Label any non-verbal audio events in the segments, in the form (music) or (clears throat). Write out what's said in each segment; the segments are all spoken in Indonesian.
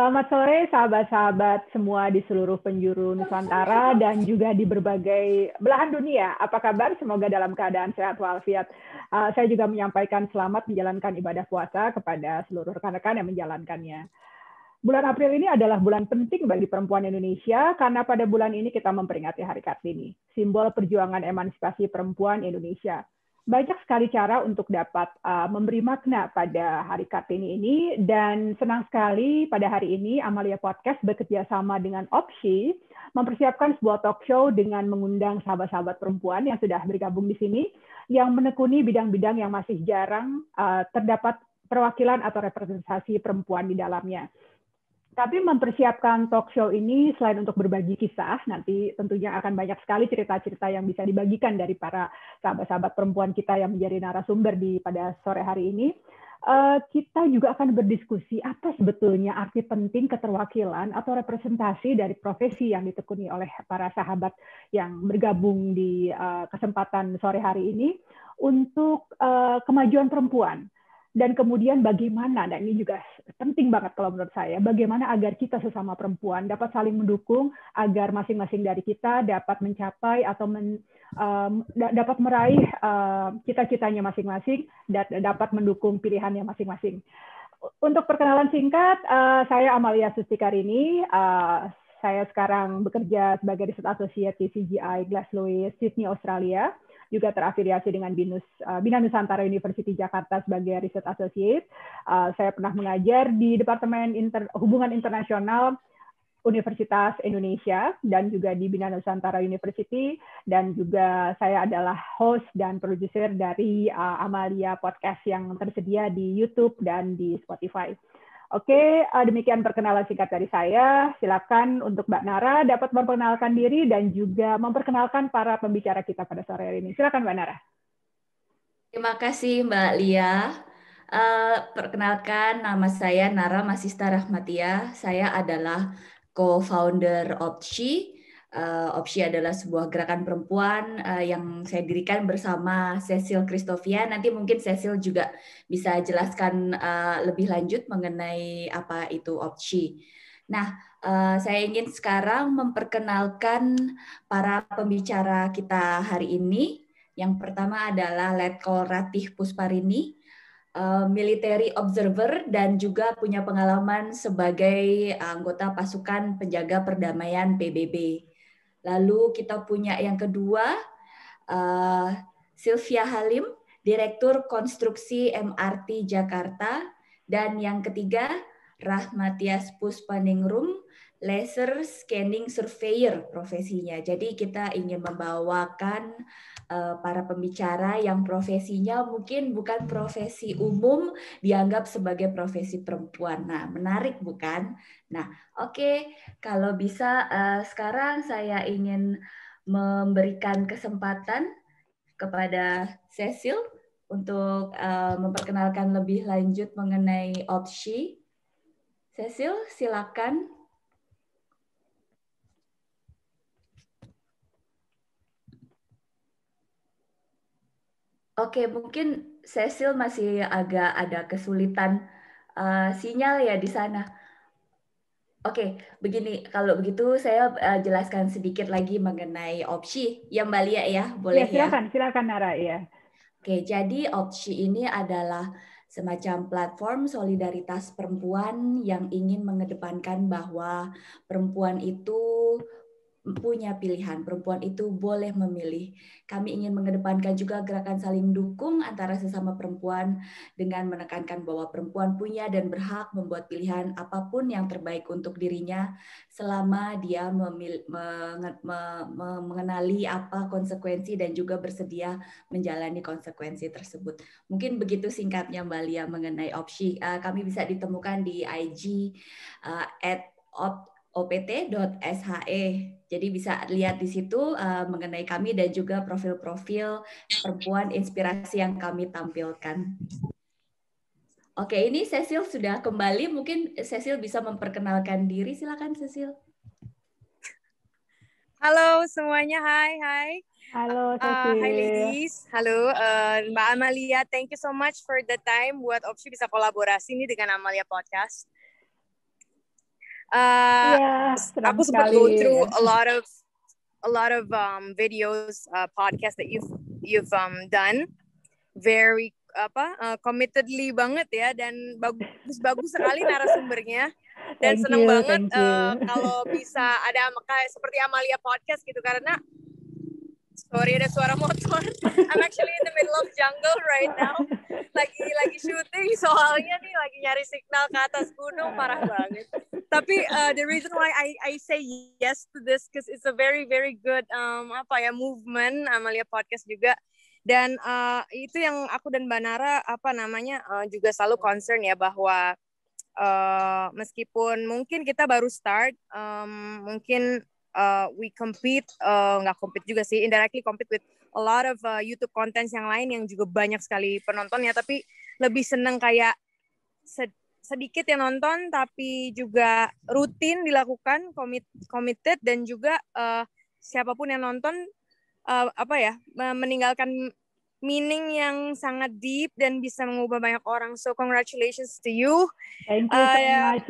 Selamat sore sahabat-sahabat semua di seluruh penjuru Nusantara dan juga di berbagai belahan dunia. Apa kabar? Semoga dalam keadaan sehat walafiat. Uh, saya juga menyampaikan selamat menjalankan ibadah puasa kepada seluruh rekan-rekan yang menjalankannya. Bulan April ini adalah bulan penting bagi perempuan Indonesia karena pada bulan ini kita memperingati Hari Kartini, simbol perjuangan emansipasi perempuan Indonesia banyak sekali cara untuk dapat uh, memberi makna pada Hari Kartini ini dan senang sekali pada hari ini Amalia Podcast bekerja sama dengan Opsi mempersiapkan sebuah talk show dengan mengundang sahabat-sahabat perempuan yang sudah bergabung di sini yang menekuni bidang-bidang yang masih jarang uh, terdapat perwakilan atau representasi perempuan di dalamnya. Tapi mempersiapkan talk show ini selain untuk berbagi kisah, nanti tentunya akan banyak sekali cerita-cerita yang bisa dibagikan dari para sahabat-sahabat perempuan kita yang menjadi narasumber di pada sore hari ini. Eh, kita juga akan berdiskusi apa sebetulnya arti penting keterwakilan atau representasi dari profesi yang ditekuni oleh para sahabat yang bergabung di eh, kesempatan sore hari ini untuk eh, kemajuan perempuan dan kemudian bagaimana, dan ini juga penting banget kalau menurut saya, bagaimana agar kita sesama perempuan dapat saling mendukung agar masing-masing dari kita dapat mencapai atau men, um, dapat meraih uh, cita-citanya masing-masing dan dapat mendukung pilihannya masing-masing. Untuk perkenalan singkat, uh, saya Amalia Sustikarini. Uh, saya sekarang bekerja sebagai Research Associate di CGI Glass Lewis, Sydney, Australia juga terafiliasi dengan BINUS uh, Bina Nusantara University Jakarta sebagai Research Associate. Uh, saya pernah mengajar di Departemen Inter Hubungan Internasional Universitas Indonesia dan juga di Bina Nusantara University dan juga saya adalah host dan produser dari uh, Amalia Podcast yang tersedia di YouTube dan di Spotify. Oke, uh, demikian perkenalan singkat dari saya. Silakan untuk Mbak Nara dapat memperkenalkan diri dan juga memperkenalkan para pembicara kita pada sore hari ini. Silakan Mbak Nara. Terima kasih Mbak Lia. Uh, perkenalkan nama saya Nara Masista Rahmatia. Saya adalah co-founder Opsi Uh, Opsi adalah sebuah gerakan perempuan uh, yang saya dirikan bersama Cecil Christophia. Nanti mungkin Cecil juga bisa jelaskan uh, lebih lanjut mengenai apa itu Opsi. Nah, uh, saya ingin sekarang memperkenalkan para pembicara kita hari ini. Yang pertama adalah Letkol Ratih Pusparini, uh, military observer dan juga punya pengalaman sebagai anggota pasukan penjaga perdamaian PBB. Lalu kita punya yang kedua, uh, Sylvia Halim, Direktur Konstruksi MRT Jakarta. Dan yang ketiga, Rahmatias Puspaningrum, laser scanning surveyor profesinya. Jadi kita ingin membawakan para pembicara yang profesinya mungkin bukan profesi umum dianggap sebagai profesi perempuan. Nah, menarik bukan? Nah, oke, okay. kalau bisa uh, sekarang saya ingin memberikan kesempatan kepada Cecil untuk uh, memperkenalkan lebih lanjut mengenai opsi. Cecil, silakan. Oke, mungkin Cecil masih agak ada kesulitan uh, sinyal ya di sana. Oke, begini. Kalau begitu saya uh, jelaskan sedikit lagi mengenai opsi. Ya Mbak Lia ya, boleh ya? Silakan, ya? silakan Nara ya. Oke, jadi opsi ini adalah semacam platform solidaritas perempuan yang ingin mengedepankan bahwa perempuan itu punya pilihan, perempuan itu boleh memilih. Kami ingin mengedepankan juga gerakan saling dukung antara sesama perempuan dengan menekankan bahwa perempuan punya dan berhak membuat pilihan apa pun yang terbaik untuk dirinya selama dia mengenali apa konsekuensi dan juga bersedia menjalani konsekuensi tersebut. Mungkin begitu singkatnya Mbak Lia mengenai opsi. Uh, kami bisa ditemukan di IG uh, at opt.she. Jadi bisa lihat di situ uh, mengenai kami dan juga profil-profil perempuan inspirasi yang kami tampilkan. Oke, ini Cecil sudah kembali. Mungkin Cecil bisa memperkenalkan diri. Silakan Cecil. Halo semuanya, hai hai. Halo Cecil. Uh, hi ladies. Halo uh, Mbak Amalia, thank you so much for the time buat Opsi bisa kolaborasi nih dengan Amalia Podcast. Uh, yeah, aku sempat go through a lot of a lot of um, videos, uh, podcasts that you've you've um, done. Very apa uh, committedly banget ya dan bagus-bagus sekali narasumbernya. Dan thank seneng you, banget uh, kalau bisa ada kayak seperti Amalia podcast gitu karena sorry ada suara motor. (laughs) I'm actually in the middle of jungle right now lagi lagi syuting soalnya nih lagi nyari signal ke atas gunung parah banget. Tapi uh, the reason why I I say yes to this because it's a very very good um apa ya movement Amalia podcast juga. Dan uh, itu yang aku dan Banara apa namanya uh, juga selalu concern ya bahwa uh, meskipun mungkin kita baru start um, mungkin uh, we compete uh, nggak compete juga sih indirectly compete with a lot of uh, YouTube contents yang lain yang juga banyak sekali penontonnya tapi lebih seneng kayak sed sedikit yang nonton tapi juga rutin dilakukan komit committed dan juga uh, siapa pun yang nonton uh, apa ya meninggalkan meaning yang sangat deep dan bisa mengubah banyak orang. So congratulations to you. Thank you so uh, much.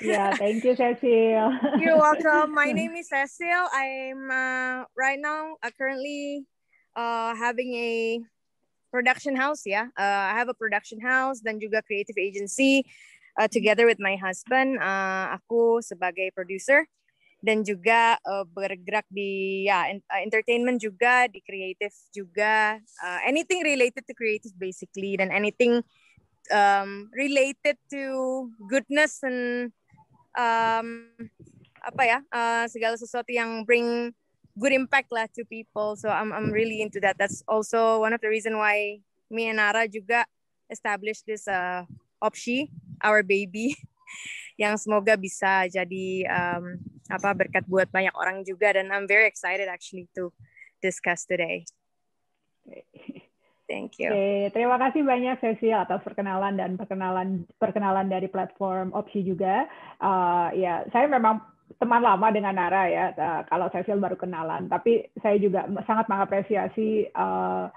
Yeah, thank you, Cecil. You're welcome. My (laughs) name is Cecil. I'm uh, right now uh, currently uh, having a production house. Yeah, uh, I have a production house dan juga creative agency uh, together with my husband. Uh, aku sebagai producer dan juga uh, bergerak di ya uh, entertainment juga di creative juga uh, anything related to creative basically dan anything um, related to goodness and um, apa ya uh, segala sesuatu yang bring good impact lah to people. So I'm I'm really into that. That's also one of the reason why me and Nara juga established this uh, Opshi our baby (laughs) yang semoga bisa jadi um, apa berkat buat banyak orang juga dan I'm very excited actually to discuss today. Thank you. Oke, terima kasih banyak Cecil atas perkenalan dan perkenalan perkenalan dari platform Opsi juga. Uh, ya, saya memang teman lama dengan Nara ya. Uh, kalau Cecil baru kenalan, tapi saya juga sangat mengapresiasi uh,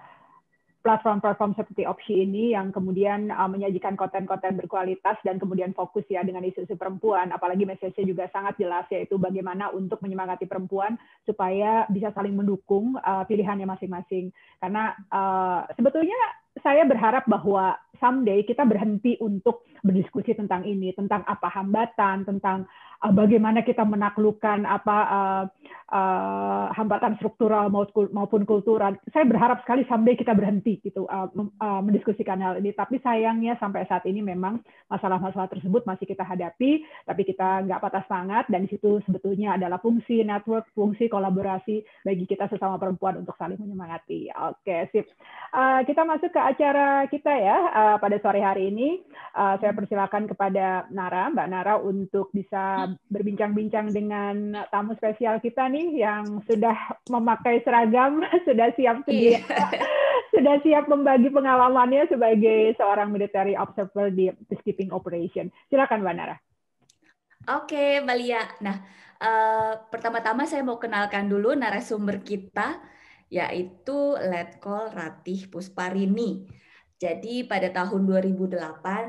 platform-platform seperti Opsi ini yang kemudian uh, menyajikan konten-konten berkualitas dan kemudian fokus ya dengan isu-isu perempuan, apalagi message juga sangat jelas yaitu bagaimana untuk menyemangati perempuan supaya bisa saling mendukung uh, pilihannya masing-masing. Karena uh, sebetulnya saya berharap bahwa someday kita berhenti untuk berdiskusi tentang ini, tentang apa hambatan, tentang uh, bagaimana kita menaklukkan apa uh, uh, hambatan struktural maupun kultural. Saya berharap sekali someday kita berhenti gitu uh, uh, mendiskusikan hal ini. Tapi sayangnya sampai saat ini memang masalah-masalah tersebut masih kita hadapi, tapi kita nggak patah semangat dan di situ sebetulnya adalah fungsi network, fungsi kolaborasi bagi kita sesama perempuan untuk saling menyemangati. Oke, sip. Uh, kita masuk ke acara kita ya uh, pada sore hari ini. Uh, saya persilakan kepada Nara, Mbak Nara untuk bisa berbincang-bincang dengan tamu spesial kita nih yang sudah memakai seragam, (laughs) sudah siap sedia, yeah. (laughs) sudah siap membagi pengalamannya sebagai seorang military observer di peacekeeping operation. Silakan Mbak Nara. Oke, Mbak Lia. Nah, uh, pertama-tama saya mau kenalkan dulu narasumber kita, yaitu Letkol Ratih Pusparini. Jadi pada tahun 2008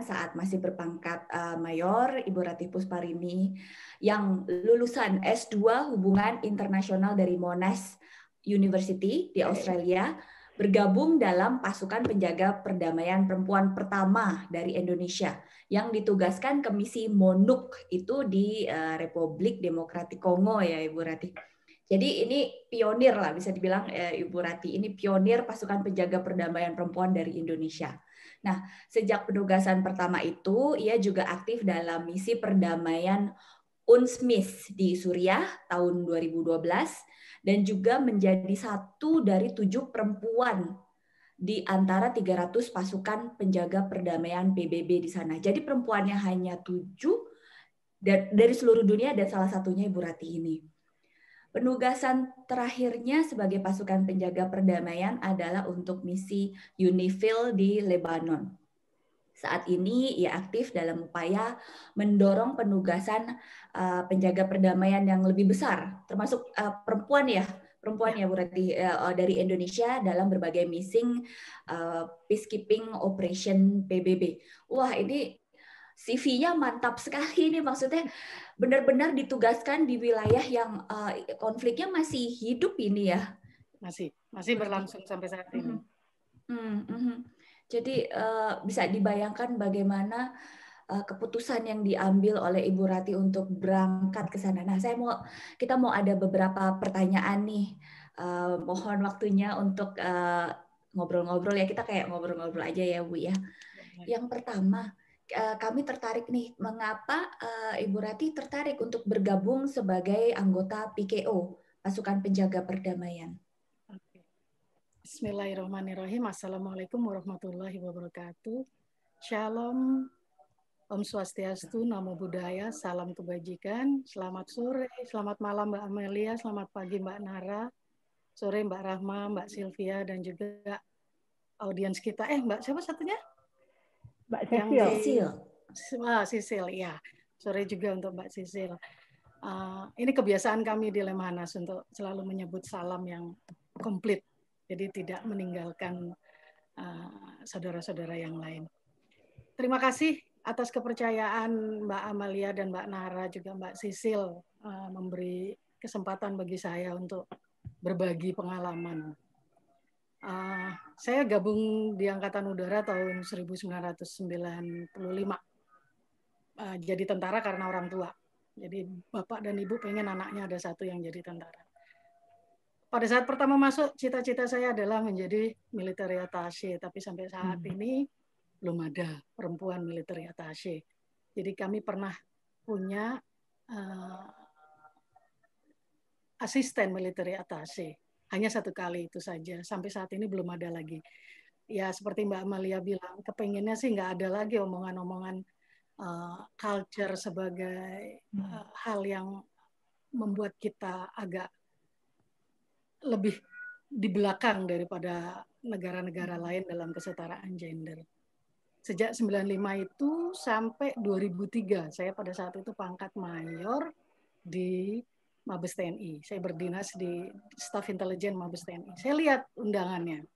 saat masih berpangkat uh, mayor, Ibu Ratih Pusparini yang lulusan S2 Hubungan Internasional dari Monash University di Australia bergabung dalam pasukan penjaga perdamaian perempuan pertama dari Indonesia yang ditugaskan ke misi MONUC itu di uh, Republik Demokratik Kongo ya Ibu Ratih. Jadi ini pionir lah bisa dibilang eh, Ibu Rati ini pionir pasukan penjaga perdamaian perempuan dari Indonesia. Nah, sejak penugasan pertama itu ia juga aktif dalam misi perdamaian UNSMIS di Suriah tahun 2012 dan juga menjadi satu dari tujuh perempuan di antara 300 pasukan penjaga perdamaian PBB di sana. Jadi perempuannya hanya tujuh dari seluruh dunia dan salah satunya Ibu Rati ini. Penugasan terakhirnya sebagai pasukan penjaga perdamaian adalah untuk misi UNIFIL di Lebanon. Saat ini ia aktif dalam upaya mendorong penugasan uh, penjaga perdamaian yang lebih besar, termasuk uh, perempuan ya, perempuan ya berarti uh, dari Indonesia dalam berbagai misi uh, peacekeeping operation PBB. Wah ini CV-nya mantap sekali nih maksudnya benar-benar ditugaskan di wilayah yang uh, konfliknya masih hidup ini ya masih masih berlangsung sampai saat ini. Mm -hmm. Mm -hmm. Jadi uh, bisa dibayangkan bagaimana uh, keputusan yang diambil oleh Ibu Rati untuk berangkat ke sana. Nah, saya mau kita mau ada beberapa pertanyaan nih. Uh, mohon waktunya untuk ngobrol-ngobrol uh, ya kita kayak ngobrol-ngobrol aja ya Bu ya. Yang pertama, kami tertarik nih, mengapa uh, Ibu Rati tertarik untuk bergabung sebagai anggota PKO, Pasukan Penjaga Perdamaian? Bismillahirrahmanirrahim. Assalamualaikum warahmatullahi wabarakatuh. Shalom, Om Swastiastu, Namo Buddhaya, Salam Kebajikan. Selamat sore, selamat malam Mbak Amelia, selamat pagi Mbak Nara, sore Mbak Rahma, Mbak Sylvia, dan juga audiens kita. Eh Mbak, siapa satunya? Mbak Cecil. Sisil. Wah, Sisil, ya. Sore juga untuk Mbak Sisil. Uh, ini kebiasaan kami di Lemhanas untuk selalu menyebut salam yang komplit, jadi tidak meninggalkan uh, saudara-saudara uh, yang lain. Terima kasih atas kepercayaan Mbak Amalia dan Mbak Nara juga Mbak Sisil uh, memberi kesempatan bagi saya untuk berbagi pengalaman Uh, saya gabung di Angkatan Udara tahun 1995. Uh, jadi tentara karena orang tua. Jadi bapak dan ibu pengen anaknya ada satu yang jadi tentara. Pada saat pertama masuk, cita-cita saya adalah menjadi military attaché. Tapi sampai saat hmm. ini belum ada perempuan military attaché. Jadi kami pernah punya uh, asisten military attaché hanya satu kali itu saja. Sampai saat ini belum ada lagi. Ya seperti Mbak Amalia bilang, kepengennya sih nggak ada lagi omongan-omongan uh, culture sebagai uh, hal yang membuat kita agak lebih di belakang daripada negara-negara lain dalam kesetaraan gender. Sejak 95 itu sampai 2003, saya pada saat itu pangkat mayor di Mabes TNI. Saya berdinas di Staff Intelijen Mabes TNI. Saya lihat undangannya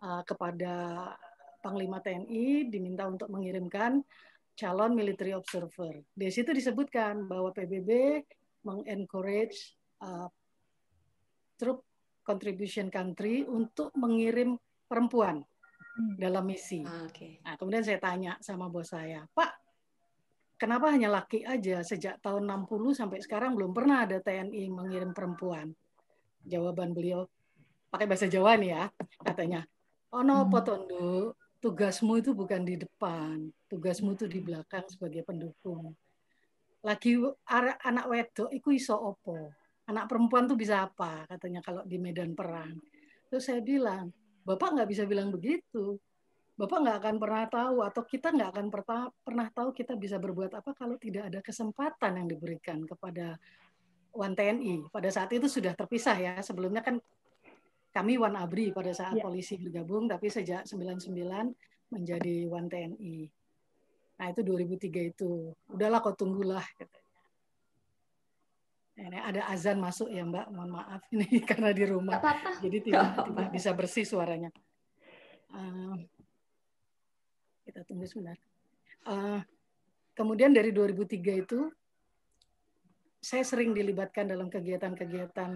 uh, kepada Panglima TNI diminta untuk mengirimkan calon military observer. Di situ disebutkan bahwa PBB mengencourage uh, troop contribution country untuk mengirim perempuan hmm. dalam misi. Ah, okay. Nah, kemudian saya tanya sama bos saya, Pak, kenapa hanya laki aja sejak tahun 60 sampai sekarang belum pernah ada TNI mengirim perempuan? Jawaban beliau pakai bahasa Jawa nih ya, katanya. Oh no, hmm. potondo, tugasmu itu bukan di depan, tugasmu itu di belakang sebagai pendukung. Lagi anak wedok itu iso opo? Anak perempuan tuh bisa apa? Katanya kalau di medan perang. Terus saya bilang, Bapak nggak bisa bilang begitu. Bapak nggak akan pernah tahu atau kita nggak akan pernah tahu kita bisa berbuat apa kalau tidak ada kesempatan yang diberikan kepada Wan TNI. Pada saat itu sudah terpisah ya. Sebelumnya kan kami Wan Abri pada saat ya. polisi bergabung, tapi sejak 99 menjadi Wan TNI. Nah itu 2003 itu. Udahlah kau tunggulah. Ini ada azan masuk ya Mbak, mohon maaf ini (laughs) karena di rumah, jadi tidak, tidak bisa bersih suaranya. Uh, kita tunggu sebentar. Uh, kemudian dari 2003 itu saya sering dilibatkan dalam kegiatan-kegiatan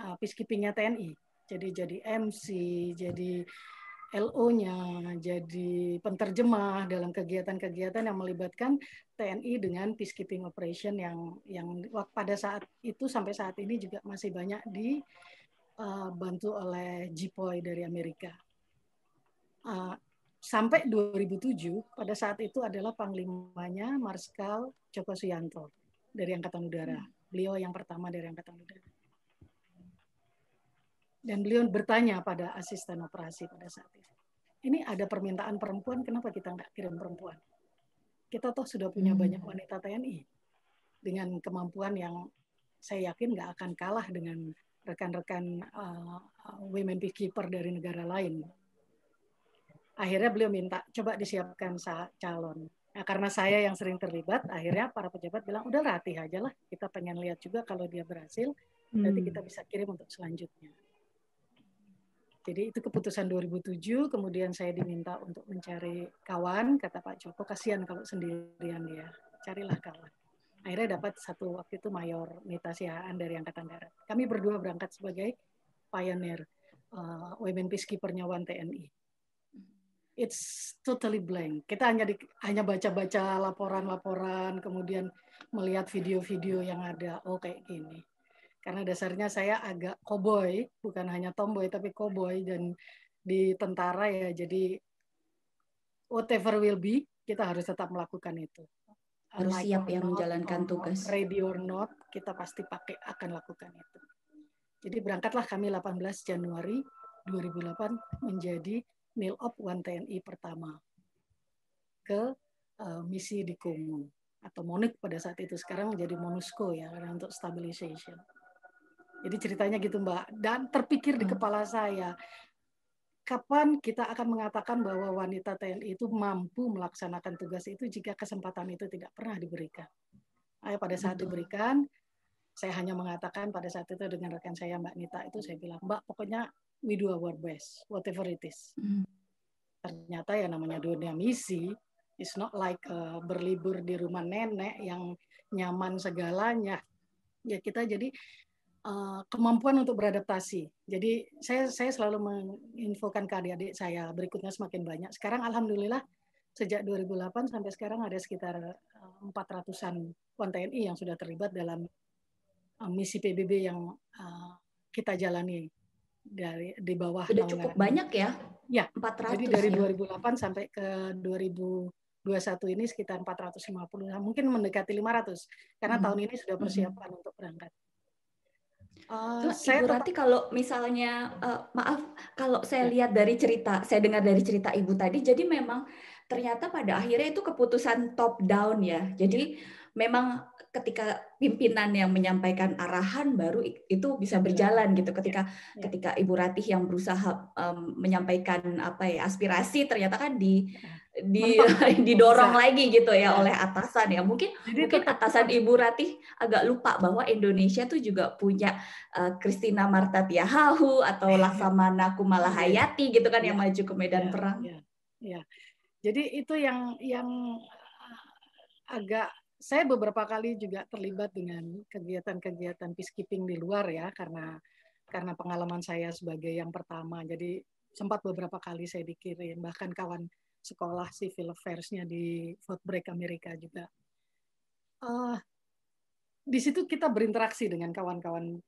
uh, peacekeeping-nya TNI. Jadi jadi MC, jadi LO-nya, jadi penterjemah dalam kegiatan-kegiatan yang melibatkan TNI dengan peacekeeping operation yang yang pada saat itu sampai saat ini juga masih banyak dibantu uh, oleh JPOI dari Amerika. Sampai 2007 pada saat itu adalah panglimanya Marskal Joko Suyanto dari Angkatan Udara. Beliau yang pertama dari Angkatan Udara. Dan beliau bertanya pada asisten operasi pada saat itu. Ini ada permintaan perempuan, kenapa kita nggak kirim perempuan? Kita toh sudah punya hmm. banyak wanita TNI dengan kemampuan yang saya yakin nggak akan kalah dengan rekan-rekan uh, women peacekeeper dari negara lain akhirnya beliau minta coba disiapkan calon. Nah, karena saya yang sering terlibat, akhirnya para pejabat bilang udah latih aja lah. Kita pengen lihat juga kalau dia berhasil, hmm. nanti kita bisa kirim untuk selanjutnya. Jadi itu keputusan 2007, kemudian saya diminta untuk mencari kawan, kata Pak Joko, kasihan kalau sendirian dia, carilah kawan. Akhirnya dapat satu waktu itu Mayor Mita Sihaan dari Angkatan Darat. Kami berdua berangkat sebagai pioneer uh, Women Peacekeeper Nyawan TNI. It's totally blank. Kita hanya di, hanya baca-baca laporan-laporan, kemudian melihat video-video yang ada. Oh kayak gini karena dasarnya saya agak cowboy, bukan hanya tomboy tapi cowboy dan di tentara ya jadi whatever will be kita harus tetap melakukan itu. Harus like siap ya menjalankan tugas. Ready or not, kita pasti pakai akan lakukan itu. Jadi berangkatlah kami 18 Januari 2008 menjadi Mil Op One TNI pertama ke uh, misi di Kongo atau MONUC pada saat itu sekarang menjadi MONUSCO ya karena untuk stabilization. Jadi ceritanya gitu Mbak. Dan terpikir di hmm. kepala saya, kapan kita akan mengatakan bahwa wanita TNI itu mampu melaksanakan tugas itu jika kesempatan itu tidak pernah diberikan. Ayo pada saat diberikan, saya hanya mengatakan pada saat itu dengan rekan saya Mbak Nita itu saya bilang, Mbak pokoknya we do our best, whatever it is. Hmm. Ternyata ya namanya dunia misi, it's not like uh, berlibur di rumah nenek yang nyaman segalanya. Ya kita jadi Eh, kemampuan untuk beradaptasi. Jadi saya saya selalu menginfokan ke adik-adik saya berikutnya semakin banyak. Sekarang alhamdulillah sejak 2008 sampai sekarang ada sekitar 400-an eh, wan TNI yang sudah terlibat dalam eh, misi PBB yang kita jalani dari di bawah sudah cukup banyak ya ya 400 jadi dari ya? 2008 sampai ke 2021 ini sekitar 450 mungkin mendekati 500 karena hmm. tahun ini sudah persiapan hmm. untuk berangkat Uh, Terus saya Ibu Rati kalau misalnya uh, maaf kalau saya ya. lihat dari cerita, saya dengar dari cerita Ibu tadi, jadi memang ternyata pada akhirnya itu keputusan top down ya. Jadi memang ketika pimpinan yang menyampaikan arahan baru itu bisa berjalan gitu. Ketika ya. ketika Ibu Ratih yang berusaha um, menyampaikan apa ya aspirasi ternyata kan di di (laughs) didorong lagi gitu ya, ya oleh atasan ya mungkin Jadi mungkin atasan Ibu Ratih agak lupa bahwa Indonesia tuh juga punya uh, Christina Marta Tiahahu atau iya. Laksamana Kumala iya. Hayati gitu kan ya, yang maju ke medan ya, perang. Ya, ya. Jadi itu yang yang agak saya beberapa kali juga terlibat dengan kegiatan-kegiatan peacekeeping di luar ya karena karena pengalaman saya sebagai yang pertama. Jadi sempat beberapa kali saya dikirim bahkan kawan sekolah civil affairs-nya di Fort Bragg Amerika juga. Uh, di situ kita berinteraksi dengan kawan-kawan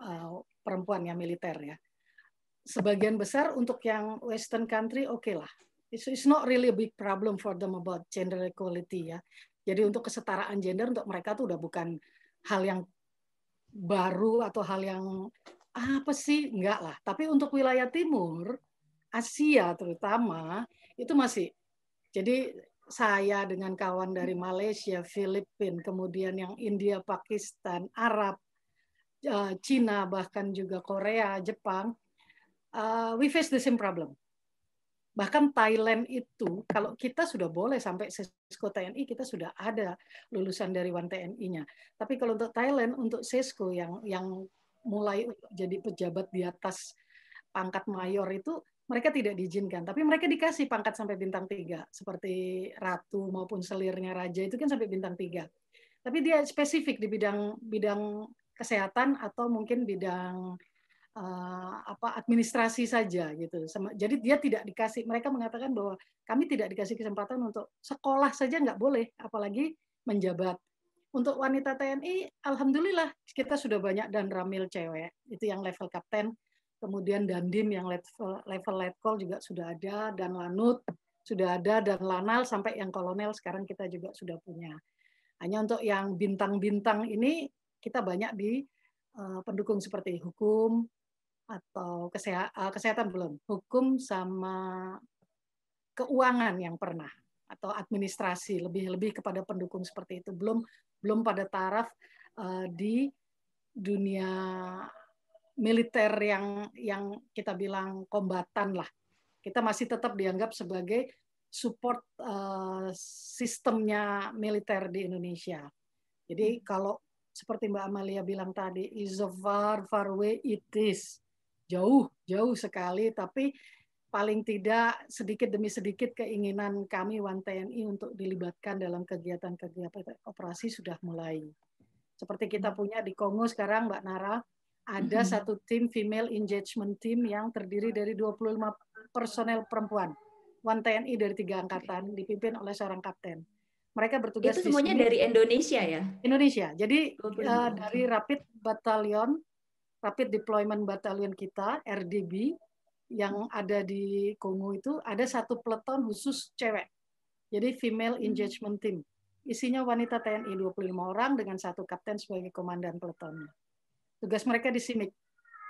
uh, perempuan yang militer ya. Sebagian besar untuk yang Western country oke okay lah. It's, it's not really a big problem for them about gender equality ya. Jadi untuk kesetaraan gender untuk mereka tuh udah bukan hal yang baru atau hal yang apa sih enggak lah. Tapi untuk wilayah timur Asia terutama itu masih jadi saya dengan kawan dari Malaysia, Filipina, kemudian yang India, Pakistan, Arab, eh, Cina, bahkan juga Korea, Jepang, uh, we face the same problem. Bahkan Thailand itu, kalau kita sudah boleh sampai Sesko TNI, kita sudah ada lulusan dari One TNI-nya. Tapi kalau untuk Thailand, untuk Sesko yang yang mulai jadi pejabat di atas pangkat mayor itu mereka tidak diizinkan, tapi mereka dikasih pangkat sampai bintang tiga, seperti ratu maupun selirnya raja itu kan sampai bintang tiga. Tapi dia spesifik di bidang bidang kesehatan atau mungkin bidang uh, apa administrasi saja gitu. Jadi dia tidak dikasih. Mereka mengatakan bahwa kami tidak dikasih kesempatan untuk sekolah saja nggak boleh, apalagi menjabat. Untuk wanita TNI, alhamdulillah kita sudah banyak dan ramil cewek. Itu yang level kapten kemudian Dandim yang level, level letkol juga sudah ada, dan Lanut sudah ada, dan Lanal sampai yang kolonel sekarang kita juga sudah punya. Hanya untuk yang bintang-bintang ini kita banyak di uh, pendukung seperti hukum atau kesehatan, uh, kesehatan belum, hukum sama keuangan yang pernah atau administrasi lebih lebih kepada pendukung seperti itu belum belum pada taraf uh, di dunia militer yang yang kita bilang kombatan lah. Kita masih tetap dianggap sebagai support uh, sistemnya militer di Indonesia. Jadi kalau seperti Mbak Amalia bilang tadi, is a far far way it is. Jauh jauh sekali tapi paling tidak sedikit demi sedikit keinginan kami One TNI untuk dilibatkan dalam kegiatan-kegiatan operasi sudah mulai. Seperti kita hmm. punya di Kongo sekarang Mbak Nara, ada hmm. satu tim female engagement team yang terdiri dari 25 personel perempuan. One TNI dari tiga angkatan dipimpin oleh seorang kapten. Mereka bertugas Itu semuanya dari Indonesia ya? Indonesia. Jadi uh, dari Rapid Battalion, Rapid Deployment Battalion kita, RDB, yang ada di Kongo itu ada satu peleton khusus cewek. Jadi female hmm. engagement team. Isinya wanita TNI 25 orang dengan satu kapten sebagai komandan peletonnya. Tugas mereka di sini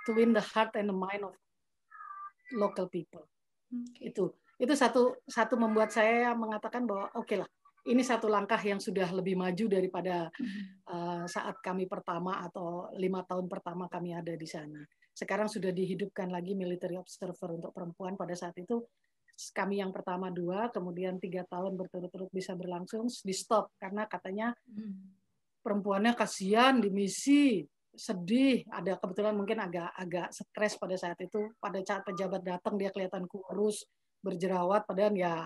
to win the heart and the mind of local people. Okay. Itu itu satu satu membuat saya mengatakan bahwa oke okay lah ini satu langkah yang sudah lebih maju daripada uh, saat kami pertama atau lima tahun pertama kami ada di sana. Sekarang sudah dihidupkan lagi military observer untuk perempuan. Pada saat itu kami yang pertama dua kemudian tiga tahun berturut-turut bisa berlangsung di stop. Karena katanya perempuannya kasihan di misi sedih. Ada kebetulan mungkin agak agak stres pada saat itu. Pada saat pejabat datang dia kelihatan kurus berjerawat padahal ya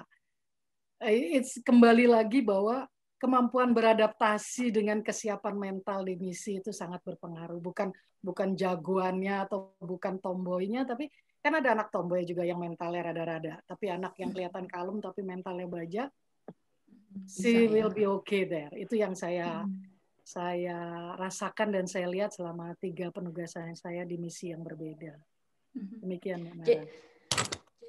it's kembali lagi bahwa kemampuan beradaptasi dengan kesiapan mental di misi itu sangat berpengaruh. Bukan bukan jagoannya atau bukan tomboynya, tapi kan ada anak tomboy juga yang mentalnya rada-rada. Tapi anak yang kelihatan kalem tapi mentalnya baja, si ya. will be okay there. Itu yang saya hmm. saya rasakan dan saya lihat selama tiga penugasan saya di misi yang berbeda. Hmm. Demikian. Nara.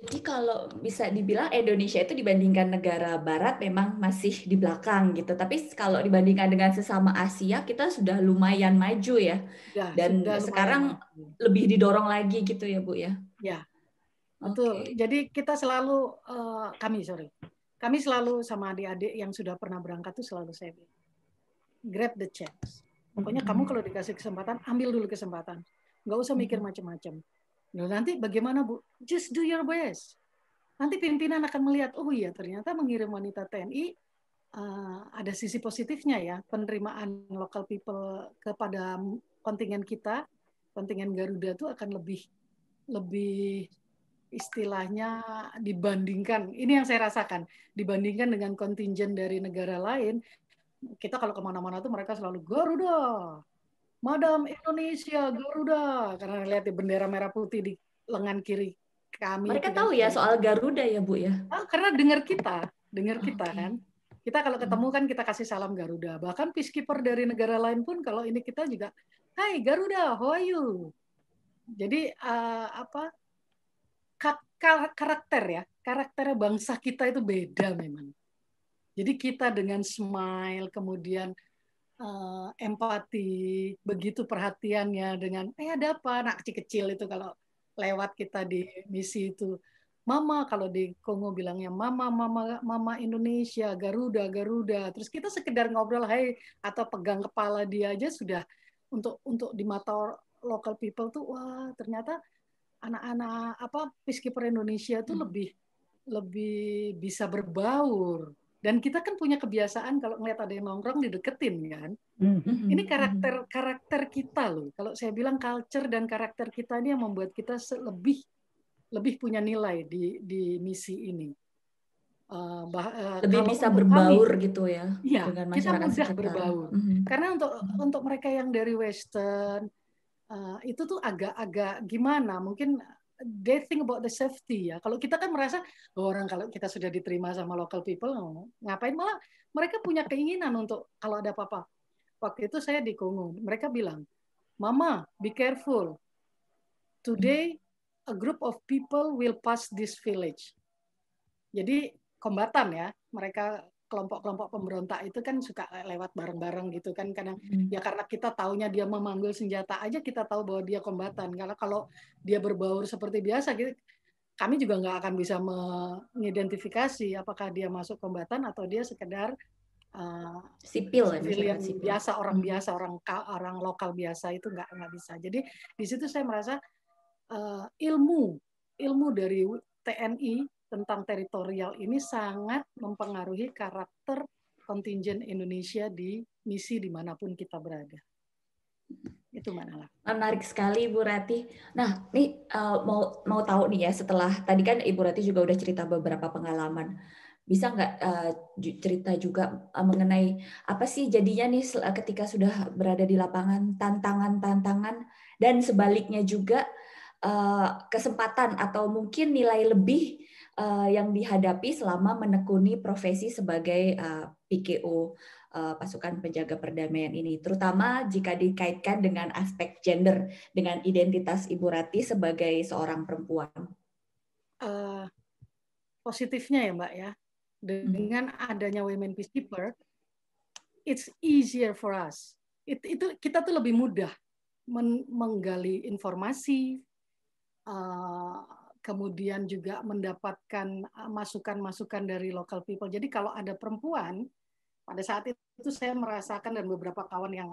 Jadi kalau bisa dibilang Indonesia itu dibandingkan negara barat memang masih di belakang gitu. Tapi kalau dibandingkan dengan sesama Asia kita sudah lumayan maju ya. ya Dan sekarang maju. lebih didorong lagi gitu ya Bu ya. Ya. Betul. Okay. Jadi kita selalu uh, kami sorry. Kami selalu sama adik-adik yang sudah pernah berangkat tuh selalu saya bilang grab the chance. Pokoknya mm -hmm. kamu kalau dikasih kesempatan ambil dulu kesempatan. Nggak usah mikir macam-macam Nah, nanti bagaimana Bu? Just do your best. Nanti pimpinan akan melihat, oh iya ternyata mengirim wanita TNI uh, eh, ada sisi positifnya ya, penerimaan local people kepada kontingen kita, kontingen Garuda itu akan lebih lebih istilahnya dibandingkan, ini yang saya rasakan, dibandingkan dengan kontingen dari negara lain, kita kalau ke mana-mana tuh mereka selalu Garuda, Madam Indonesia Garuda karena lihat di bendera merah putih di lengan kiri kami. Mereka tahu ya soal Garuda ya Bu ya? Ah, karena dengar kita, dengar kita okay. kan. Kita kalau ketemu kan kita kasih salam Garuda. Bahkan peacekeeper dari negara lain pun kalau ini kita juga, Hai Garuda, how are you? Jadi uh, apa karakter ya, karakter bangsa kita itu beda memang. Jadi kita dengan smile kemudian uh, empati, begitu perhatiannya dengan eh ada apa anak kecil-kecil itu kalau lewat kita di misi itu. Mama kalau di Kongo bilangnya mama mama mama Indonesia Garuda Garuda terus kita sekedar ngobrol hai atau pegang kepala dia aja sudah untuk untuk di mata local people tuh wah ternyata anak-anak apa peacekeeper Indonesia tuh hmm. lebih lebih bisa berbaur dan kita kan punya kebiasaan kalau ngeliat ada yang nongkrong dideketin kan. Mm-hmm. Ini karakter karakter kita loh. Kalau saya bilang culture dan karakter kita ini yang membuat kita lebih lebih punya nilai di di misi ini. Uh, bah, uh, lebih bisa berbaur kami, gitu ya, ya dengan masyarakat kita mudah sekitar. berbaur. Mm-hmm. Karena untuk mm-hmm. untuk mereka yang dari Western uh, itu tuh agak-agak gimana? Mungkin they think about the safety ya. Kalau kita kan merasa oh, orang kalau kita sudah diterima sama local people ngapain malah mereka punya keinginan untuk kalau ada apa-apa. Waktu itu saya di Kongo, mereka bilang, "Mama, be careful. Today a group of people will pass this village." Jadi kombatan ya, mereka kelompok-kelompok pemberontak itu kan suka lewat bareng-bareng gitu kan kadang hmm. ya karena kita taunya dia memanggil senjata aja kita tahu bahwa dia kombatan karena kalau dia berbaur seperti biasa gitu, kami juga nggak akan bisa mengidentifikasi apakah dia masuk kombatan atau dia sekedar uh, sipil ya, sipil. biasa orang hmm. biasa orang orang lokal biasa itu nggak nggak bisa jadi di situ saya merasa uh, ilmu ilmu dari TNI tentang teritorial ini sangat mempengaruhi karakter kontingen Indonesia di misi di mana pun kita berada. Itu mana Menarik sekali Ibu Rati. Nah, nih uh, mau mau tahu nih ya setelah tadi kan Ibu Rati juga udah cerita beberapa pengalaman. Bisa nggak uh, cerita juga uh, mengenai apa sih jadinya nih ketika sudah berada di lapangan tantangan-tantangan dan sebaliknya juga uh, kesempatan atau mungkin nilai lebih uh, yang dihadapi selama menekuni profesi sebagai uh, PKO uh, pasukan penjaga perdamaian ini, terutama jika dikaitkan dengan aspek gender, dengan identitas Ibu Rati sebagai seorang perempuan. Uh, positifnya ya Mbak ya, dengan adanya Women Peacekeeper, it's easier for us. It, itu kita tuh lebih mudah men, menggali informasi, uh, kemudian juga mendapatkan masukan-masukan dari local people. Jadi kalau ada perempuan pada saat itu saya merasakan dan beberapa kawan yang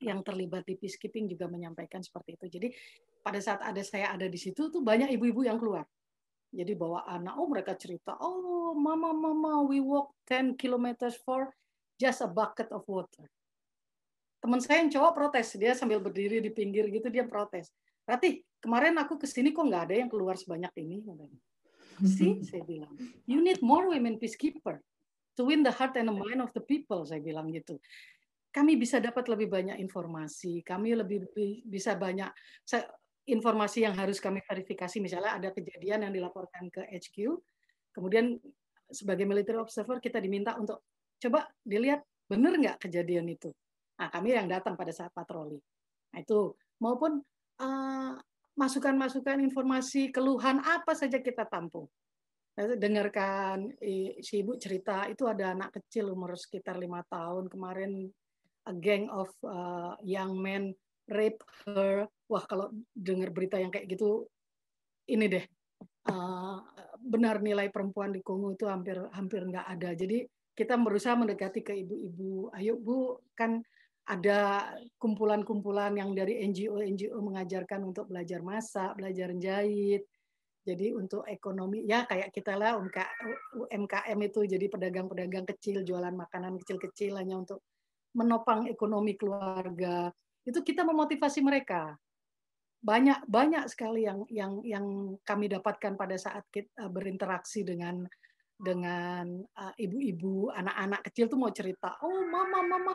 yang terlibat di peacekeeping juga menyampaikan seperti itu. Jadi pada saat ada saya ada di situ tuh banyak ibu-ibu yang keluar. Jadi bawa anak, oh mereka cerita, oh mama mama we walk 10 kilometers for just a bucket of water. Teman saya yang cowok protes, dia sambil berdiri di pinggir gitu dia protes. Rati, kemarin aku ke sini kok nggak ada yang keluar sebanyak ini. See, (laughs) saya bilang, you need more women peacekeeper to win the heart and the mind of the people saya bilang gitu. Kami bisa dapat lebih banyak informasi kami lebih bisa banyak informasi yang harus kami verifikasi. Misalnya ada kejadian yang dilaporkan ke HQ kemudian sebagai military observer kita diminta untuk coba dilihat benar nggak kejadian itu? Nah kami yang datang pada saat patroli. Nah itu. Maupun uh, masukan-masukan informasi keluhan apa saja kita tampung. Dengarkan si ibu cerita itu ada anak kecil umur sekitar lima tahun kemarin a gang of uh, young men rape her. Wah kalau dengar berita yang kayak gitu ini deh uh, benar nilai perempuan di Kongo itu hampir hampir nggak ada. Jadi kita berusaha mendekati ke ibu-ibu. Ayo bu kan ada kumpulan-kumpulan yang dari NGO NGO mengajarkan untuk belajar masak belajar jahit jadi untuk ekonomi ya kayak kita lah UMKM itu jadi pedagang-pedagang kecil jualan makanan kecil-kecil hanya untuk menopang ekonomi keluarga. Itu kita memotivasi mereka. Banyak banyak sekali yang yang yang kami dapatkan pada saat kita berinteraksi dengan dengan uh, ibu-ibu anak-anak kecil tuh mau cerita oh mama mama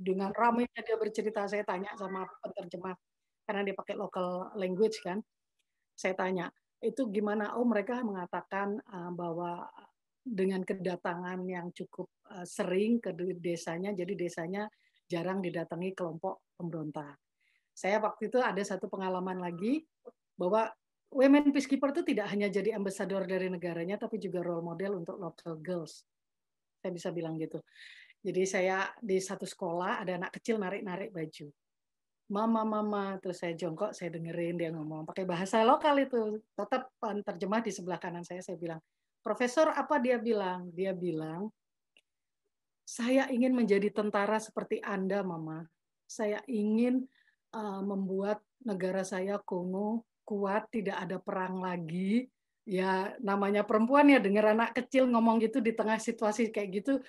dengan ramainya dia bercerita saya tanya sama penerjemah karena dia pakai local language kan saya tanya itu gimana? Oh mereka mengatakan uh, bahwa dengan kedatangan yang cukup uh, sering ke desanya, jadi desanya jarang didatangi kelompok pemberontak. Saya waktu itu ada satu pengalaman lagi bahwa Women Peacekeeper itu tidak hanya jadi ambassador dari negaranya, tapi juga role model untuk local girls. Saya bisa bilang gitu. Jadi saya di satu sekolah ada anak kecil narik-narik baju mama mama terus saya jongkok saya dengerin dia ngomong pakai bahasa lokal itu tetap terjemah di sebelah kanan saya saya bilang profesor apa dia bilang dia bilang saya ingin menjadi tentara seperti anda mama saya ingin uh, membuat negara saya Kongo kuat tidak ada perang lagi ya namanya perempuan ya dengar anak kecil ngomong gitu di tengah situasi kayak gitu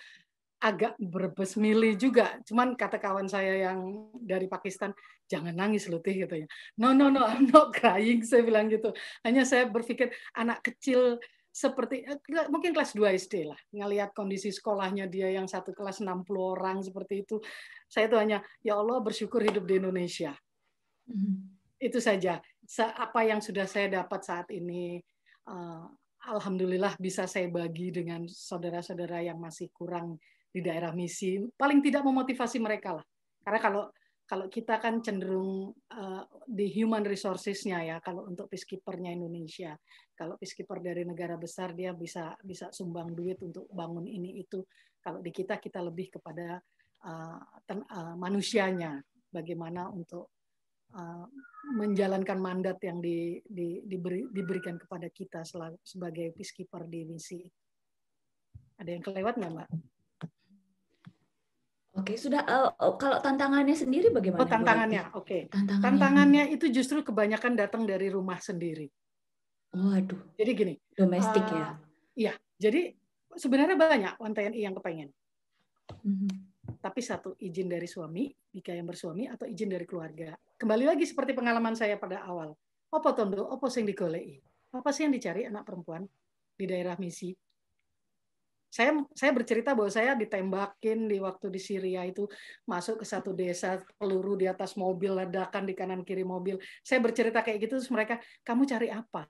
agak berbesmili juga. Cuman kata kawan saya yang dari Pakistan, jangan nangis Lutih gitu ya. No, no, no, I'm not crying, (laughs) saya bilang gitu. Hanya saya berpikir anak kecil seperti, eh, mungkin kelas 2 SD lah, ngelihat kondisi sekolahnya dia yang satu kelas 60 orang seperti itu. Saya tuh hanya, ya Allah bersyukur hidup di Indonesia. Hmm. Itu saja. Apa yang sudah saya dapat saat ini, uh, Alhamdulillah bisa saya bagi dengan saudara-saudara yang masih kurang di daerah misi. Paling tidak memotivasi mereka lah. Karena kalau kalau kita kan cenderung uh, di human resources-nya ya kalau untuk peacekeeper-nya Indonesia. Kalau peacekeeper dari negara besar dia bisa bisa sumbang duit untuk bangun ini itu. Kalau di kita kita lebih kepada uh, ten, uh, manusianya. Bagaimana untuk uh, menjalankan mandat yang di, di, diberi, diberikan kepada kita sebagai peacekeeper di misi ada yang kelewat nggak mbak? Oke, sudah uh, kalau tantangannya sendiri bagaimana? Oh, tantangannya. Oke. Okay. Tantangannya. tantangannya itu justru kebanyakan datang dari rumah sendiri. Waduh. Jadi gini. Domestik uh, ya. Iya. Jadi sebenarnya banyak wan TNI yang kepengen. Mm-hmm. Tapi satu izin dari suami jika yang bersuami atau izin dari keluarga. Kembali lagi seperti pengalaman saya pada awal. Apa tondo, apa sing digolei? Apa sih yang dicari anak perempuan di daerah misi? Saya saya bercerita bahwa saya ditembakin di waktu di Syria itu masuk ke satu desa peluru di atas mobil ledakan di kanan kiri mobil. Saya bercerita kayak gitu terus mereka, "Kamu cari apa?"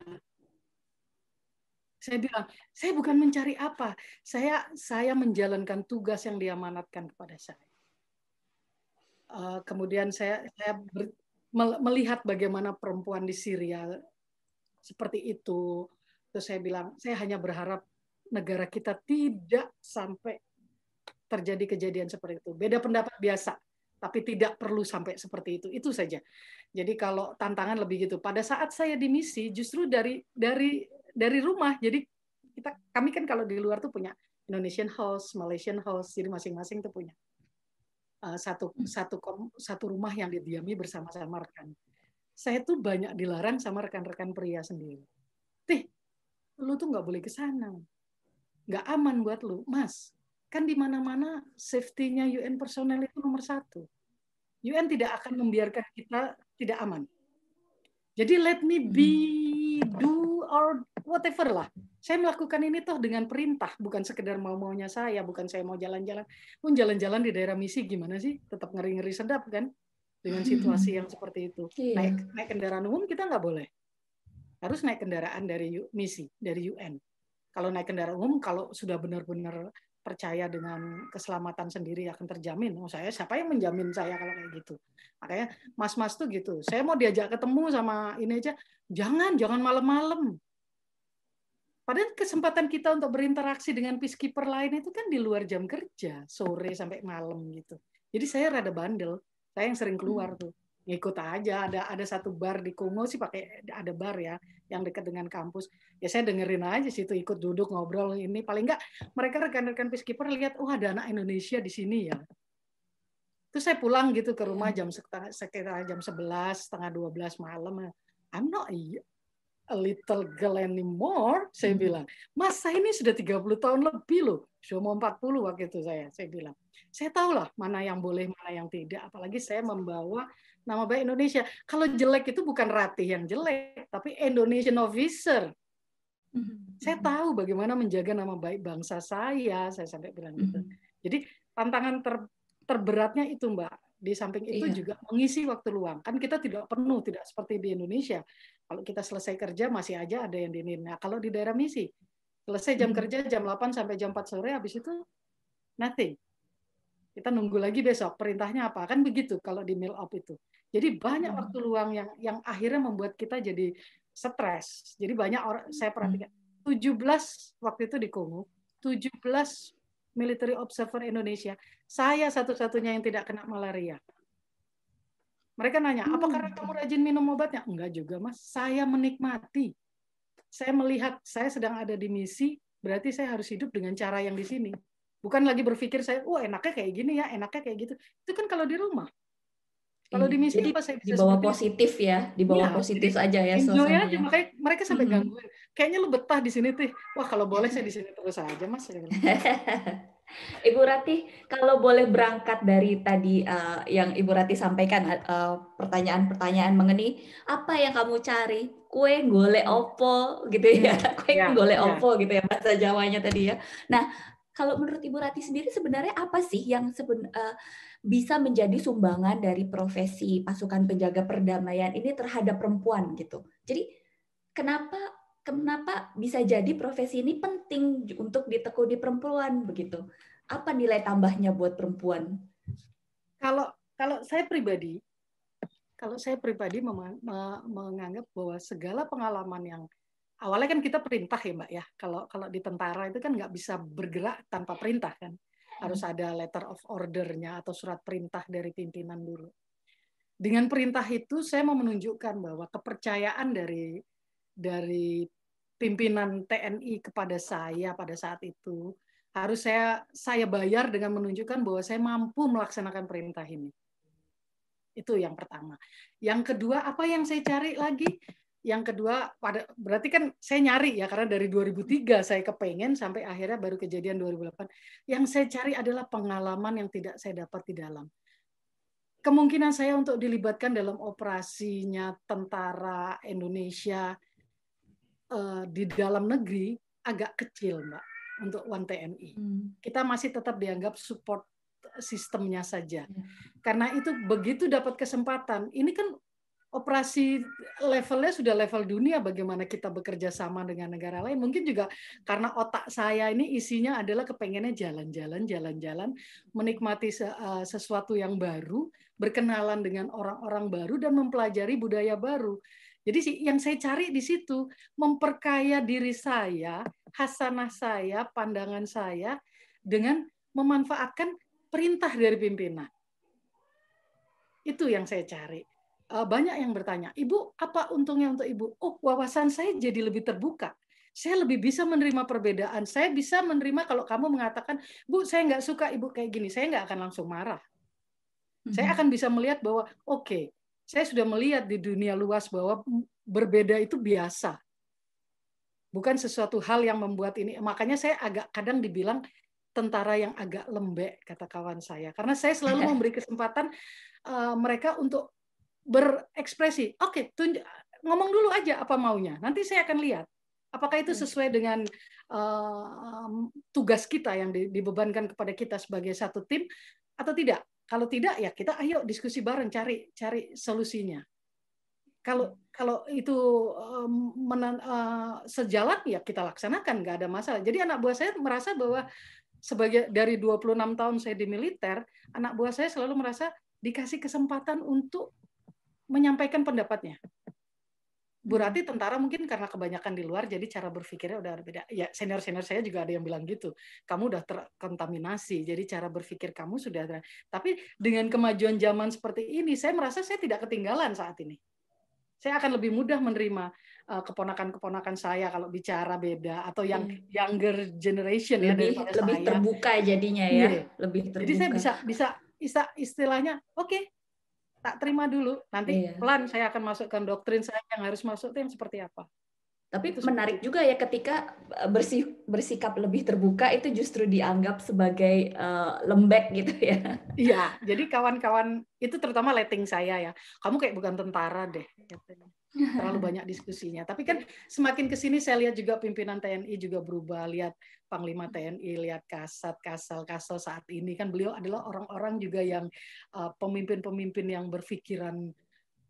Saya bilang, saya bukan mencari apa, saya saya menjalankan tugas yang diamanatkan kepada saya. Uh, kemudian saya saya ber, melihat bagaimana perempuan di Syria seperti itu. Terus saya bilang, saya hanya berharap negara kita tidak sampai terjadi kejadian seperti itu. Beda pendapat biasa, tapi tidak perlu sampai seperti itu. Itu saja. Jadi kalau tantangan lebih gitu. Pada saat saya di misi, justru dari dari dari rumah. Jadi kita kami kan kalau di luar tuh punya Indonesian house, Malaysian house, jadi masing-masing tuh punya uh, satu satu satu rumah yang didiami bersama-sama rekan. Saya tuh banyak dilarang sama rekan-rekan pria sendiri. Tih, lu tuh nggak boleh ke sana, nggak aman buat lu, mas. Kan di mana-mana safety-nya UN personel itu nomor satu. UN tidak akan membiarkan kita tidak aman. Jadi let me be do or whatever lah. Saya melakukan ini toh dengan perintah, bukan sekedar mau-maunya saya, bukan saya mau jalan-jalan. Pun jalan-jalan di daerah misi gimana sih? Tetap ngeri-ngeri sedap kan? Dengan situasi yang seperti itu. Iya. Naik, naik kendaraan umum kita nggak boleh. Harus naik kendaraan dari misi, dari UN. Kalau naik kendaraan umum, kalau sudah benar-benar percaya dengan keselamatan sendiri akan terjamin. Oh saya siapa yang menjamin saya kalau kayak gitu? Makanya mas-mas tuh gitu. Saya mau diajak ketemu sama ini aja, jangan jangan malam-malam. Padahal kesempatan kita untuk berinteraksi dengan peacekeeper lain itu kan di luar jam kerja, sore sampai malam gitu. Jadi saya rada bandel. Saya yang sering keluar tuh ngikut aja ada ada satu bar di Kongo sih pakai ada bar ya yang dekat dengan kampus. Ya saya dengerin aja sih itu ikut duduk ngobrol ini. Paling enggak mereka rekan-rekan peacekeeper lihat oh ada anak Indonesia di sini ya. Terus saya pulang gitu ke rumah jam sekitar jam 11 setengah 12 malam. I'm not a little girl anymore saya bilang. Masa ini sudah 30 tahun lebih loh sudah mau 40 waktu itu saya saya bilang. Saya tahu lah mana yang boleh mana yang tidak. Apalagi saya membawa nama baik Indonesia. Kalau jelek itu bukan Ratih yang jelek, tapi Indonesian officer. Mm-hmm. Saya tahu bagaimana menjaga nama baik bangsa saya, saya sampai bilang gitu. Mm-hmm. Jadi tantangan ter, terberatnya itu Mbak. Di samping itu iya. juga mengisi waktu luang. Kan kita tidak penuh, tidak seperti di Indonesia. Kalau kita selesai kerja masih aja ada yang dinin. Nah, kalau di daerah misi, selesai jam mm-hmm. kerja jam 8 sampai jam 4 sore, habis itu nothing. Kita nunggu lagi besok perintahnya apa. Kan begitu kalau di mail up itu. Jadi banyak hmm. waktu luang yang yang akhirnya membuat kita jadi stres. Jadi banyak orang saya perhatikan 17 hmm. waktu itu di Kongo, 17 military observer Indonesia, saya satu-satunya yang tidak kena malaria. Mereka nanya, apa karena hmm. kamu rajin minum obatnya? Enggak juga, Mas. Saya menikmati. Saya melihat saya sedang ada di misi, berarti saya harus hidup dengan cara yang di sini. Bukan lagi berpikir saya, oh enaknya kayak gini ya, enaknya kayak gitu. Itu kan kalau di rumah. Kalau di misi apa saya bisa dibawa positif ya, dibawa ya, positif aja ya enjoy aja, makanya mereka sampai hmm. gangguin. Kayaknya lu betah di sini tuh. Wah, kalau boleh saya di sini terus aja, Mas. (laughs) Ibu Rati, kalau boleh berangkat dari tadi uh, yang Ibu Rati sampaikan pertanyaan eh, pertanyaan-pertanyaan mengenai apa yang kamu cari, kue gole opo gitu ya, hmm, (laughs) kue ya, gole ya. opo gitu ya bahasa Jawanya tadi ya. Nah, kalau menurut Ibu Rati sendiri sebenarnya apa sih yang seben, uh, bisa menjadi sumbangan dari profesi pasukan penjaga perdamaian ini terhadap perempuan gitu. Jadi kenapa kenapa bisa jadi profesi ini penting untuk ditekuni perempuan begitu? Apa nilai tambahnya buat perempuan? Kalau kalau saya pribadi, kalau saya pribadi menganggap bahwa segala pengalaman yang awalnya kan kita perintah ya mbak ya. Kalau kalau di tentara itu kan nggak bisa bergerak tanpa perintah kan harus hmm. ada letter of order-nya atau surat perintah dari pimpinan dulu. Dengan perintah itu saya mau menunjukkan bahwa kepercayaan dari dari pimpinan TNI kepada saya pada saat itu harus saya saya bayar dengan menunjukkan bahwa saya mampu melaksanakan perintah ini. Itu yang pertama. Yang kedua, apa yang saya cari lagi? Yang kedua, pada berarti kan saya nyari ya karena dari 2003 saya kepengen sampai akhirnya baru kejadian 2008. Yang saya cari adalah pengalaman yang tidak saya dapat di dalam. Kemungkinan saya untuk dilibatkan dalam operasinya tentara Indonesia uh, di dalam negeri agak kecil, Mbak, untuk One TNI. Hmm. Kita masih tetap dianggap support sistemnya saja. Hmm. Karena itu begitu dapat kesempatan, ini kan operasi levelnya sudah level dunia bagaimana kita bekerja sama dengan negara lain. Mungkin juga karena otak saya ini isinya adalah kepengennya jalan-jalan jalan-jalan menikmati eh, sesuatu yang baru berkenalan dengan orang-orang baru dan mempelajari budaya baru. Jadi yang saya cari di situ memperkaya diri saya hasanah saya pandangan saya dengan memanfaatkan perintah dari pimpinan. Itu yang saya cari banyak yang bertanya, Ibu, apa untungnya untuk Ibu? Oh, wawasan saya jadi lebih terbuka. Saya lebih bisa menerima perbedaan. Saya bisa menerima kalau kamu mengatakan, Bu, saya nggak suka Ibu kayak gini. Saya nggak akan langsung marah. Saya mhm. akan bisa melihat bahwa, oke, okay, saya sudah melihat di dunia luas bahwa berbeda itu biasa. Bukan sesuatu hal yang membuat ini. Makanya saya agak kadang dibilang tentara yang agak lembek, kata kawan saya. Karena saya selalu memberi kesempatan uh, mereka untuk berekspresi. Oke, okay, ngomong dulu aja apa maunya. Nanti saya akan lihat apakah itu hmm. sesuai dengan uh, tugas kita yang dibebankan kepada kita sebagai satu tim atau tidak. Kalau tidak ya kita ayo diskusi bareng cari cari solusinya. Kalau kalau itu uh, sejalan ya kita laksanakan nggak ada masalah. Jadi anak buah saya merasa bahwa sebagai dari 26 tahun saya di militer, anak buah saya selalu merasa dikasih kesempatan untuk menyampaikan pendapatnya. Bu Rati tentara mungkin karena kebanyakan di luar jadi cara berpikirnya udah berbeda. Ya senior senior saya juga ada yang bilang gitu. Kamu udah terkontaminasi, jadi cara berpikir kamu sudah. Ter... Tapi dengan kemajuan zaman seperti ini, saya merasa saya tidak ketinggalan saat ini. Saya akan lebih mudah menerima uh, keponakan-keponakan saya kalau bicara beda atau yang hmm. younger generation ya lebih, ya lebih saya. terbuka jadinya ya, yeah. lebih terbuka. Jadi saya bisa bisa istilahnya oke okay, tak terima dulu. Nanti iya. pelan saya akan masukkan doktrin saya yang harus masuk itu yang seperti apa. Tapi itu menarik juga ya ketika eh, bersih, bersikap lebih terbuka itu justru dianggap sebagai uh, lembek gitu ya. Iya, jadi kawan-kawan itu terutama letting saya ya. Kamu kayak bukan tentara deh. Katanya terlalu (laughs) banyak diskusinya. Tapi kan semakin ke sini saya lihat juga pimpinan TNI juga berubah, lihat Panglima TNI, lihat Kasat, Kasal, Kasal saat ini. Kan beliau adalah orang-orang juga yang uh, pemimpin-pemimpin yang berpikiran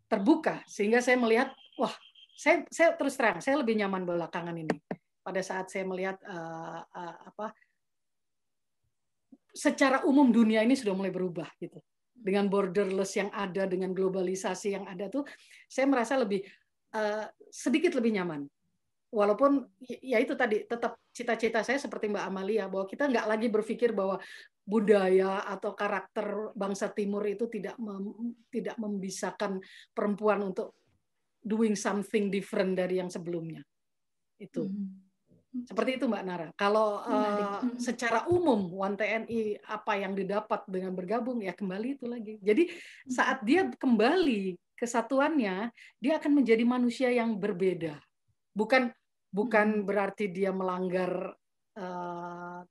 terbuka. Sehingga saya melihat wah, saya saya terus terang saya lebih nyaman belakangan ini. Pada saat saya melihat uh, uh, apa secara umum dunia ini sudah mulai berubah gitu dengan borderless yang ada, dengan globalisasi yang ada tuh, saya merasa lebih uh, sedikit lebih nyaman. Walaupun ya itu tadi tetap cita-cita saya seperti Mbak Amalia bahwa kita nggak lagi berpikir bahwa budaya atau karakter bangsa Timur itu tidak mem, tidak membisakan perempuan untuk doing something different dari yang sebelumnya. Itu. Hmm. Seperti itu Mbak Nara. Kalau uh, secara umum One TNI apa yang didapat dengan bergabung ya kembali itu lagi. Jadi hmm. saat dia kembali kesatuannya, dia akan menjadi manusia yang berbeda. Bukan bukan hmm. berarti dia melanggar uh,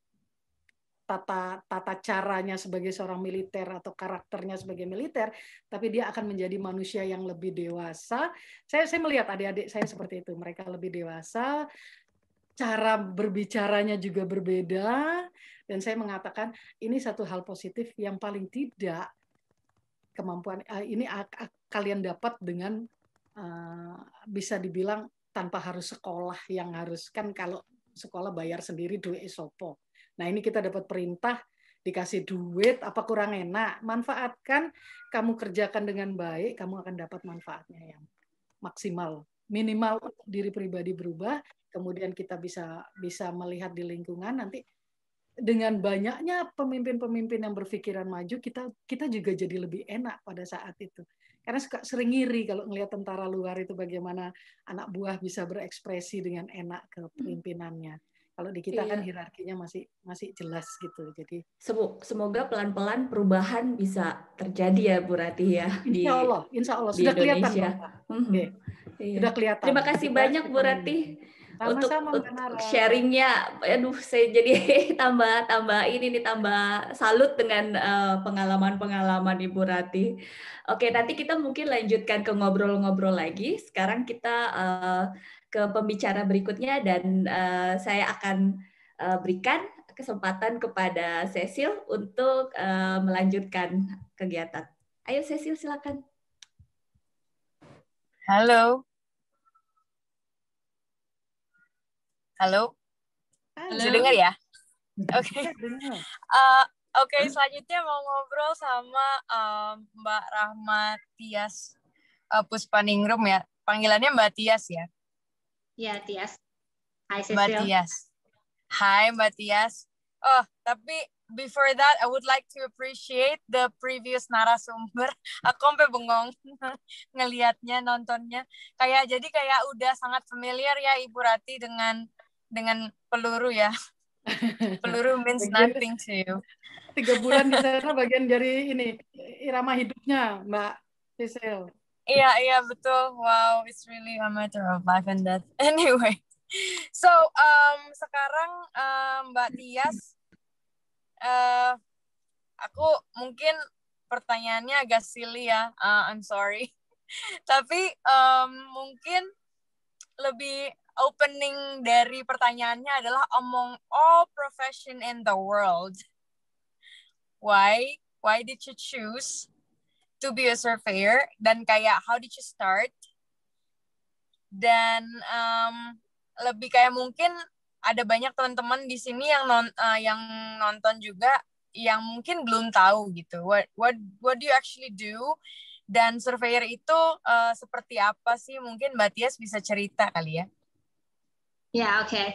tata tata caranya sebagai seorang militer atau karakternya sebagai militer, tapi dia akan menjadi manusia yang lebih dewasa. Saya saya melihat adik-adik saya seperti itu, mereka lebih dewasa, cara berbicaranya juga berbeda dan saya mengatakan ini satu hal positif yang paling tidak kemampuan uh, ini kalian dapat dengan uh, bisa dibilang tanpa harus sekolah yang harus kan kalau sekolah bayar sendiri duit isopo. Nah ini kita dapat perintah dikasih duit apa kurang enak manfaatkan kamu kerjakan dengan baik kamu akan dapat manfaatnya yang maksimal minimal diri pribadi berubah kemudian kita bisa bisa melihat di lingkungan nanti dengan banyaknya pemimpin-pemimpin yang berpikiran maju kita kita juga jadi lebih enak pada saat itu. Karena suka sering ngiri kalau melihat tentara luar itu bagaimana anak buah bisa berekspresi dengan enak ke pemimpinannya kalau di kita kan iya. kan hierarkinya masih masih jelas gitu jadi semoga pelan-pelan perubahan bisa terjadi ya Bu Rati ya (laughs) Insya Allah Insya Allah sudah kelihatan mm -hmm. Iya. Udah kelihatan. Terima kasih banyak Bu Rati untuk, untuk sharingnya. Aduh, saya jadi (laughs) tambah tambah ini nih tambah salut dengan uh, pengalaman-pengalaman Ibu Rati. Oke, nanti kita mungkin lanjutkan ke ngobrol-ngobrol lagi. Sekarang kita uh, ke pembicara berikutnya dan uh, saya akan uh, berikan kesempatan kepada Cecil untuk uh, melanjutkan kegiatan. Ayo Cecil silakan. Halo. Halo. Halo. Bisa dengar ya? Oke. Okay. Uh, Oke, okay, selanjutnya mau ngobrol sama um, Mbak Rahmat Tias uh, Puspaningrum ya. Panggilannya Mbak Tias ya? Iya, Tias. Hai, Cecil. Mbak Tias. Hai, Mbak Tias. Oh, tapi before that, I would like to appreciate the previous narasumber. (laughs) Aku sampai bengong (laughs) ngelihatnya, nontonnya. Kayak jadi kayak udah sangat familiar ya Ibu Rati dengan dengan peluru ya. (laughs) peluru means nothing to you. Tiga bulan di sana bagian dari ini irama hidupnya, Mbak Cecil. Iya, iya betul. Wow, it's really a matter of life and death. (laughs) Anyway, so um, sekarang um, Mbak Tias, uh, aku mungkin pertanyaannya agak silly ya. Uh, I'm sorry. (laughs) Tapi um, mungkin lebih opening dari pertanyaannya adalah among all profession in the world, why why did you choose to be a surveyor dan kayak how did you start? Dan um, lebih kayak mungkin ada banyak teman-teman di sini yang non uh, yang nonton juga yang mungkin belum tahu gitu. What what what do you actually do? Dan surveyor itu uh, seperti apa sih? Mungkin Mbak Tias bisa cerita kali ya. Ya yeah, oke. Okay.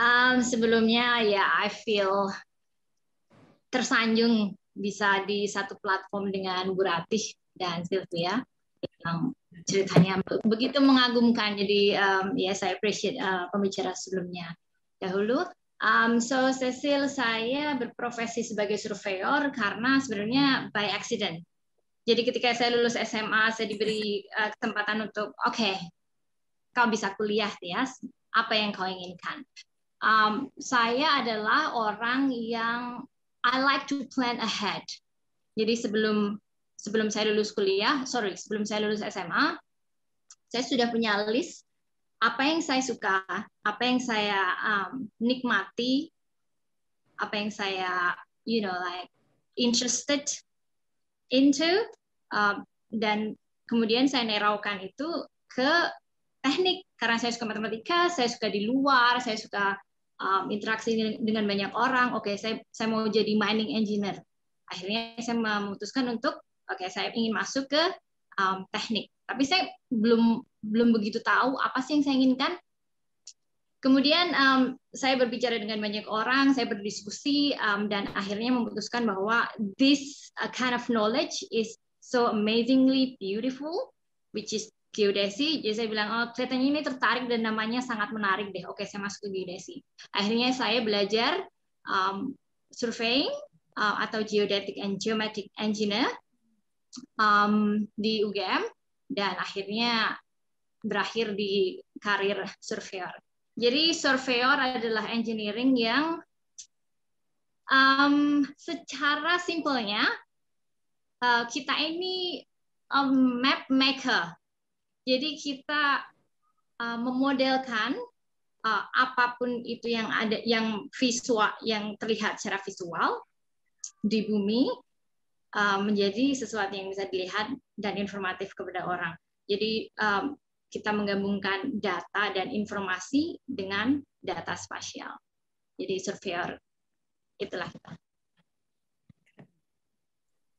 um, sebelumnya ya yeah, I feel tersanjung bisa di satu platform dengan Bu Ratih dan Sylvia yang ceritanya begitu mengagumkan. Jadi um, ya saya appreciate uh, pembicara sebelumnya dahulu. Um, so Cecil saya berprofesi sebagai surveyor karena sebenarnya by accident. Jadi ketika saya lulus SMA saya diberi uh, kesempatan untuk oke okay, kau bisa kuliah Tias apa yang kau inginkan. Um, saya adalah orang yang I like to plan ahead. Jadi sebelum sebelum saya lulus kuliah, sorry, sebelum saya lulus SMA, saya sudah punya list apa yang saya suka, apa yang saya um, nikmati, apa yang saya, you know, like interested into, um, dan kemudian saya neraukan itu ke teknik karena saya suka matematika, saya suka di luar, saya suka um, interaksi dengan banyak orang. Oke, okay, saya saya mau jadi mining engineer. Akhirnya saya memutuskan untuk oke okay, saya ingin masuk ke um, teknik. Tapi saya belum belum begitu tahu apa sih yang saya inginkan. Kemudian um, saya berbicara dengan banyak orang, saya berdiskusi um, dan akhirnya memutuskan bahwa this uh, kind of knowledge is so amazingly beautiful, which is geodesi. Jadi saya bilang, oh kelihatannya ini tertarik dan namanya sangat menarik deh. Oke, saya masuk ke geodesi. Akhirnya saya belajar um, surveying uh, atau geodetic and geometric engineer um, di UGM dan akhirnya berakhir di karir surveyor. Jadi surveyor adalah engineering yang um, secara simpelnya uh, kita ini um, map maker jadi kita uh, memodelkan uh, apa pun itu yang ada yang visual yang terlihat secara visual di bumi uh, menjadi sesuatu yang bisa dilihat dan informatif kepada orang. Jadi um, kita menggabungkan data dan informasi dengan data spasial. Jadi surveyor itulah kita.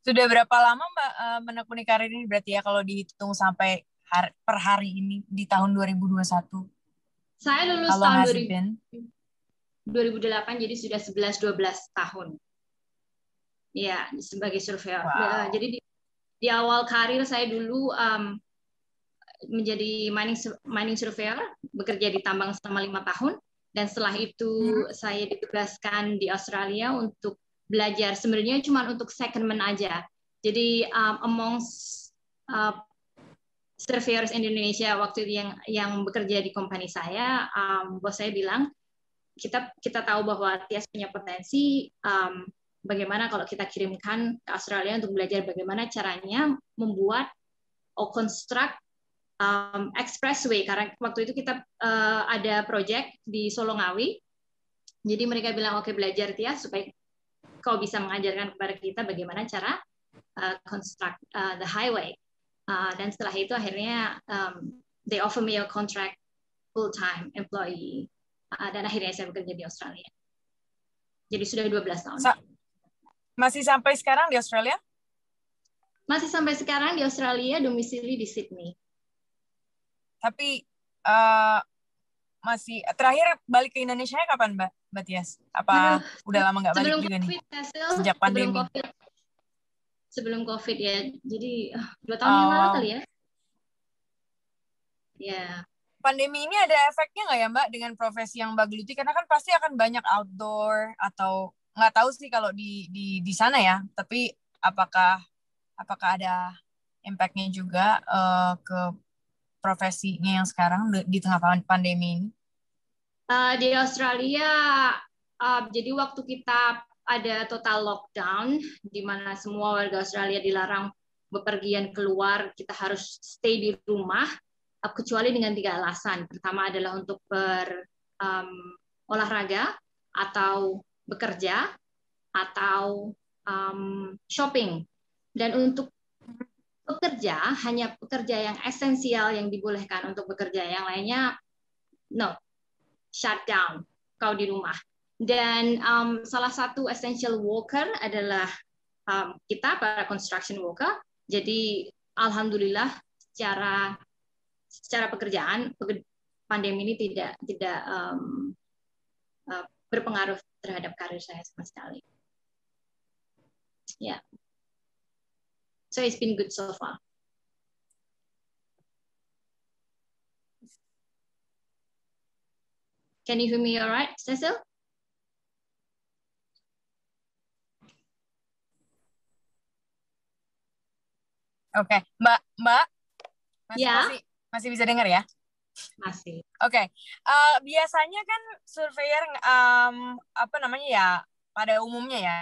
Sudah berapa lama Mbak menekuni karir ini berarti ya kalau dihitung sampai hari, per hari ini di tahun 2021? Saya lulus How tahun 2000, 2008 jadi sudah 11 12 tahun. Ya, sebagai surveyor. Wow. Ya, jadi di, di awal karir saya dulu um, menjadi mining mining surveyor, bekerja di tambang selama lima tahun dan setelah itu hmm. saya ditugaskan di Australia untuk belajar sebenarnya cuma untuk secondment aja. Jadi um, amongst uh, surveyors Indonesia waktu yang yang bekerja di company saya, um, bos saya bilang kita kita tahu bahwa Tias punya potensi. Um, bagaimana kalau kita kirimkan ke Australia untuk belajar bagaimana caranya membuat or construct um, expressway karena waktu itu kita uh, ada project di Solongawi. Jadi mereka bilang oke okay, belajar Tias supaya kau bisa mengajarkan kepada kita bagaimana cara uh, construct uh, the highway. Uh, dan setelah itu akhirnya um, they offer me a contract full time employee uh, dan akhirnya saya bekerja di Australia. Jadi sudah 12 tahun. Sa masih sampai sekarang di Australia? Masih sampai sekarang di Australia, domisili di Sydney. Tapi uh, masih terakhir balik ke Indonesia kapan Mbak Mbak Tias? Apa Aduh, udah lama nggak balik juga COVID, nih? Hasil, Sejak pandemi. Sebelum COVID, sebelum COVID ya. Jadi uh, dua tahun oh. yang lalu oh. kali ya. Ya. Pandemi ini ada efeknya nggak ya Mbak dengan profesi yang Mbak geluti? Karena kan pasti akan banyak outdoor atau nggak tahu sih kalau di di di sana ya. Tapi apakah apakah ada impactnya juga uh, ke profesinya yang sekarang di tengah pandemi ini? Uh, di Australia, uh, jadi waktu kita ada total lockdown, di mana semua warga Australia dilarang bepergian keluar, kita harus stay di rumah, uh, kecuali dengan tiga alasan. Pertama adalah untuk ber um, olahraga atau bekerja atau um, shopping. Dan untuk pekerja hanya pekerja yang esensial yang dibolehkan untuk bekerja yang lainnya no shut down kau di rumah dan um, salah satu essential worker adalah um, kita para construction worker jadi alhamdulillah secara secara pekerjaan pandemi ini tidak tidak um, uh, berpengaruh terhadap karir saya sama sekali ya yeah. So it's been good so far. Can you hear me all right, Cecil? Oke, okay. Mbak, Mbak, masih, ya. masih, masih bisa dengar ya? Masih. Oke, okay. uh, eh, biasanya kan surveyor um, apa namanya ya pada umumnya ya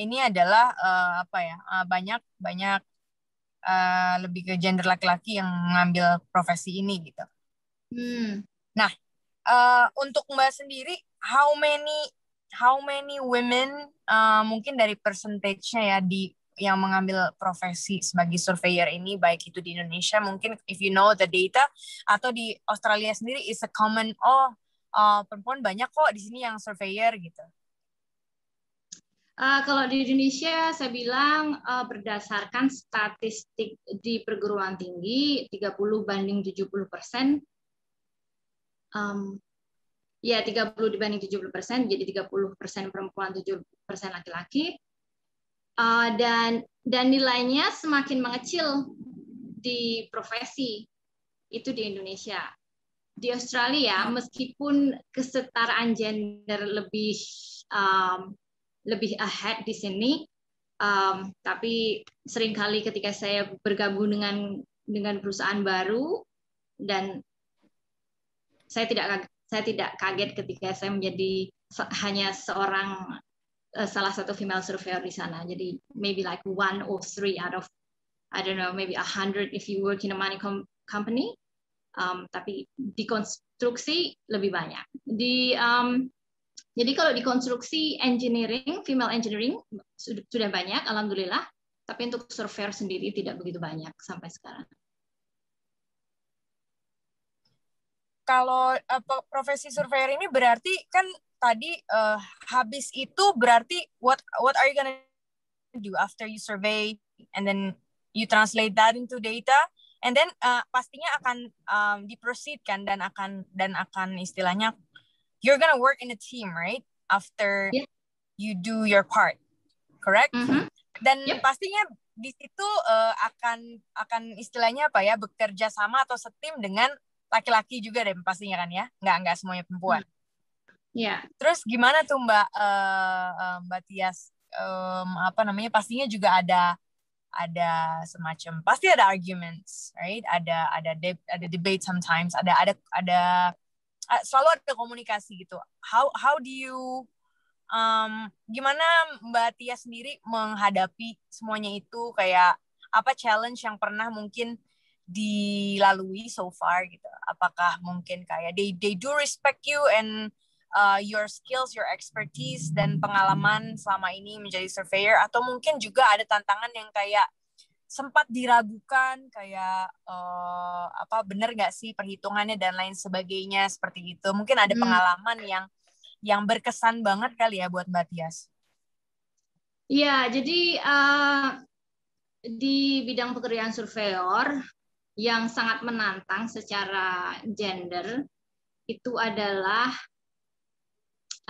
ini adalah uh, apa ya uh, banyak banyak uh, lebih ke gender laki-laki yang mengambil profesi ini gitu. Hmm. Nah uh, untuk mbak sendiri how many how many women uh, mungkin dari percentage-nya ya di yang mengambil profesi sebagai surveyor ini baik itu di Indonesia mungkin if you know the data atau di Australia sendiri is a common oh uh, perempuan banyak kok di sini yang surveyor gitu. Uh, kalau di Indonesia saya bilang uh, berdasarkan statistik di perguruan tinggi 30 banding 70 persen. Um, ya 30 dibanding 70 persen, jadi 30 persen perempuan, 70 persen laki-laki. Uh, dan dan nilainya semakin mengecil di profesi itu di Indonesia. Di Australia meskipun kesetaraan gender lebih um, lebih ahead di sini. Um, tapi sering kali ketika saya bergabung dengan dengan perusahaan baru dan saya tidak saya tidak kaget ketika saya menjadi hanya seorang uh, salah satu female surveyor di sana. Jadi maybe like one or three out of I don't know maybe a hundred if you work in a money com company. Um, tapi di konstruksi lebih banyak. Di um, jadi kalau di konstruksi engineering, female engineering sudah banyak, alhamdulillah. Tapi untuk surveyor sendiri tidak begitu banyak sampai sekarang. Kalau uh, profesi surveyor ini berarti kan tadi uh, habis itu berarti what what are you gonna do after you survey and then you translate that into data and then uh, pastinya akan um, diproceed kan dan akan dan akan istilahnya you're gonna work in a team, right? After yeah. you do your part, correct? Mm-hmm. Dan yep. pastinya di situ uh, akan akan istilahnya apa ya bekerja sama atau setim dengan laki-laki juga deh pastinya kan ya, nggak nggak semuanya perempuan. Ya. Yeah. Terus gimana tuh Mbak uh, uh, Mbak Tias um, apa namanya pastinya juga ada ada semacam pasti ada arguments right ada ada de ada debate sometimes ada ada ada selalu ada komunikasi gitu how how do you um, gimana Mbak Tia sendiri menghadapi semuanya itu kayak apa challenge yang pernah mungkin dilalui so far gitu apakah mungkin kayak they they do respect you and uh, your skills, your expertise dan pengalaman selama ini menjadi surveyor atau mungkin juga ada tantangan yang kayak sempat diragukan kayak uh, apa benar nggak sih perhitungannya dan lain sebagainya seperti itu mungkin ada hmm. pengalaman yang yang berkesan banget kali ya buat Mbak Tias. Iya jadi uh, di bidang pekerjaan surveyor yang sangat menantang secara gender itu adalah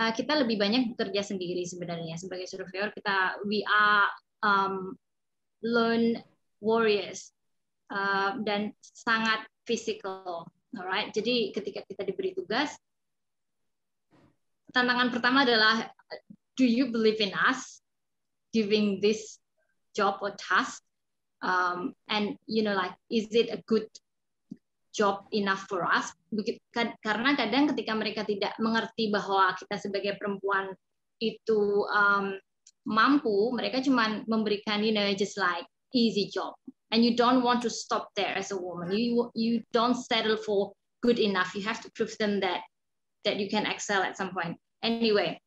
uh, kita lebih banyak bekerja sendiri sebenarnya. Sebagai surveyor kita we are um, lone warriors uh, dan sangat physical alright? Jadi ketika kita diberi tugas tantangan pertama adalah do you believe in us giving this job or task um, and you know like is it a good job enough for us? Karena kadang ketika mereka tidak mengerti bahwa kita sebagai perempuan itu um, mampu mereka cuma memberikan you know just like easy job. And you don't want to stop there as a woman. You you don't settle for good enough. You have to prove them that that you can excel at some point. Anyway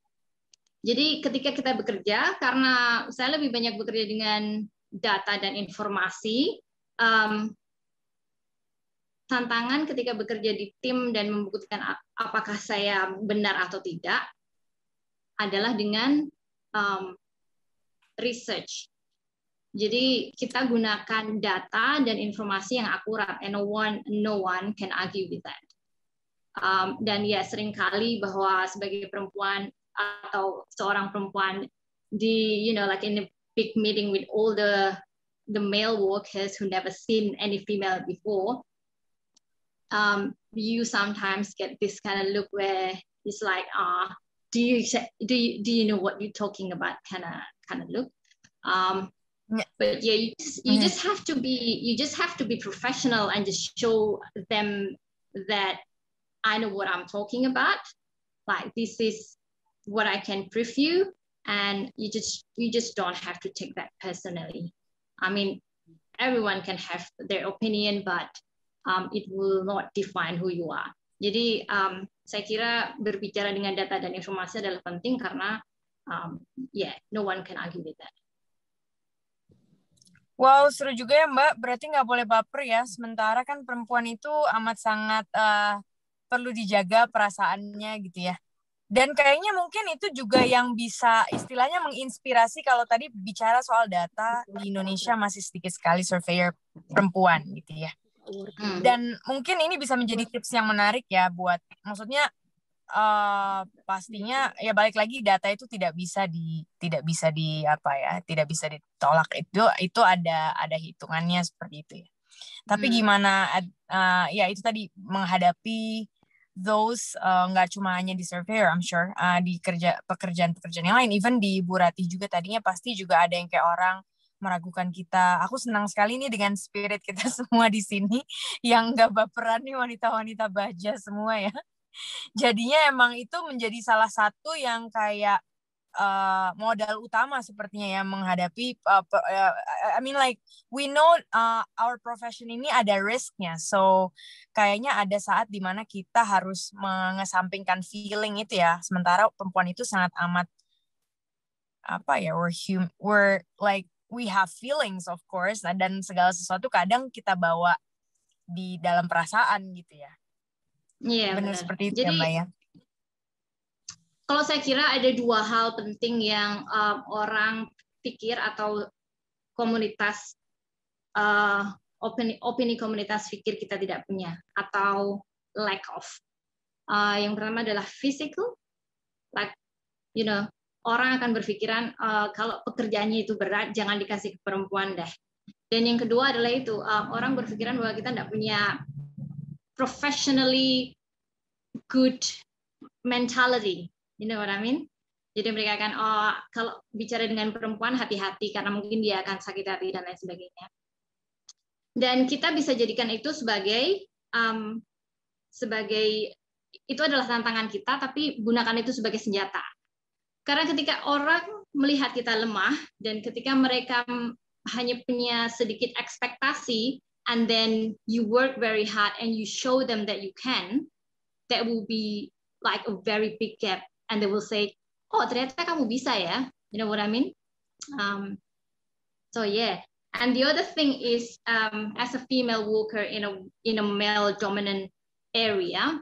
jadi ketika kita bekerja karena saya lebih banyak bekerja dengan data dan informasi um, tantangan ketika bekerja di tim dan membuktikan apakah saya benar atau tidak adalah dengan um, research. Jadi kita gunakan data dan informasi yang akurat, and no one no one can argue with that. Um, dan ya sering kali bahwa sebagai perempuan atau seorang perempuan di you know like in a big meeting with all the the male workers who never seen any female before, um, you sometimes get this kind of look where it's like, ah, uh, do you do you do you know what you're talking about? Kind of kind of look. Um, but yeah, you just, you just have to be you just have to be professional and just show them that I know what I'm talking about. Like this is what I can prove you, and you just you just don't have to take that personally. I mean, everyone can have their opinion, but um, it will not define who you are. Jadi um, saya kira berbicara dengan data dan informasi adalah penting karena um, yeah, no one can argue with that. Wow, seru juga ya Mbak. Berarti nggak boleh baper ya. Sementara kan perempuan itu amat sangat uh, perlu dijaga perasaannya gitu ya. Dan kayaknya mungkin itu juga yang bisa istilahnya menginspirasi kalau tadi bicara soal data di Indonesia masih sedikit sekali surveyor perempuan gitu ya. Hmm. Dan mungkin ini bisa menjadi tips yang menarik ya buat maksudnya uh, pastinya ya balik lagi data itu tidak bisa di tidak bisa di apa ya tidak bisa ditolak itu itu ada ada hitungannya seperti itu ya. Tapi hmm. gimana uh, ya itu tadi menghadapi those nggak uh, cuma hanya di surveyor, I'm sure uh, di kerja pekerjaan-pekerjaan yang lain, even di Burati juga tadinya pasti juga ada yang kayak orang meragukan kita. Aku senang sekali nih dengan spirit kita (laughs) semua di sini yang gak baperan nih wanita-wanita baja semua ya. Jadinya emang itu menjadi salah satu yang kayak uh, modal utama sepertinya ya menghadapi uh, uh, I mean like we know uh, our profession ini ada risknya so kayaknya ada saat di mana kita harus mengesampingkan feeling itu ya sementara perempuan itu sangat amat apa ya we're hum we're like we have feelings of course dan segala sesuatu kadang kita bawa di dalam perasaan gitu ya. Iya yeah, benar seperti itu ya, Jadi, ya Mbak ya. Kalau saya kira ada dua hal penting yang um, orang pikir atau komunitas uh, opini opini komunitas pikir kita tidak punya atau lack of. Uh, yang pertama adalah physical, like you know orang akan berpikiran uh, kalau pekerjaannya itu berat jangan dikasih ke perempuan deh. Dan yang kedua adalah itu uh, orang berpikiran bahwa kita tidak punya professionally good mentality. You know what I mean? Jadi mereka akan oh kalau bicara dengan perempuan hati-hati karena mungkin dia akan sakit hati dan lain sebagainya. Dan kita bisa jadikan itu sebagai um, sebagai itu adalah tantangan kita, tapi gunakan itu sebagai senjata. Karena ketika orang melihat kita lemah dan ketika mereka hanya punya sedikit ekspektasi, and then you work very hard and you show them that you can, that will be like a very big gap, and they will say, oh ternyata kamu bisa ya. You know what I mean? Um, so yeah. And the other thing is um, as a female worker in a in a male dominant area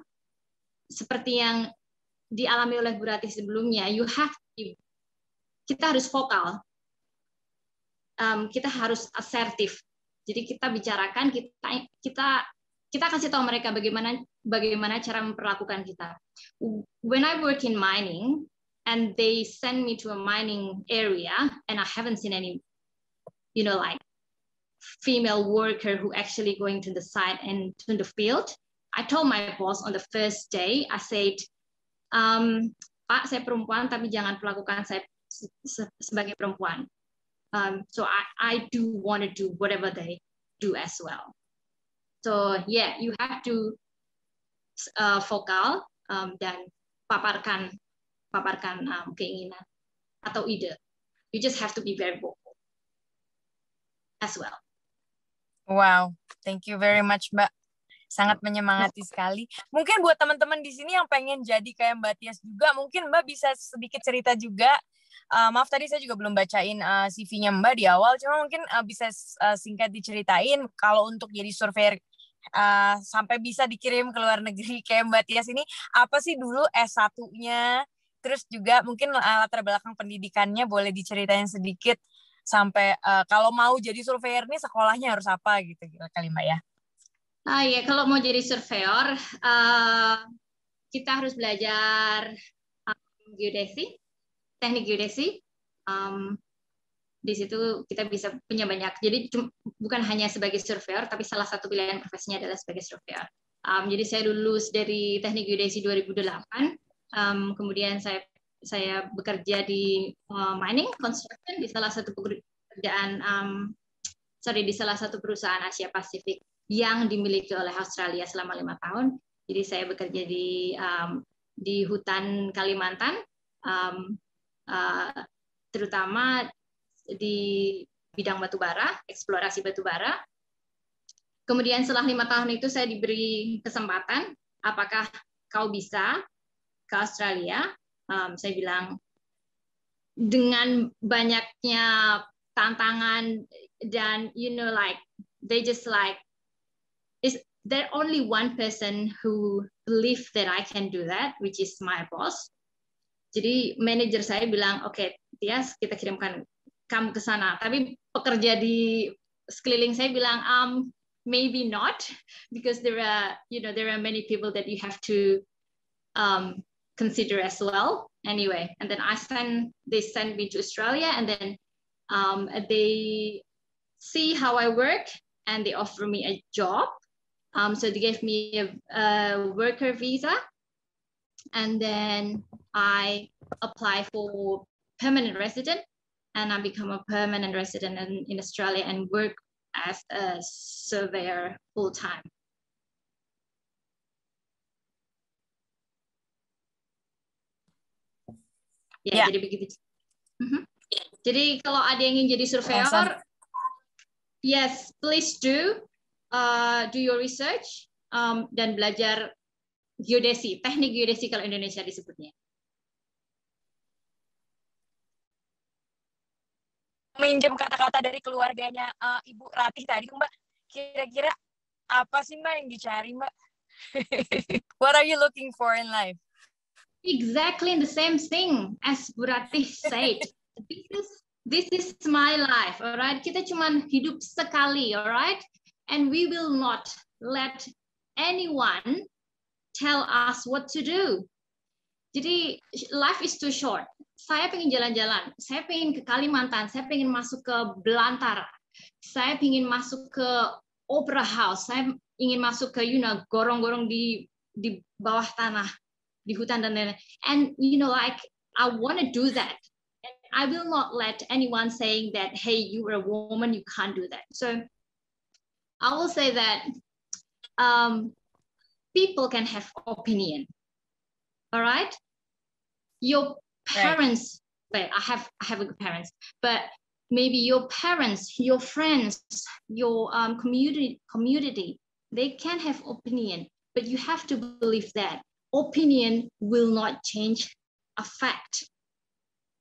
seperti yang dialami oleh Bu Ratih sebelumnya you have to, kita harus vokal. Um, kita harus asertif jadi kita bicarakan kita kita kita kasih tahu mereka bagaimana bagaimana cara memperlakukan kita. When I work in mining and they send me to a mining area and i haven't seen any you know like female worker who actually going to the site and to the field i told my boss on the first day i said um, pak saya perempuan tapi jangan perlakukan saya sebagai perempuan. Um, so I, I do want to do whatever they do as well. So yeah you have to uh, vokal um, dan paparkan paparkan um, keinginan atau ide. You just have to be very vocal as well. Wow, thank you very much, Mbak. Sangat menyemangati sekali. Mungkin buat teman-teman di sini yang pengen jadi kayak Mbak Tias juga, mungkin Mbak bisa sedikit cerita juga. Uh, maaf tadi saya juga belum bacain uh, CV-nya Mbak di awal, cuma mungkin uh, bisa uh, singkat diceritain kalau untuk jadi surveyor uh, sampai bisa dikirim ke luar negeri (laughs) kayak Mbak Tias ini, apa sih dulu S1-nya, Terus juga mungkin latar belakang pendidikannya boleh diceritain sedikit sampai uh, kalau mau jadi surveyor nih sekolahnya harus apa gitu kali Mbak ya. Ah ya kalau mau jadi surveyor uh, kita harus belajar um, geodesi, teknik geodesi. Um, di situ kita bisa punya banyak. Jadi bukan hanya sebagai surveyor, tapi salah satu pilihan profesinya adalah sebagai surveyor. Um, jadi saya lulus dari teknik geodesi 2008 um, kemudian saya saya bekerja di uh, mining construction di salah satu pekerjaan um, sorry di salah satu perusahaan Asia Pasifik yang dimiliki oleh Australia selama lima tahun. Jadi saya bekerja di um, di hutan Kalimantan, um, uh, terutama di bidang batubara, eksplorasi batubara. Kemudian setelah lima tahun itu saya diberi kesempatan, apakah kau bisa ke Australia, um, saya bilang dengan banyaknya tantangan dan you know like they just like is there only one person who believe that I can do that, which is my boss. Jadi manajer saya bilang, oke, okay, Tias, kita kirimkan kamu ke sana. Tapi pekerja di sekeliling saya bilang, um, maybe not, because there are, you know, there are many people that you have to um, consider as well. Anyway, and then I send they send me to Australia, and then um, they see how I work, and they offer me a job. Um, so they gave me a, a worker visa, and then I apply for permanent resident, and I become a permanent resident in, in Australia and work as a surveyor full time. Ya, ya. jadi begitu. Mm-hmm. Jadi kalau ada yang ingin jadi surveyor, yes, please do uh, do your research um, dan belajar geodesi, teknik geodesi kalau Indonesia disebutnya. Minjem kata-kata dari keluarganya uh, Ibu Ratih tadi, Mbak. Kira-kira apa sih Mbak yang dicari, Mbak? (laughs) What are you looking for in life? exactly the same thing as Burati said. (laughs) this is this is my life, all right? Kita cuma hidup sekali, all right? And we will not let anyone tell us what to do. Jadi life is too short. Saya pengen jalan-jalan, saya pengen ke Kalimantan, saya pengen masuk ke Belantara, saya pengen masuk ke Opera House, saya ingin masuk ke you know gorong-gorong di di bawah tanah di hutan dan lain-lain. And you know like I want to do that. And I will not let anyone saying that, hey, you are a woman, you can't do that. So I will say that um, people can have opinion. All right. Your parents, right. I have I have a parents, but maybe your parents, your friends, your um, community community, they can have opinion, but you have to believe that opinion will not change a fact.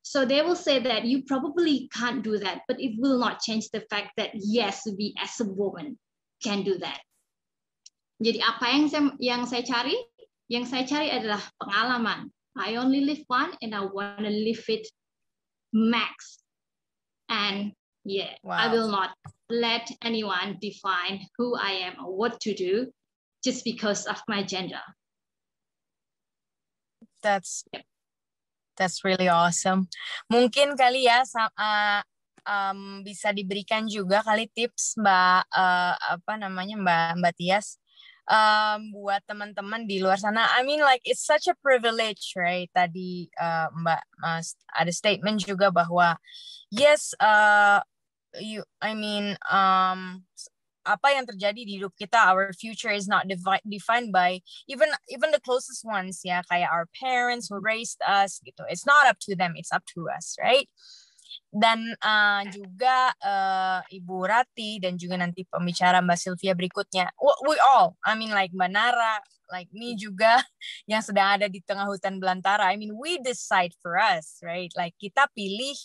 So they will say that you probably can't do that, but it will not change the fact that yes, we as a woman can do that. Jadi apa yang saya, yang saya cari? Yang saya cari adalah pengalaman. I only live one and I want to live it max. And yeah, wow. I will not let anyone define who I am or what to do just because of my gender. That's that's really awesome. Mungkin kali ya uh, um, bisa diberikan juga kali tips Mbak uh, apa namanya Mbak Mbak Tias um, buat teman-teman di luar sana. I mean like it's such a privilege, right? Tadi uh, Mbak Mas ada statement juga bahwa yes, uh, you I mean um, apa yang terjadi di hidup kita our future is not defined by even even the closest ones ya kayak our parents who raised us gitu it's not up to them it's up to us right dan uh, juga uh, Ibu Rati dan juga nanti pembicara Mbak Sylvia berikutnya we all I mean like Mbak Nara like me juga (laughs) yang sedang ada di tengah hutan belantara I mean we decide for us right like kita pilih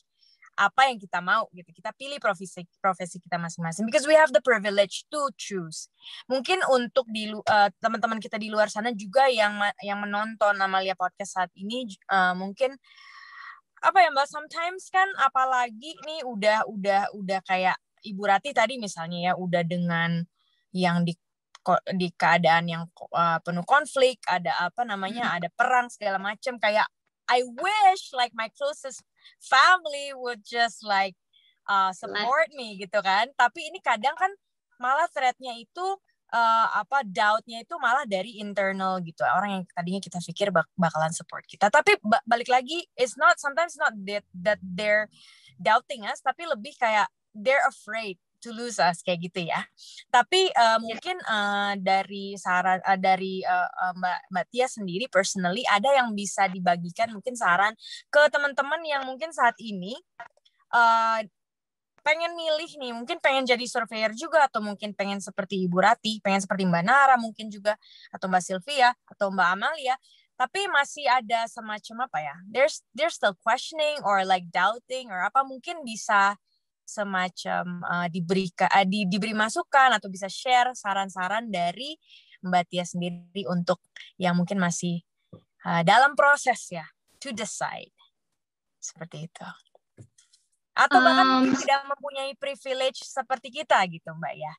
apa yang kita mau gitu. Kita pilih profesi profesi kita masing-masing because we have the privilege to choose. Mungkin untuk di uh, teman-teman kita di luar sana juga yang yang menonton Amalia podcast saat ini uh, mungkin apa ya Mbak sometimes kan apalagi nih udah udah udah kayak Ibu Rati tadi misalnya ya udah dengan yang di di keadaan yang uh, penuh konflik, ada apa namanya, ada perang segala macam kayak I wish like my closest family would just like uh, support me gitu kan. Tapi ini kadang kan malah threatnya itu uh, apa doubtnya itu malah dari internal gitu orang yang tadinya kita pikir bak bakalan support kita tapi ba balik lagi it's not sometimes not that that they're doubting us tapi lebih kayak they're afraid to lose us kayak gitu ya. Tapi uh, mungkin uh, dari saran uh, dari uh, Mbak Mbak Tia sendiri personally ada yang bisa dibagikan mungkin saran ke teman-teman yang mungkin saat ini uh, pengen milih nih, mungkin pengen jadi surveyor juga atau mungkin pengen seperti Ibu Rati, pengen seperti Mbak Nara mungkin juga atau Mbak Sylvia atau Mbak Amalia. Tapi masih ada semacam apa ya there's there's still questioning or like doubting or apa mungkin bisa semacam uh, diberi uh, di, diberi masukan atau bisa share saran-saran dari Mbak Tia sendiri untuk yang mungkin masih uh, dalam proses ya to decide. Seperti itu atau bahkan um, tidak mempunyai privilege seperti kita gitu Mbak ya.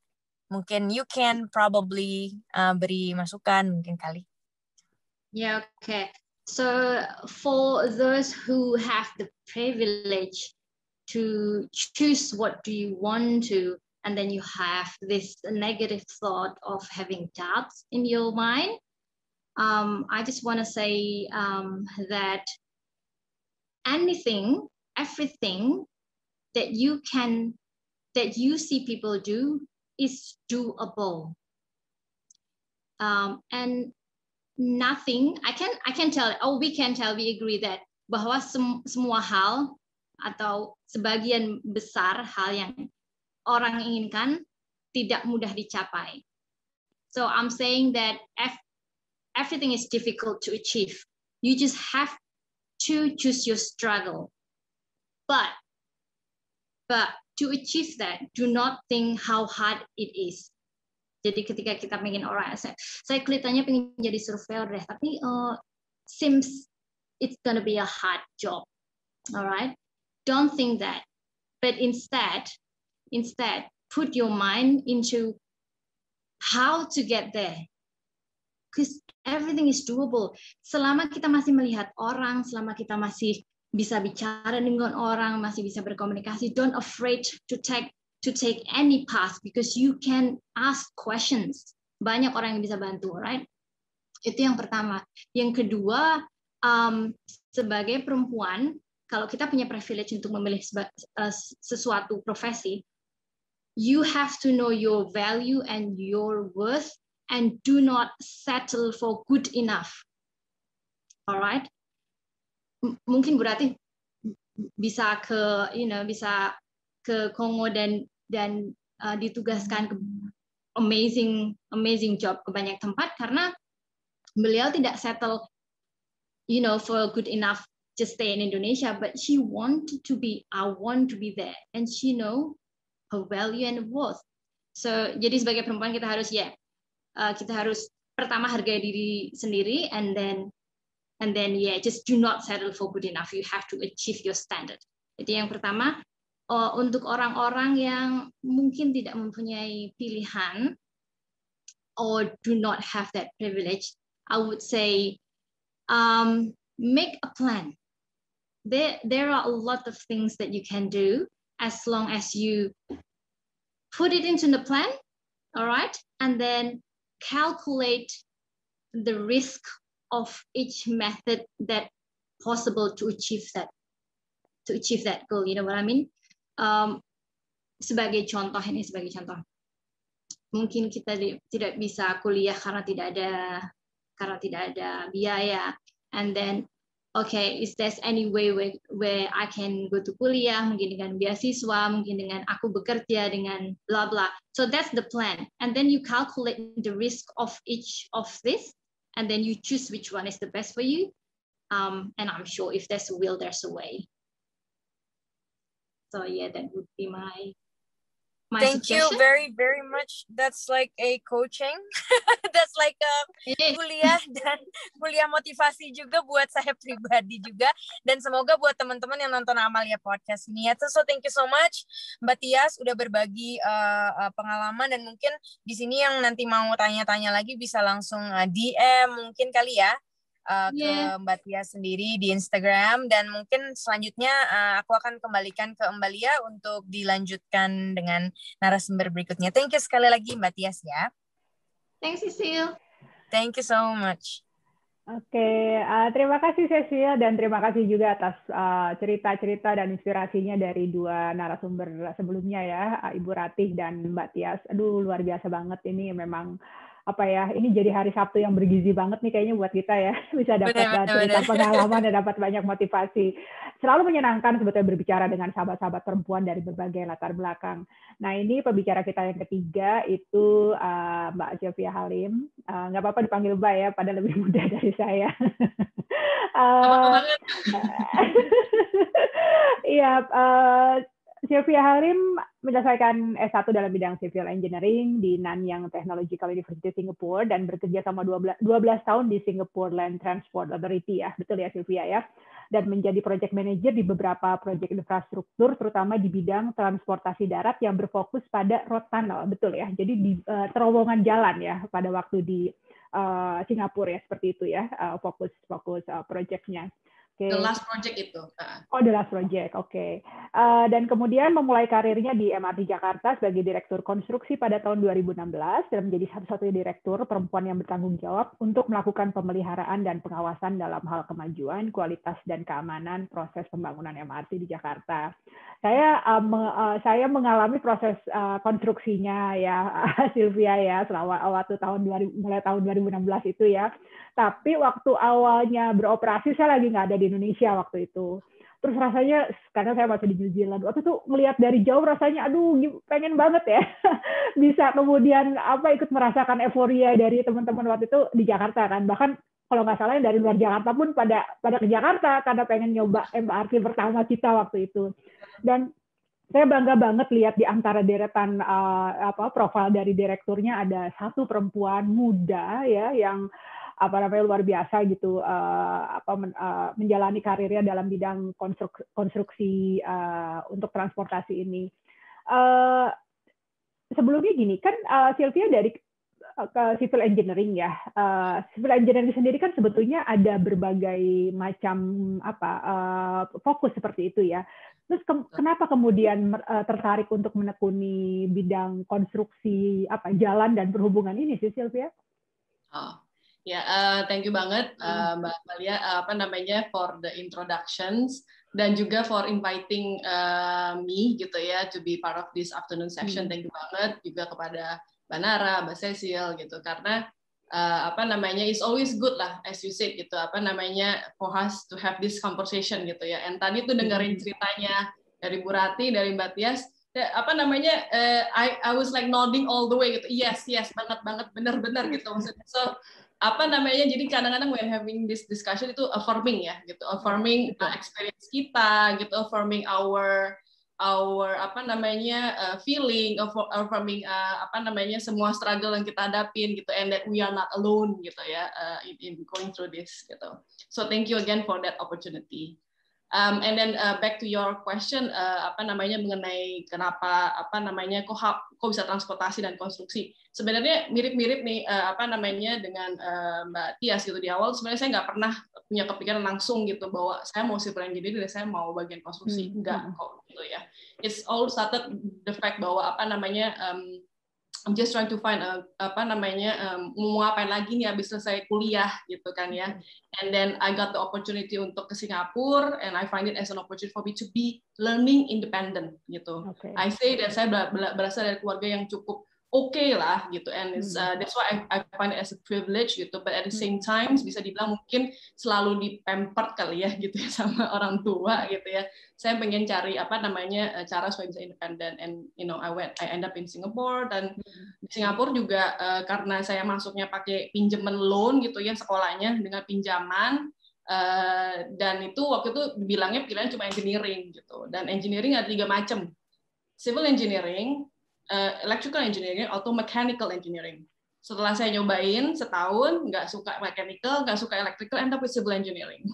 Mungkin you can probably uh, beri masukan mungkin kali. Yeah okay so for those who have the privilege to choose what do you want to and then you have this negative thought of having doubts in your mind um, i just want to say um, that anything everything that you can that you see people do is doable um, and nothing i can i can tell oh we can tell we agree that bahwa sem semua hal atau sebagian besar hal yang orang inginkan tidak mudah dicapai. So I'm saying that everything is difficult to achieve. You just have to choose your struggle. But but to achieve that, do not think how hard it is. Jadi ketika kita pengen orang, saya, saya kelihatannya pengen jadi surveyor deh, tapi uh, seems it's gonna be a hard job. Alright, don't think that, but instead, instead, put your mind into how to get there. Because everything is doable. Selama kita masih melihat orang, selama kita masih bisa bicara dengan orang, masih bisa berkomunikasi, don't afraid to take to take any path because you can ask questions. Banyak orang yang bisa bantu, right? Itu yang pertama. Yang kedua, um, sebagai perempuan kalau kita punya privilege untuk memilih uh, sesuatu profesi you have to know your value and your worth and do not settle for good enough alright mungkin berarti bisa ke you know bisa ke Kongo dan dan uh, ditugaskan ke amazing amazing job ke banyak tempat karena beliau tidak settle you know for good enough just stay in Indonesia but she wanted to be I want to be there and she know her value and worth. So jadi sebagai perempuan kita harus ya yeah, uh, kita harus pertama hargai diri sendiri and then and then yeah just do not settle for good enough. You have to achieve your standard. Jadi yang pertama uh, untuk orang-orang yang mungkin tidak mempunyai pilihan or do not have that privilege, I would say um, make a plan. There, there are a lot of things that you can do as long as you put it into the plan, all right, and then calculate the risk of each method that possible to achieve that to achieve that goal. You know what I mean? um, sebagai contoh ini sebagai contoh. Mungkin kita tidak bisa kuliah karena tidak ada karena tidak ada biaya. And then okay is there any way where, where I can go to kuliah? Mungkin dengan beasiswa mungkin dengan aku bekerja dengan bla bla. So that's the plan. And then you calculate the risk of each of this and then you choose which one is the best for you. Um, and I'm sure if there's a will there's a way. So yeah that would be my my thank suggestion. you very very much. That's like a coaching. (laughs) That's like a kuliah (laughs) dan kuliah motivasi juga buat saya pribadi juga. Dan semoga buat teman-teman yang nonton Amalia podcast ini ya. So thank you so much Mbak Tias udah berbagi uh, uh, pengalaman. Dan mungkin di sini yang nanti mau tanya-tanya lagi bisa langsung uh, DM mungkin kali ya uh, yeah. ke Mbak Tia sendiri di Instagram dan mungkin selanjutnya uh, aku akan kembalikan ke Mbak Lia untuk dilanjutkan dengan narasumber berikutnya. Thank you sekali lagi Mbak Tias ya. Thanks Cecil. Thank you so much. Oke, okay, uh, terima kasih Cecil dan terima kasih juga atas cerita-cerita uh, dan inspirasinya dari dua narasumber sebelumnya ya, Ibu Ratih dan Mbak Tias. Aduh, luar biasa banget ini memang apa ya ini jadi hari Sabtu yang bergizi banget nih kayaknya buat kita ya. (laughs) Bisa dapat bener, cerita bener. (laughs) pengalaman dan dapat banyak motivasi. Selalu menyenangkan sebetulnya berbicara dengan sahabat-sahabat perempuan dari berbagai latar belakang. Nah ini pembicara kita yang ketiga itu uh, Mbak Sylvia Halim. Uh, nggak apa-apa dipanggil Mbak ya pada lebih (laughs) muda dari saya. Uh, Iya, uh, Sylvia Halim menyelesaikan S1 dalam bidang civil engineering di Nanyang Technological University Singapore dan bekerja selama 12, 12 tahun di Singapore Land Transport Authority ya. Betul ya Sylvia ya. Dan menjadi project manager di beberapa proyek infrastruktur terutama di bidang transportasi darat yang berfokus pada road tunnel. Betul ya. Jadi di uh, terowongan jalan ya pada waktu di uh, Singapura ya seperti itu ya uh, fokus fokus uh, proyeknya. Okay. The last project itu. Oh, the last project. Oke. Okay. Uh, dan kemudian memulai karirnya di MRT Jakarta sebagai direktur konstruksi pada tahun 2016 dan menjadi satu-satunya direktur perempuan yang bertanggung jawab untuk melakukan pemeliharaan dan pengawasan dalam hal kemajuan, kualitas dan keamanan proses pembangunan MRT di Jakarta. Saya uh, me, uh, saya mengalami proses uh, konstruksinya ya (laughs) Sylvia ya selama waktu tahun 2000, mulai tahun 2016 itu ya. Tapi waktu awalnya beroperasi saya lagi nggak ada di Indonesia waktu itu. Terus rasanya karena saya masih di New Zealand, waktu itu melihat dari jauh rasanya, aduh pengen banget ya (laughs) bisa kemudian apa ikut merasakan euforia dari teman-teman waktu itu di Jakarta kan. Bahkan kalau nggak salah dari luar Jakarta pun pada pada ke Jakarta karena pengen nyoba MRT pertama kita waktu itu. Dan saya bangga banget lihat di antara deretan uh, apa profil dari direkturnya ada satu perempuan muda ya yang apa namanya luar biasa gitu uh, apa men, uh, menjalani karirnya dalam bidang konstruksi, konstruksi uh, untuk transportasi ini. Uh, sebelumnya gini kan uh, Sylvia dari ke civil engineering ya. Uh, civil engineering sendiri kan sebetulnya ada berbagai macam apa uh, fokus seperti itu ya. Terus ke, kenapa kemudian uh, tertarik untuk menekuni bidang konstruksi apa jalan dan perhubungan ini sih Sylvia? Oh, Ya, yeah, uh, thank you banget uh, Mbak Malia uh, apa namanya for the introductions dan juga for inviting uh, me gitu ya to be part of this afternoon session. Hmm. Thank you banget juga kepada Mbak Nara, Mbak Cecil gitu karena uh, apa namanya is always good lah as you said gitu apa namanya for us to have this conversation gitu ya. And tadi tuh dengerin hmm. ceritanya dari Bu Rati, dari Mbak Tias apa namanya uh, I I was like nodding all the way gitu yes yes banget banget benar benar gitu maksudnya so apa namanya jadi kadang-kadang when having this discussion itu affirming ya gitu. Affirming uh, experience kita gitu. Affirming our our apa namanya uh, feeling affirming uh, apa namanya semua struggle yang kita hadapin gitu. And that we are not alone gitu ya uh, in, in going through this gitu. So thank you again for that opportunity Um, and then uh, back to your question, uh, apa namanya mengenai kenapa apa namanya kok kok bisa transportasi dan konstruksi. Sebenarnya mirip-mirip nih uh, apa namanya dengan uh, Mbak Tias gitu di awal. Sebenarnya saya nggak pernah punya kepikiran langsung gitu bahwa saya mau civil engineering dan saya mau bagian konstruksi. Hmm. Enggak hmm. kok gitu ya. It's all started the fact bahwa apa namanya um, I'm just trying to find a, apa namanya um, mau ngapain lagi nih habis selesai kuliah gitu kan ya. And then I got the opportunity untuk ke Singapura and I find it as an opportunity for me to be learning independent gitu. Okay. I say that saya berasal dari keluarga yang cukup okay lah gitu and it's, hmm. uh, that's why I, I find it as a privilege gitu but at the same hmm. time bisa dibilang mungkin selalu dipempert kali ya (laughs) gitu ya sama orang tua gitu ya saya pengen cari apa namanya uh, cara supaya bisa independen and you know I went I end up in Singapore dan hmm. di Singapura juga uh, karena saya masuknya pakai pinjaman loan gitu ya sekolahnya dengan pinjaman Uh, dan itu waktu itu bilangnya pilihan cuma engineering gitu dan engineering ada tiga macam civil engineering uh, electrical engineering atau mechanical engineering. Setelah saya nyobain setahun, nggak suka mechanical, nggak suka electrical, end up with civil engineering.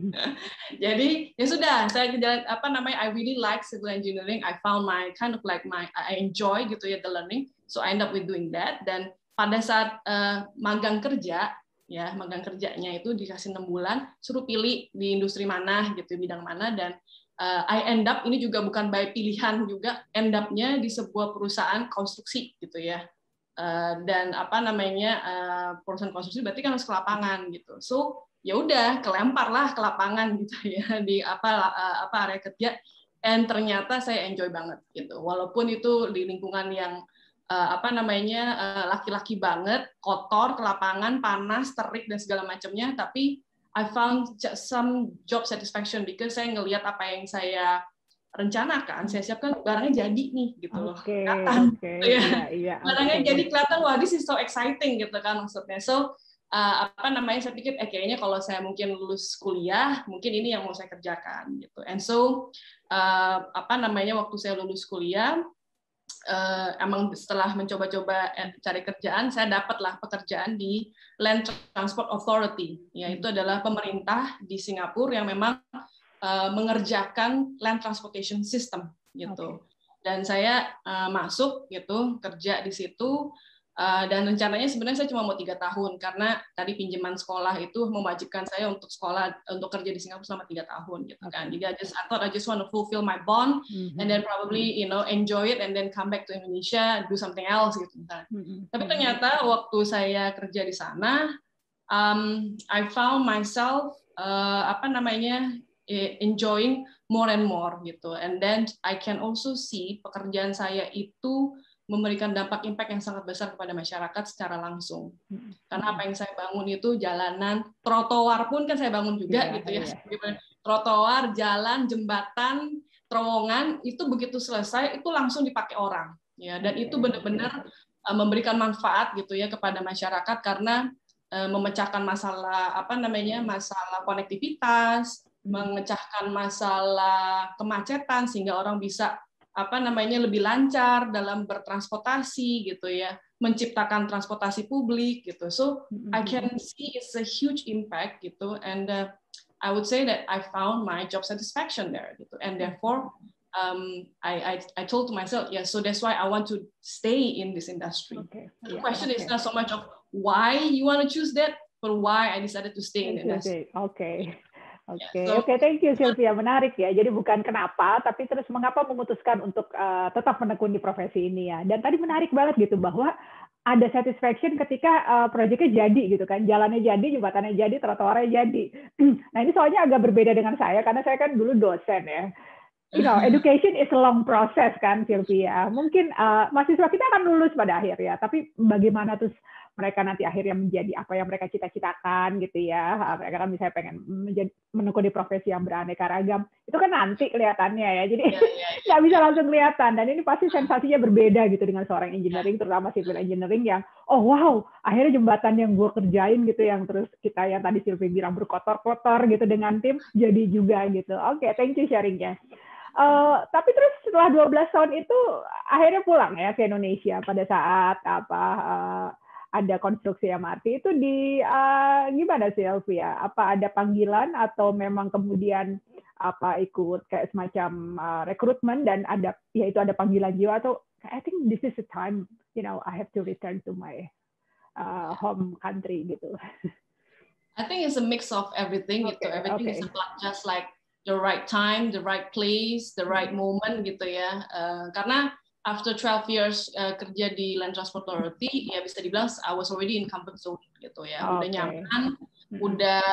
(laughs) Jadi ya sudah, saya jalan apa namanya, I really like civil engineering. I found my kind of like my I enjoy gitu ya the learning. So I end up with doing that. Dan pada saat uh, magang kerja, ya magang kerjanya itu dikasih enam bulan, suruh pilih di industri mana gitu, bidang mana dan uh, I end up ini juga bukan by pilihan juga end up-nya di sebuah perusahaan konstruksi gitu ya. Uh, dan apa namanya uh, perusahaan konstruksi berarti kan harus ke lapangan gitu. So ya udah kelempar lah ke lapangan (laughs) gitu ya di apa uh, apa area kerja. And ternyata saya enjoy banget gitu. Walaupun itu di lingkungan yang uh, apa namanya laki-laki banget kotor ke lapangan panas terik dan segala macamnya tapi I found some job satisfaction because saya ngelihat apa yang saya rencanakan, saya siapkan barangnya jadi nih gitu loh. Okay, kelihatan. Okay, (laughs) ya. Iya, iya, barangnya okay. jadi kelihatan wah this is so exciting gitu kan maksudnya. So uh, apa namanya saya pikir eh kayaknya kalau saya mungkin lulus kuliah, mungkin ini yang mau saya kerjakan gitu. And so uh, apa namanya waktu saya lulus kuliah uh, emang setelah mencoba-coba eh, cari kerjaan, saya dapatlah pekerjaan di Land Transport Authority, yaitu hmm. adalah pemerintah di Singapura yang memang uh, mengerjakan land transportation system gitu. Okay. Dan saya uh, masuk gitu kerja di situ Uh, dan rencananya sebenarnya saya cuma mau tiga tahun karena tadi pinjaman sekolah itu mewajibkan saya untuk sekolah untuk kerja di Singapura selama tiga tahun gitu kan. Jadi I just I thought I just want to fulfill my bond mm-hmm. and then probably you know enjoy it and then come back to Indonesia do something else gitu kan. Mm-hmm. Tapi ternyata waktu saya kerja di sana um, I found myself uh, apa namanya enjoying more and more gitu and then I can also see pekerjaan saya itu memberikan dampak impact yang sangat besar kepada masyarakat secara langsung. Hmm. Karena apa yang saya bangun itu jalanan, trotoar pun kan saya bangun juga yeah, gitu ya. Yeah. Trotoar, jalan, jembatan, terowongan itu begitu selesai itu langsung dipakai orang ya dan itu benar-benar uh, memberikan manfaat gitu ya kepada masyarakat karena uh, memecahkan masalah apa namanya masalah konektivitas, hmm. memecahkan masalah kemacetan sehingga orang bisa apa namanya lebih lancar dalam bertransportasi gitu ya menciptakan transportasi publik gitu. So I can see it's a huge impact gitu and uh, I would say that I found my job satisfaction there gitu. And therefore um, I, I I told to myself yeah so that's why I want to stay in this industry. Okay. the yeah, question okay. is not so much of why you want to choose that but why I decided to stay in the industry. okay Oke, okay. oke, okay, thank you Sylvia. Menarik ya. Jadi bukan kenapa, tapi terus mengapa memutuskan untuk uh, tetap menekuni profesi ini ya. Dan tadi menarik banget gitu bahwa ada satisfaction ketika uh, proyeknya jadi gitu kan jalannya jadi jembatannya jadi trotoarnya jadi (clears throat) nah ini soalnya agak berbeda dengan saya karena saya kan dulu dosen ya you know education is a long process kan Sylvia mungkin uh, mahasiswa kita akan lulus pada akhir ya tapi bagaimana terus mereka nanti akhirnya menjadi apa yang mereka cita-citakan gitu ya. Ah, mereka kan misalnya pengen menjadi menekuni profesi yang beraneka ragam. Itu kan nanti kelihatannya ya. Jadi iya, iya, iya. (laughs) nggak ya, ya, bisa langsung kelihatan. Dan ini pasti sensasinya berbeda gitu dengan seorang engineering, terutama civil engineering yang oh wow, akhirnya jembatan yang gue kerjain gitu yang terus kita yang tadi Sylvie bilang berkotor-kotor gitu dengan tim jadi juga gitu. Oke, okay, thank you sharingnya. Uh, tapi terus setelah 12 tahun itu akhirnya pulang ya ke Indonesia pada saat apa uh, ada konstruksi MRT itu di uh, gimana sih Elvia? Apa ada panggilan atau memang kemudian apa ikut kayak semacam uh, rekrutmen dan ada ya itu ada panggilan jiwa atau I think this is the time you know I have to return to my uh, home country gitu. I think it's a mix of everything okay, gitu. Everything okay. is just like the right time, the right place, the right hmm. moment gitu ya. Uh, karena after 12 years uh, kerja di Land Transport Authority, ya bisa dibilang I was already in comfort zone gitu ya, okay. udah nyaman, mm-hmm. udah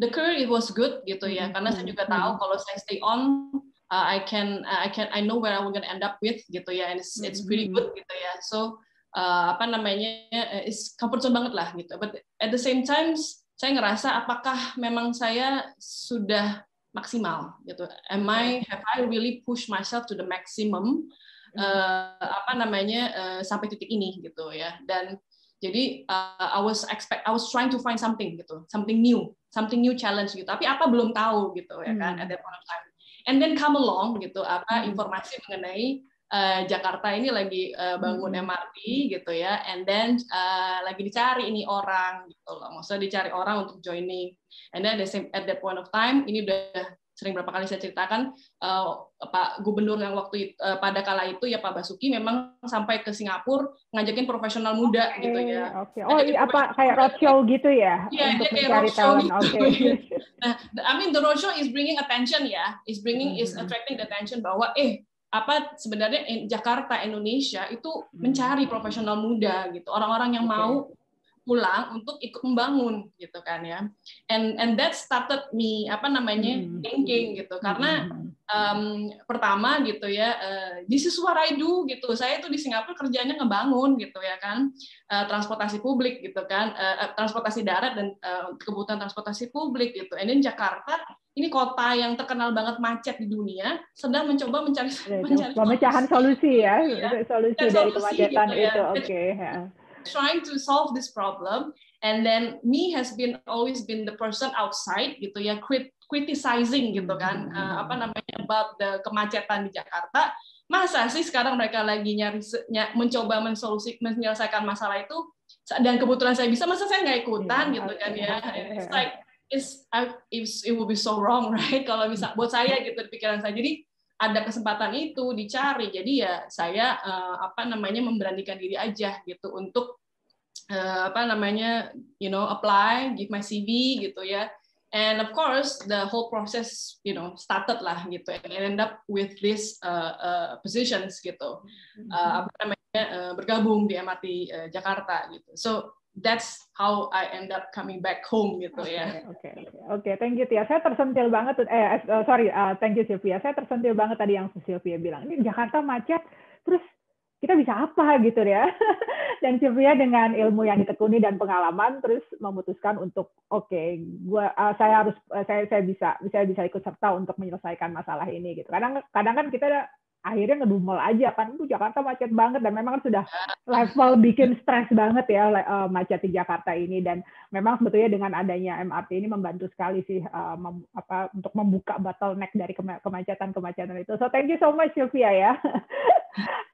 the career it was good gitu ya, karena saya juga tahu kalau saya stay on, uh, I can uh, I can I know where I'm gonna end up with gitu ya, and it's it's pretty good gitu ya, so uh, apa namanya, uh, is comfort zone banget lah gitu, but at the same time saya ngerasa apakah memang saya sudah maksimal gitu, am I have I really pushed myself to the maximum uh, apa namanya uh, sampai titik ini gitu ya dan jadi uh, I was expect I was trying to find something gitu something new something new challenge gitu tapi apa belum tahu gitu ya kan hmm. at that point of time and then come along gitu apa hmm. informasi mengenai uh, Jakarta ini lagi uh, bangun hmm. MRT gitu ya and then uh, lagi dicari ini orang gitu loh maksudnya dicari orang untuk joining and then at the same at that point of time ini udah sering berapa kali saya ceritakan uh, Pak Gubernur yang waktu uh, pada kala itu ya Pak Basuki memang sampai ke Singapura ngajakin profesional muda okay, gitu ya. Okay. Oh iya apa kayak roadshow gitu ya yeah, untuk kayak mencari talent. Gitu. Okay. (laughs) nah, I mean the roadshow is bringing attention ya, is bringing mm -hmm. is attracting the attention bahwa eh apa sebenarnya Jakarta Indonesia itu mencari profesional muda gitu orang-orang yang okay. mau pulang untuk ikut membangun gitu kan ya. And and that started me apa namanya hmm. thinking gitu. Karena um, pertama gitu ya uh, this is what I do gitu. Saya itu di Singapura kerjanya ngebangun gitu ya kan. Uh, transportasi publik gitu kan. Uh, transportasi darat dan uh, kebutuhan transportasi publik gitu. And then Jakarta ini kota yang terkenal banget macet di dunia sedang mencoba mencari, (laughs) mencari pemecahan solusi. ya, ya solusi dari solusi, kemacetan gitu, ya. itu oke okay, ya trying to solve this problem. And then me has been always been the person outside gitu ya crit criticizing gitu kan. Uh, apa namanya about the kemacetan di Jakarta. Masa sih sekarang mereka lagi nyari ny mencoba mensolusi menyelesaikan masalah itu? Dan kebetulan saya bisa masa saya nggak ikutan yeah, gitu kan ya? it's like it's, it's it will be so wrong (laughs) right? Kalau bisa buat saya gitu di pikiran saya. Jadi ada kesempatan itu dicari. Jadi ya saya uh, apa namanya memberanikan diri aja gitu untuk uh, apa namanya you know apply give my CV gitu ya. And of course the whole process you know started lah gitu. And end up with this uh, uh, positions gitu. Uh, apa namanya uh, bergabung di MRT uh, Jakarta gitu. So that's how I end up coming back home gitu okay, ya. Oke, okay, oke, okay. okay, thank you Tia. Saya tersentil banget, eh uh, sorry, uh, thank you Sylvia. Saya tersentil banget tadi yang Sylvia bilang. Ini Jakarta macet, terus kita bisa apa gitu ya. (laughs) dan Sylvia dengan ilmu yang ditekuni dan pengalaman, terus memutuskan untuk oke, okay, gua uh, saya harus uh, saya saya bisa saya bisa ikut serta untuk menyelesaikan masalah ini gitu. Kadang kadang kan kita akhirnya ngedumel aja kan itu Jakarta macet banget dan memang sudah level bikin stres banget ya uh, macet di Jakarta ini dan memang sebetulnya dengan adanya MRT ini membantu sekali sih uh, mem, apa untuk membuka bottleneck dari kemacetan-kemacetan itu. So thank you so much Sylvia ya. (laughs)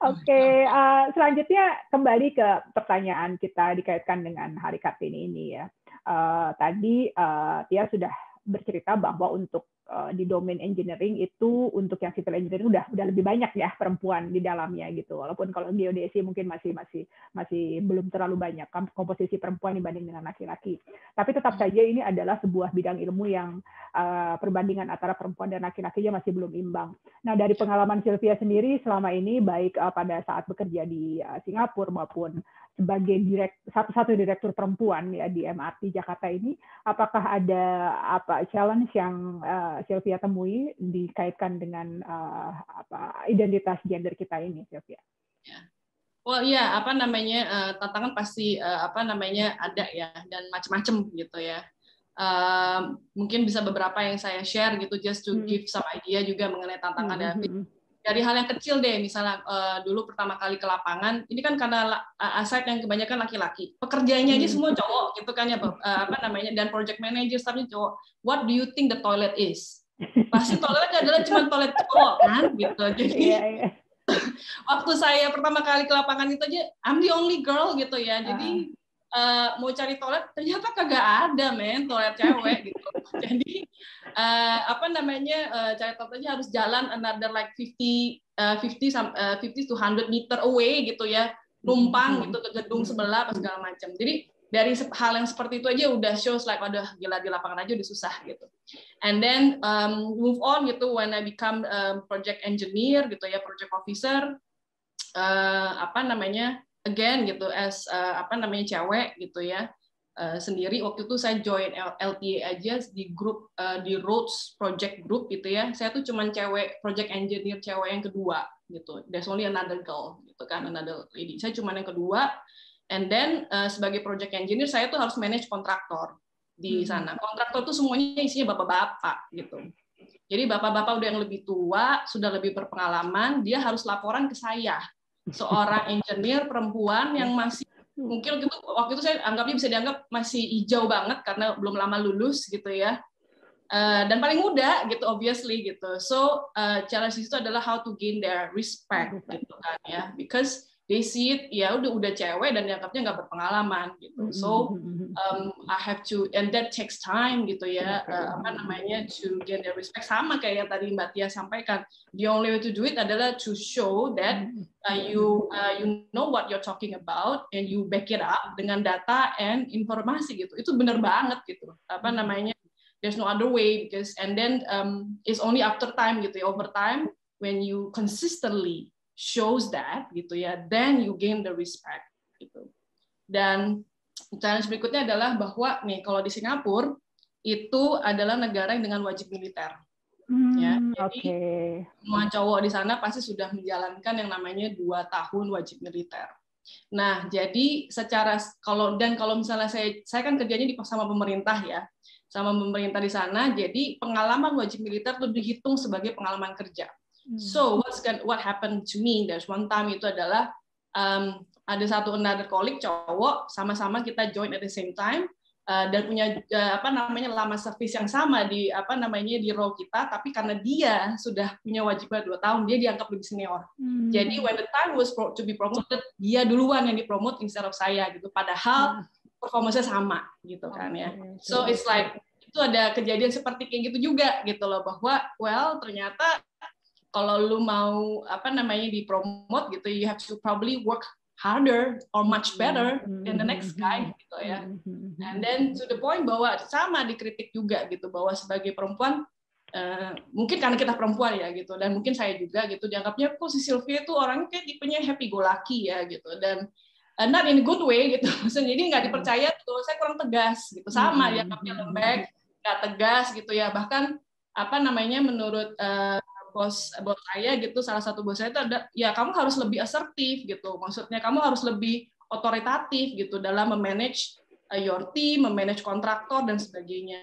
Oke, okay, uh, selanjutnya kembali ke pertanyaan kita dikaitkan dengan Hari Kartini ini ya. Uh, tadi uh, Tia sudah bercerita bahwa untuk uh, di domain engineering itu untuk yang civil engineering udah udah lebih banyak ya perempuan di dalamnya gitu. Walaupun kalau geodesi mungkin masih masih masih belum terlalu banyak komposisi perempuan dibanding dengan laki-laki. Tapi tetap saja ini adalah sebuah bidang ilmu yang uh, perbandingan antara perempuan dan laki-lakinya masih belum imbang. Nah, dari pengalaman Sylvia sendiri selama ini baik uh, pada saat bekerja di uh, Singapura maupun sebagai direkt satu-satu direktur perempuan ya di MRT Jakarta ini, apakah ada apa challenge yang uh, Sylvia temui dikaitkan dengan uh, apa identitas gender kita ini, Sylvia? Ya. Well ya apa namanya uh, tantangan pasti uh, apa namanya ada ya dan macam-macam gitu ya. Uh, mungkin bisa beberapa yang saya share gitu just to hmm. give some idea juga mengenai tantangan mm -hmm dari hal yang kecil deh misalnya uh, dulu pertama kali ke lapangan ini kan karena uh, aset yang kebanyakan laki-laki. Pekerjaannya aja hmm. semua cowok gitu kan ya uh, apa namanya dan project manager staffnya cowok. What do you think the toilet is? Pasti toiletnya adalah cuma toilet cowok kan? Gitu. Jadi yeah, (laughs) yeah. waktu saya pertama kali ke lapangan itu aja I'm the only girl gitu ya. Jadi uh uh, mau cari toilet ternyata kagak ada men toilet cewek gitu. (laughs) Jadi uh, apa namanya uh, cari toiletnya harus jalan another like 50 uh, 50 uh, 50 to 100 meter away gitu ya. Numpang hmm. gitu ke gedung sebelah apa segala macam. Jadi dari hal yang seperti itu aja udah shows like udah gila di lapangan aja udah susah gitu. And then um, move on gitu when I become um, project engineer gitu ya project officer uh, apa namanya again gitu as uh, apa namanya cewek gitu ya uh, sendiri. Waktu itu saya join LTA aja di grup uh, di Roads Project Group gitu ya. Saya tuh cuman cewek project engineer cewek yang kedua gitu. There's only another girl gitu kan another lady. Saya cuman yang kedua. And then uh, sebagai project engineer saya tuh harus manage kontraktor di hmm. sana. Kontraktor tuh semuanya isinya bapak-bapak gitu. Jadi bapak-bapak udah yang lebih tua sudah lebih berpengalaman dia harus laporan ke saya seorang engineer perempuan yang masih mungkin waktu itu, waktu itu saya anggapnya bisa dianggap masih hijau banget karena belum lama lulus gitu ya. Uh, dan paling muda gitu obviously gitu. So uh, challenge itu adalah how to gain their respect. gitu kan ya. Because they see it ya udah udah cewek dan dianggapnya nggak berpengalaman gitu. So um, I have to and that takes time gitu ya uh, apa namanya to gain their respect. Sama kayak yang tadi Mbak Tia sampaikan the only way to do it adalah to show that uh, you uh, you know what you're talking about and you back it up dengan data and informasi gitu. Itu benar banget gitu apa namanya there's no other way because and then um, it's only after time gitu ya. Over time when you consistently shows that gitu ya, then you gain the respect gitu. Dan challenge berikutnya adalah bahwa nih kalau di Singapura itu adalah negara yang dengan wajib militer. Hmm, ya, jadi okay. semua cowok di sana pasti sudah menjalankan yang namanya dua tahun wajib militer. Nah, jadi secara kalau dan kalau misalnya saya saya kan kerjanya di sama pemerintah ya, sama pemerintah di sana, jadi pengalaman wajib militer itu dihitung sebagai pengalaman kerja. Hmm. So what's what happened to me? There's one time itu adalah um, ada satu another colleague cowok sama-sama kita join at the same time uh, dan punya uh, apa namanya lama service yang sama di apa namanya di role kita tapi karena dia sudah punya wajibnya dua tahun dia dianggap lebih senior hmm. jadi when the time was to be promoted dia duluan yang dipromot instead of saya gitu padahal hmm. performanya sama gitu kan ya so it's like itu ada kejadian seperti kayak gitu juga gitu loh bahwa well ternyata kalau lu mau apa namanya dipromot gitu you have to probably work harder or much better than the next guy gitu ya. And then to the point bahwa sama dikritik juga gitu bahwa sebagai perempuan Uh, mungkin karena kita perempuan ya gitu dan mungkin saya juga gitu dianggapnya kok si Sylvia itu orangnya kayak tipenya happy go lucky ya gitu dan uh, not in a good way gitu. (laughs) Maksudnya jadi nggak dipercaya tuh saya kurang tegas gitu. Sama dianggapnya lembek nggak tegas gitu ya. Bahkan apa namanya menurut uh, bos bos saya gitu salah satu bos saya itu ada ya kamu harus lebih asertif gitu maksudnya kamu harus lebih otoritatif gitu dalam memanage uh, your team, memanage kontraktor dan sebagainya.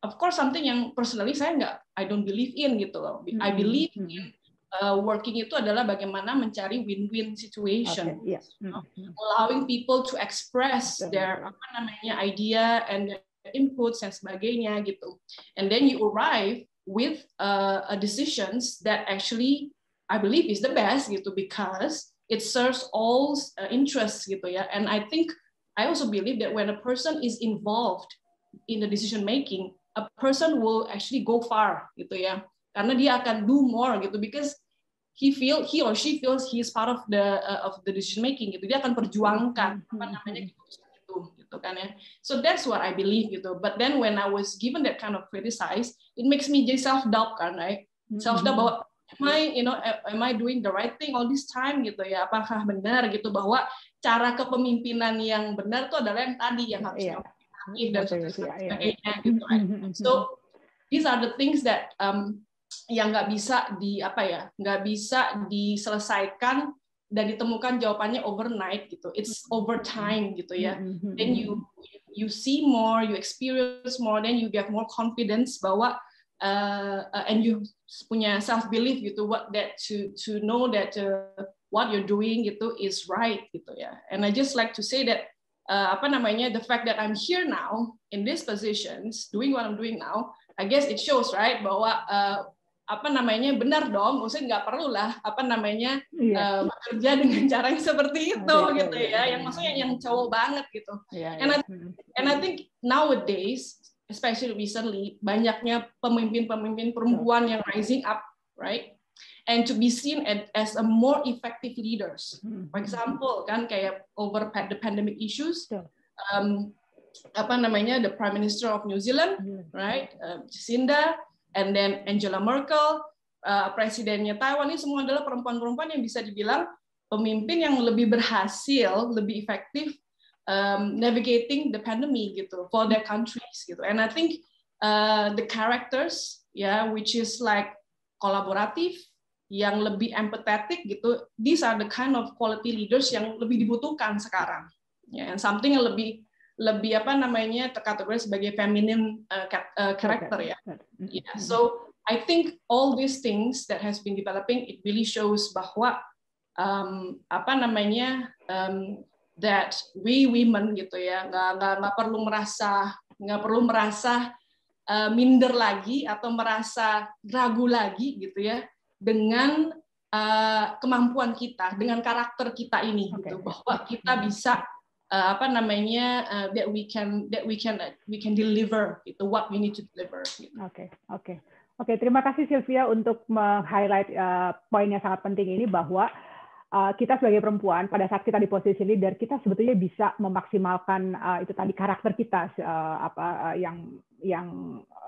Of course something yang personally saya nggak I don't believe in gitu loh. I hmm, believe hmm. in uh, working itu adalah bagaimana mencari win-win situation, okay, yeah. you know? allowing people to express their apa namanya idea and inputs dan sebagainya gitu. And then you arrive with uh, a decisions that actually I believe is the best gitu because it serves all uh, interests gitu ya. And I think I also believe that when a person is involved in the decision making a person will actually go far gitu ya. Karena dia akan do more gitu because he feel he or she feels he is part of the uh, of the decision making gitu. Dia akan perjuangkan apa namanya gitu gitu kan ya. So that's what I believe gitu. But then when I was given that kind of criticize it makes me jadi self doubt kan right? Self doubt bahwa am I you know am I doing the right thing all this time gitu ya? Apakah benar gitu bahwa cara kepemimpinan yang benar itu adalah yang tadi yang harusnya yeah dan sebagainya gitu kan. So these are the things that um, yang nggak bisa di apa ya nggak bisa diselesaikan dan ditemukan jawabannya overnight gitu. It's over time gitu ya. Then you you see more, you experience more, then you get more confidence bahwa uh, uh, and you punya self belief gitu what that to to know that uh, what you're doing gitu is right gitu ya. And I just like to say that uh, apa namanya the fact that I'm here now in these positions doing what I'm doing now I guess it shows right bahwa uh, apa namanya benar dong maksudnya nggak perlu lah apa namanya yeah. uh, bekerja dengan cara yang seperti itu yeah, gitu yeah, ya yeah, yang maksudnya yang cowok banget gitu yeah, and I, and I think nowadays especially recently banyaknya pemimpin-pemimpin perempuan yang rising up right and to be seen as a more effective leaders. Hmm. For example, kan kayak over the pandemic issues, um, apa namanya the Prime Minister of New Zealand, hmm. right, uh, Jacinda, and then Angela Merkel, uh, presidennya Taiwan ini semua adalah perempuan-perempuan yang bisa dibilang pemimpin yang lebih berhasil, lebih efektif um, navigating the pandemic gitu for their countries gitu. And I think uh, the characters, yeah, which is like kolaboratif, yang lebih empathetic gitu, these are the kind of quality leaders yang lebih dibutuhkan sekarang. Ya, and something yang lebih lebih apa namanya terkategori sebagai feminine uh, uh, character ya. Yeah. So I think all these things that has been developing it really shows bahwa um, apa namanya um, that we women gitu ya nggak nggak nggak perlu merasa nggak perlu merasa uh, minder lagi atau merasa ragu lagi gitu ya dengan uh, kemampuan kita, dengan karakter kita ini okay. gitu bahwa kita bisa uh, apa namanya uh, that we can that we can uh, we can deliver gitu what we need to deliver. Oke, gitu. oke. Okay, okay. Oke, terima kasih Sylvia untuk meng-highlight uh, poin yang sangat penting ini bahwa uh, kita sebagai perempuan pada saat kita di posisi leader kita sebetulnya bisa memaksimalkan uh, itu tadi karakter kita uh, apa uh, yang yang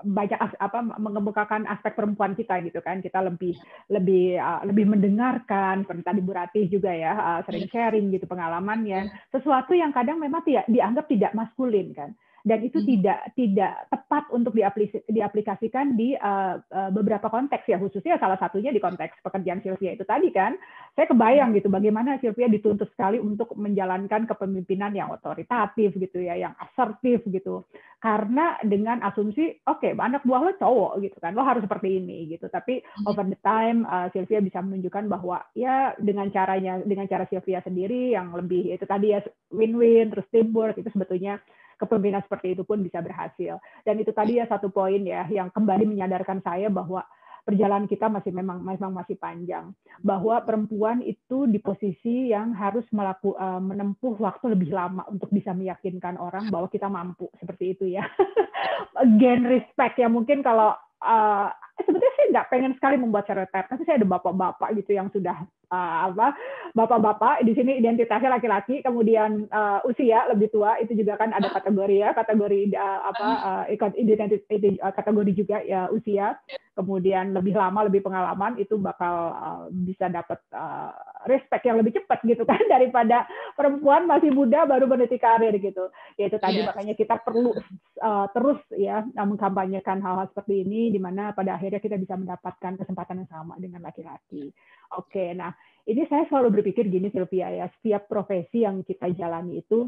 banyak apa mengemukakan aspek perempuan kita gitu kan. Kita lebih lebih uh, lebih mendengarkan. Tadi Bu Ratih juga ya uh, sering sharing gitu pengalamannya. Iya. sesuatu yang kadang memang tidak dianggap tidak maskulin kan dan itu hmm. tidak tidak tepat untuk diaplikasikan di uh, uh, beberapa konteks ya khususnya salah satunya di konteks pekerjaan Sylvia itu tadi kan. Saya kebayang gitu bagaimana Sylvia dituntut sekali untuk menjalankan kepemimpinan yang otoritatif gitu ya yang asertif gitu. Karena dengan asumsi oke okay, anak buah lo cowok gitu kan. Lo harus seperti ini gitu. Tapi hmm. over the time uh, Sylvia bisa menunjukkan bahwa ya dengan caranya dengan cara Sylvia sendiri yang lebih itu tadi ya win-win terus teamwork itu sebetulnya kepemimpinan seperti itu pun bisa berhasil. Dan itu tadi ya satu poin ya yang kembali menyadarkan saya bahwa perjalanan kita masih memang memang masih panjang bahwa perempuan itu di posisi yang harus melaku, uh, menempuh waktu lebih lama untuk bisa meyakinkan orang bahwa kita mampu seperti itu ya. (laughs) Again respect ya mungkin kalau uh, sebetulnya saya nggak pengen sekali membuat stereotip, tapi saya ada bapak-bapak gitu yang sudah uh, apa bapak-bapak di sini identitasnya laki-laki, kemudian uh, usia lebih tua itu juga kan ada kategori ya, kategori uh, apa uh, identitas uh, kategori juga ya usia, kemudian lebih lama lebih pengalaman itu bakal uh, bisa dapat uh, respect yang lebih cepat gitu kan (laughs) daripada perempuan masih muda baru meniti karir gitu. Ya itu tadi yeah. makanya kita perlu uh, terus ya mengkampanyekan hal-hal seperti ini di mana pada akhirnya kita bisa mendapatkan kesempatan yang sama dengan laki-laki. Oke, nah ini saya selalu berpikir gini Sylvia ya, setiap profesi yang kita jalani itu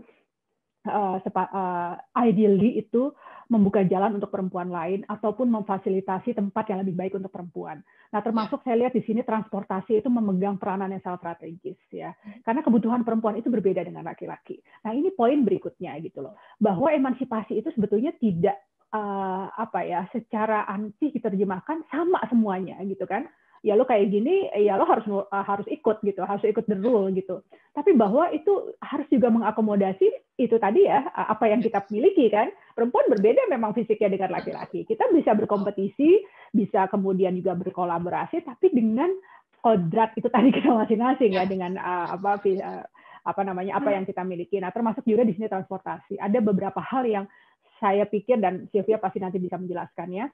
uh, uh, ideally itu membuka jalan untuk perempuan lain ataupun memfasilitasi tempat yang lebih baik untuk perempuan. Nah, termasuk saya lihat di sini transportasi itu memegang peranan yang sangat strategis ya. Karena kebutuhan perempuan itu berbeda dengan laki-laki. Nah, ini poin berikutnya gitu loh. Bahwa emansipasi itu sebetulnya tidak uh, apa ya secara anti diterjemahkan sama semuanya gitu kan. Ya lo kayak gini ya lo harus uh, harus ikut gitu harus ikut the rule gitu. Tapi bahwa itu harus juga mengakomodasi itu tadi ya apa yang kita miliki kan. Perempuan berbeda memang fisiknya dengan laki-laki. Kita bisa berkompetisi bisa kemudian juga berkolaborasi tapi dengan kodrat itu tadi (laughs) kita masing-masing ya dengan uh, apa uh, apa namanya apa yang kita miliki. Nah termasuk juga di sini transportasi. Ada beberapa hal yang saya pikir dan Sylvia pasti nanti bisa menjelaskannya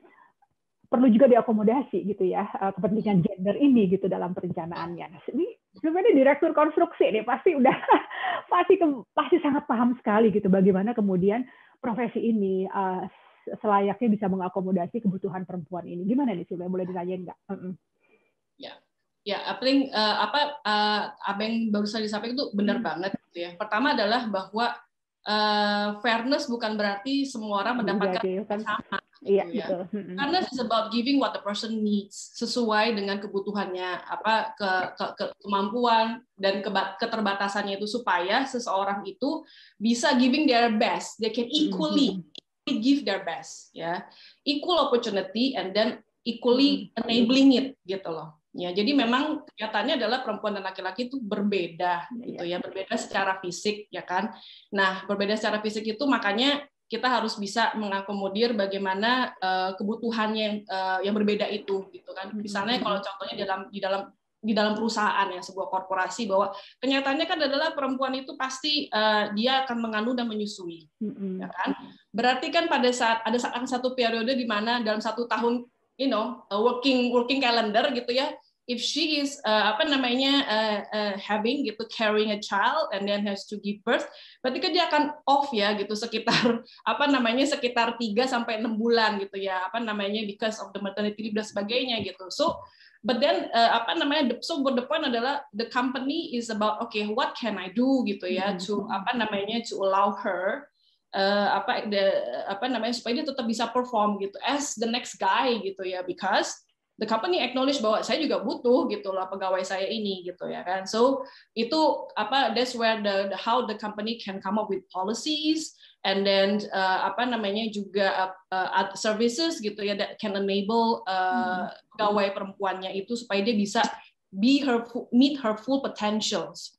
perlu juga diakomodasi gitu ya uh, kepentingan gender ini gitu dalam perencanaannya. Nah, ini sebenarnya direktur konstruksi nih pasti udah (laughs) pasti pasti sangat paham sekali gitu bagaimana kemudian profesi ini uh, selayaknya bisa mengakomodasi kebutuhan perempuan ini. Gimana nih Sylvia? Boleh ditanyain nggak? Uh -uh. Ya, ya, paling uh, apa uh, apa yang baru saya disampaikan itu benar hmm. banget gitu ya. Pertama adalah bahwa uh, fairness bukan berarti semua orang mendapatkan iya, kan? sama Iya, gitu ya. betul. Karena it's about giving what the person needs sesuai dengan kebutuhannya, apa ke, ke, ke kemampuan dan ke, keterbatasannya itu supaya seseorang itu bisa giving their best. They can equally, equally give their best, ya. Equal opportunity and then equally enabling it gitu loh. Ya, jadi memang kenyataannya adalah perempuan dan laki-laki itu berbeda gitu ya, berbeda secara fisik ya kan. Nah, berbeda secara fisik itu makanya kita harus bisa mengakomodir bagaimana uh, kebutuhannya yang uh, yang berbeda itu gitu kan hmm. misalnya kalau contohnya di dalam di dalam di dalam perusahaan ya sebuah korporasi bahwa kenyataannya kan adalah perempuan itu pasti uh, dia akan mengandung dan menyusui mm-hmm. ya kan berarti kan pada saat ada saat satu periode di mana dalam satu tahun you know working working calendar gitu ya if she is uh, apa namanya uh, uh, having gitu carrying a child and then has to give birth berarti kan dia akan off ya gitu sekitar (laughs) apa namanya sekitar 3 sampai enam bulan gitu ya apa namanya because of the maternity leave dan sebagainya gitu so but then uh, apa namanya so the point adalah the company is about okay what can I do gitu ya mm-hmm. to apa namanya to allow her uh, apa the apa namanya supaya dia tetap bisa perform gitu as the next guy gitu ya because the company acknowledge bahwa saya juga butuh gitu loh pegawai saya ini gitu ya kan. So itu apa that's where the, the how the company can come up with policies and then uh, apa namanya juga uh, services gitu ya that can enable uh, pegawai perempuannya itu supaya dia bisa be her meet her full potentials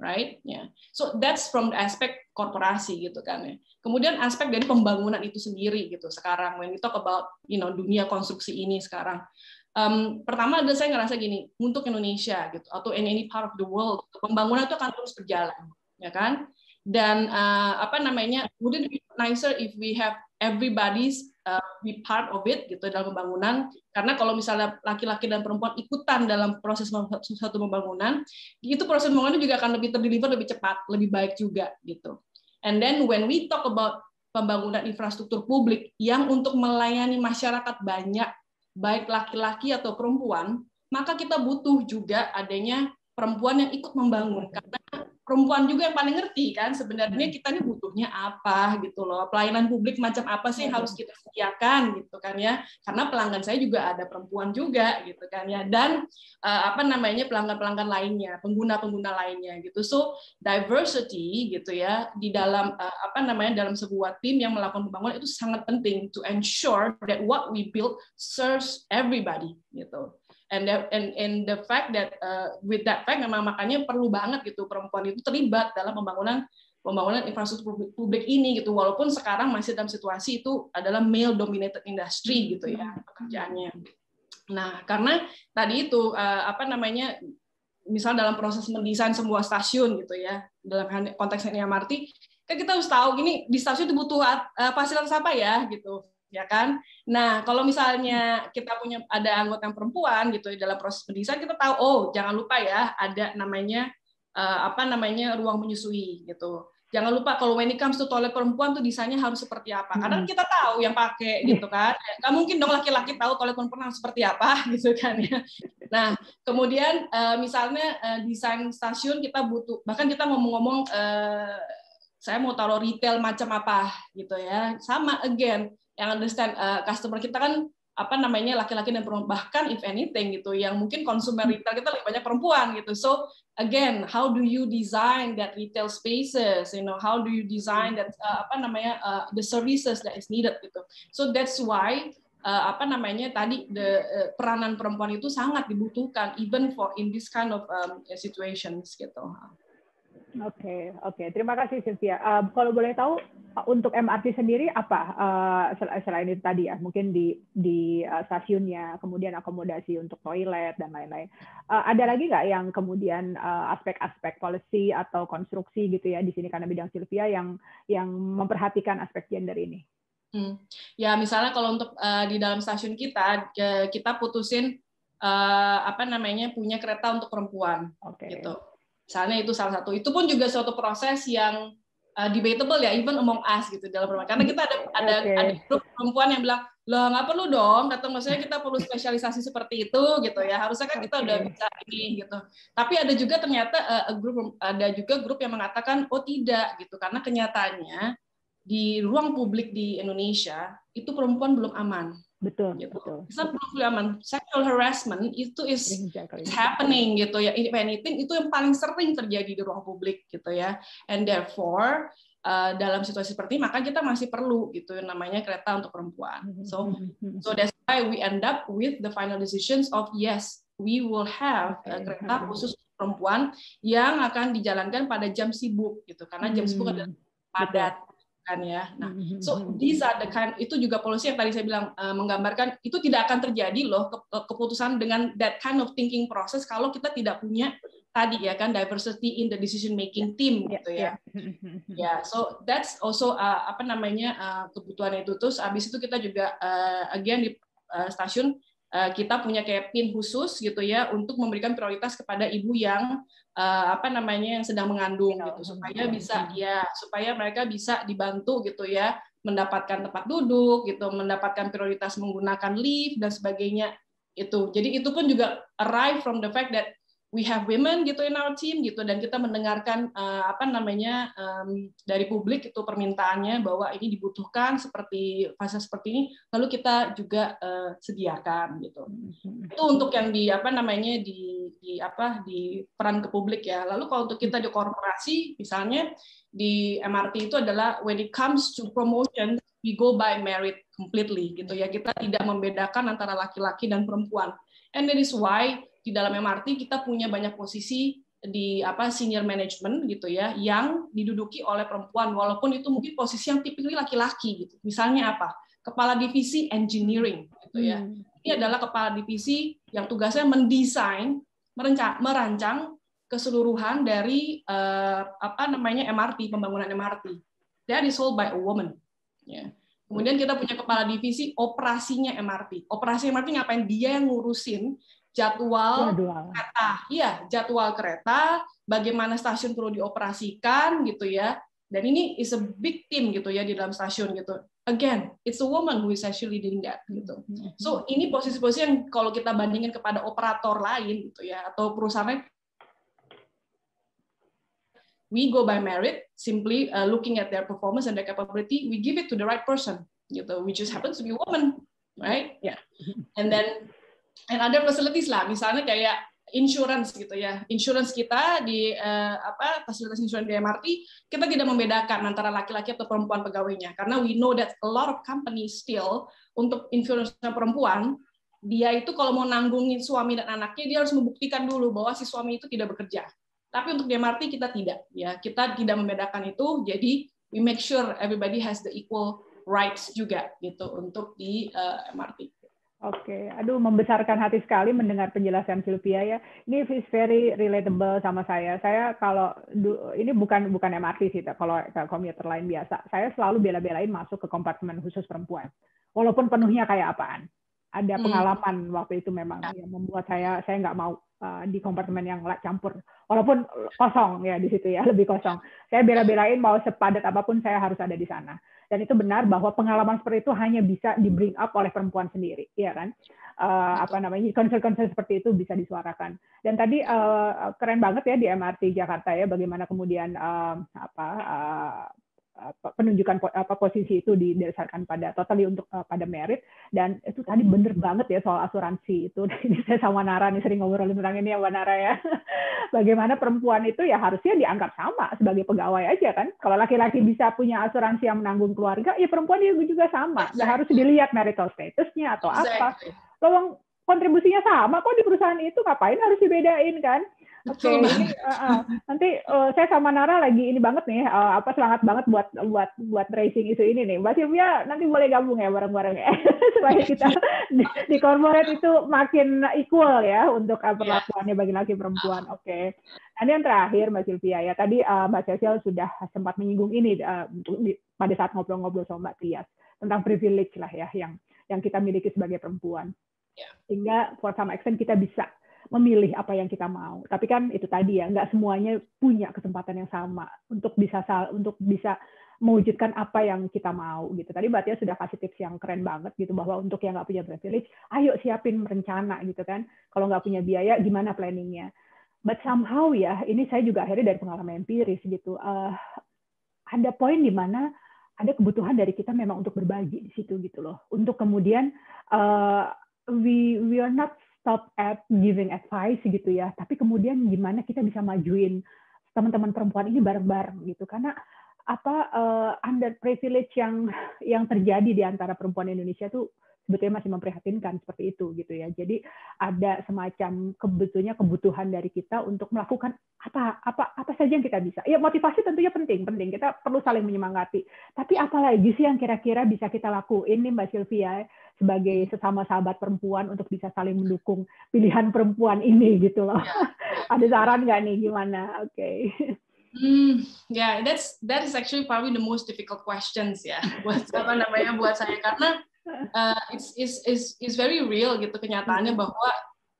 right ya yeah. so that's from the aspect korporasi gitu kan ya Kemudian aspek dari pembangunan itu sendiri gitu sekarang when we talk about you know dunia konstruksi ini sekarang. Um, pertama ada saya ngerasa gini untuk Indonesia gitu atau in any part of the world pembangunan itu akan terus berjalan ya kan dan uh, apa namanya wouldn't it be nicer if we have everybody's uh, be part of it gitu dalam pembangunan. Karena kalau misalnya laki-laki dan perempuan ikutan dalam proses suatu pembangunan itu proses pembangunan juga akan lebih terdeliver lebih cepat lebih baik juga gitu. And then when we talk about pembangunan infrastruktur publik yang untuk melayani masyarakat banyak, baik laki-laki atau perempuan, maka kita butuh juga adanya perempuan yang ikut membangun. Karena perempuan juga yang paling ngerti kan sebenarnya hmm. kita ini butuhnya apa gitu loh. Pelayanan publik macam apa sih yang harus kita sediakan gitu kan ya. Karena pelanggan saya juga ada perempuan juga gitu kan ya. Dan uh, apa namanya pelanggan-pelanggan lainnya pengguna-pengguna lainnya gitu. So diversity gitu ya di dalam uh, apa namanya dalam sebuah tim yang melakukan pembangunan itu sangat penting to ensure that what we build serves everybody gitu and that, and and the fact that uh, with that fact memang makanya perlu banget gitu perempuan itu terlibat dalam pembangunan pembangunan infrastruktur publik, publik ini gitu. Walaupun sekarang masih dalam situasi itu adalah male dominated industry gitu ya pekerjaannya. Nah karena tadi itu uh, apa namanya misal dalam proses mendesain sebuah stasiun gitu ya dalam konteks ini MRT kan kita harus tahu ini di stasiun itu butuh uh, fasilitas apa ya gitu ya kan? Nah, kalau misalnya kita punya ada anggota yang perempuan gitu dalam proses pendesain kita tahu oh jangan lupa ya ada namanya uh, apa namanya ruang menyusui gitu. Jangan lupa kalau when it comes to toilet perempuan tuh desainnya harus seperti apa. Karena kita tahu yang pakai gitu kan. Nggak mungkin dong laki-laki tahu toilet perempuan harus seperti apa (laughs) gitu kan ya. Nah, kemudian uh, misalnya uh, desain stasiun kita butuh bahkan kita ngomong-ngomong uh, saya mau taruh retail macam apa gitu ya. Sama again yang understand uh, customer kita kan apa namanya laki-laki dan perempuan bahkan if anything gitu yang mungkin konsumen hmm. retail kita lebih banyak perempuan gitu. So again how do you design that retail spaces? You know how do you design that uh, apa namanya uh, the services that is needed gitu. So that's why uh, apa namanya tadi the uh, peranan perempuan itu sangat dibutuhkan even for in this kind of um, situations gitu Oke, okay, oke. Okay. Terima kasih Cynthia. Uh, kalau boleh tahu untuk MRT sendiri apa uh, selain itu tadi ya, mungkin di di uh, stasiunnya, kemudian akomodasi untuk toilet dan lain-lain. Uh, ada lagi nggak yang kemudian aspek-aspek uh, policy atau konstruksi gitu ya di sini karena bidang Sylvia yang yang memperhatikan aspek gender ini? Hmm. Ya misalnya kalau untuk uh, di dalam stasiun kita kita putusin uh, apa namanya punya kereta untuk perempuan, okay. gitu Misalnya itu salah satu. Itu pun juga suatu proses yang uh, debatable ya, even among us gitu dalam perempuan. Karena kita ada ada okay. ada grup perempuan yang bilang, loh nggak perlu dong, kata maksudnya kita perlu spesialisasi seperti itu gitu ya. Harusnya kan kita okay. udah bisa ini gitu. Tapi ada juga ternyata uh, grup ada juga grup yang mengatakan oh tidak gitu, karena kenyataannya di ruang publik di Indonesia itu perempuan belum aman Betul, gitu. betul. Misal aman, sexual harassment itu is exactly. happening gitu ya. If anything itu yang paling sering terjadi di ruang publik gitu ya. And therefore uh, dalam situasi seperti ini maka kita masih perlu gitu yang namanya kereta untuk perempuan. Mm-hmm, so mm-hmm. so that's why we end up with the final decisions of yes, we will have uh, kereta khusus perempuan yang akan dijalankan pada jam sibuk gitu karena jam sibuk mm-hmm. adalah padat kan ya. Nah, mm-hmm. so these are the kind itu juga polusi yang tadi saya bilang uh, menggambarkan itu tidak akan terjadi loh ke, keputusan dengan that kind of thinking process kalau kita tidak punya tadi ya kan diversity in the decision making team yeah, gitu ya. Ya, yeah, so that's also uh, apa namanya uh, kebutuhan itu terus habis itu kita juga uh, again di uh, stasiun uh, kita punya kayak pin khusus gitu ya untuk memberikan prioritas kepada ibu yang uh, apa namanya yang sedang mengandung iya, gitu supaya bisa ya supaya mereka bisa dibantu gitu ya mendapatkan tempat duduk gitu mendapatkan prioritas menggunakan lift dan sebagainya itu. Jadi itu pun juga arrive from the fact that we have women gitu in our team gitu. Dan kita mendengarkan uh, apa namanya um, dari publik itu permintaannya bahwa ini dibutuhkan seperti fase seperti ini lalu kita juga uh, sediakan gitu. Itu untuk yang di apa namanya di, di apa di peran ke publik ya. Lalu kalau untuk kita di korporasi misalnya di MRT itu adalah when it comes to promotion we go by merit completely gitu ya. Kita tidak membedakan antara laki-laki dan perempuan. And that is why di dalam MRT kita punya banyak posisi di apa senior management gitu ya yang diduduki oleh perempuan walaupun itu mungkin posisi yang tipikal laki-laki gitu. Misalnya apa? Kepala divisi engineering gitu ya. Hmm. Ini adalah kepala divisi yang tugasnya mendesain, merancang, merancang keseluruhan dari uh, apa namanya MRT, pembangunan MRT. That is sold by a woman. Ya. Kemudian kita punya kepala divisi operasinya MRT. Operasi MRT ngapain? Dia yang ngurusin jadwal, jadwal kereta. Iya, jadwal kereta, bagaimana stasiun perlu dioperasikan gitu ya. Dan ini is a big team gitu ya di dalam stasiun gitu. Again, it's a woman who is actually doing that gitu. Mm-hmm. So ini posisi-posisi yang kalau kita bandingin kepada operator lain gitu ya atau perusahaan we go by merit, simply uh, looking at their performance and their capability, we give it to the right person gitu, which just happens to be a woman, right? Yeah. And then and other facilities lah, misalnya kayak insurance gitu ya. Insurance kita di uh, apa fasilitas insurance di MRT kita tidak membedakan antara laki-laki atau perempuan pegawainya karena we know that a lot of companies still untuk insurance perempuan dia itu kalau mau nanggungin suami dan anaknya dia harus membuktikan dulu bahwa si suami itu tidak bekerja. Tapi untuk di MRT kita tidak ya. Kita tidak membedakan itu jadi we make sure everybody has the equal rights juga gitu untuk di uh, eh, MRT. Oke, aduh membesarkan hati sekali mendengar penjelasan Sylvia ya. Ini is very relatable sama saya. Saya kalau ini bukan bukan MRT sih, kalau komuter lain biasa. Saya selalu bela-belain masuk ke kompartemen khusus perempuan, walaupun penuhnya kayak apaan. Ada hmm. pengalaman hmm. waktu itu memang yang membuat saya saya nggak mau uh, di kompartemen yang campur, walaupun kosong ya di situ ya (laughs) lebih kosong. Saya bela-belain mau sepadat apa pun saya harus ada di sana dan itu benar bahwa pengalaman seperti itu hanya bisa di bring up oleh perempuan sendiri, ya kan? Uh, apa namanya concern-concern seperti itu bisa disuarakan. Dan tadi uh, keren banget ya di MRT Jakarta ya, bagaimana kemudian uh, apa penunjukan apa posisi itu didasarkan pada totally untuk uh, pada merit. Dan itu tadi bener banget ya soal asuransi itu. (laughs) Ini saya sama Nara nih sering ngobrolin tentang ini ya Mbak Nara ya. (laughs) Bagaimana perempuan itu ya harusnya dianggap sama sebagai pegawai aja kan. Kalau laki-laki bisa punya asuransi yang menanggung keluarga ya perempuan juga juga sama. Nggak harus dilihat marital statusnya atau apa. Lowong kontribusinya sama kok di perusahaan itu ngapain harus dibedain kan Oke, okay, ini uh, uh, nanti uh, saya sama Nara lagi ini banget nih, uh, apa semangat banget buat buat buat racing isu ini nih. Mbak Sylvia nanti boleh gabung ya bareng-bareng ya, (laughs) supaya kita di, di corporate itu makin equal ya untuk uh, perlakuannya bagi laki perempuan. Oke. Okay. Nanti yang terakhir Mbak Sylvia ya, tadi uh, Mbak Cecil sudah sempat menyinggung ini uh, di, pada saat ngobrol-ngobrol sama Mbak Tias tentang privilege lah ya yang yang kita miliki sebagai perempuan. Ya. Sehingga for some extent kita bisa memilih apa yang kita mau. Tapi kan itu tadi ya, nggak semuanya punya kesempatan yang sama untuk bisa untuk bisa mewujudkan apa yang kita mau gitu. Tadi Mbak Tia sudah kasih tips yang keren banget gitu bahwa untuk yang nggak punya privilege, ayo siapin rencana gitu kan. Kalau nggak punya biaya, gimana planningnya? But somehow ya, ini saya juga akhirnya dari pengalaman empiris gitu. Uh, ada poin di mana ada kebutuhan dari kita memang untuk berbagi di situ gitu loh. Untuk kemudian uh, we we are not stop at giving advice gitu ya, tapi kemudian gimana kita bisa majuin teman-teman perempuan ini bareng-bareng gitu. Karena apa uh, under privilege yang yang terjadi di antara perempuan Indonesia tuh sebetulnya masih memprihatinkan seperti itu gitu ya. Jadi ada semacam kebutuhannya kebutuhan dari kita untuk melakukan apa apa apa saja yang kita bisa. Ya motivasi tentunya penting, penting. Kita perlu saling menyemangati. Tapi apa lagi sih yang kira-kira bisa kita lakuin nih Mbak Sylvia sebagai sesama sahabat perempuan untuk bisa saling mendukung pilihan perempuan ini gitu loh. Ya. (laughs) ada saran nggak nih gimana? Oke. Okay. Hmm, yeah, that's that is actually probably the most difficult questions ya (laughs) buat apa namanya buat saya karena uh, it's, it's, it's, it's very real gitu kenyataannya hmm. bahwa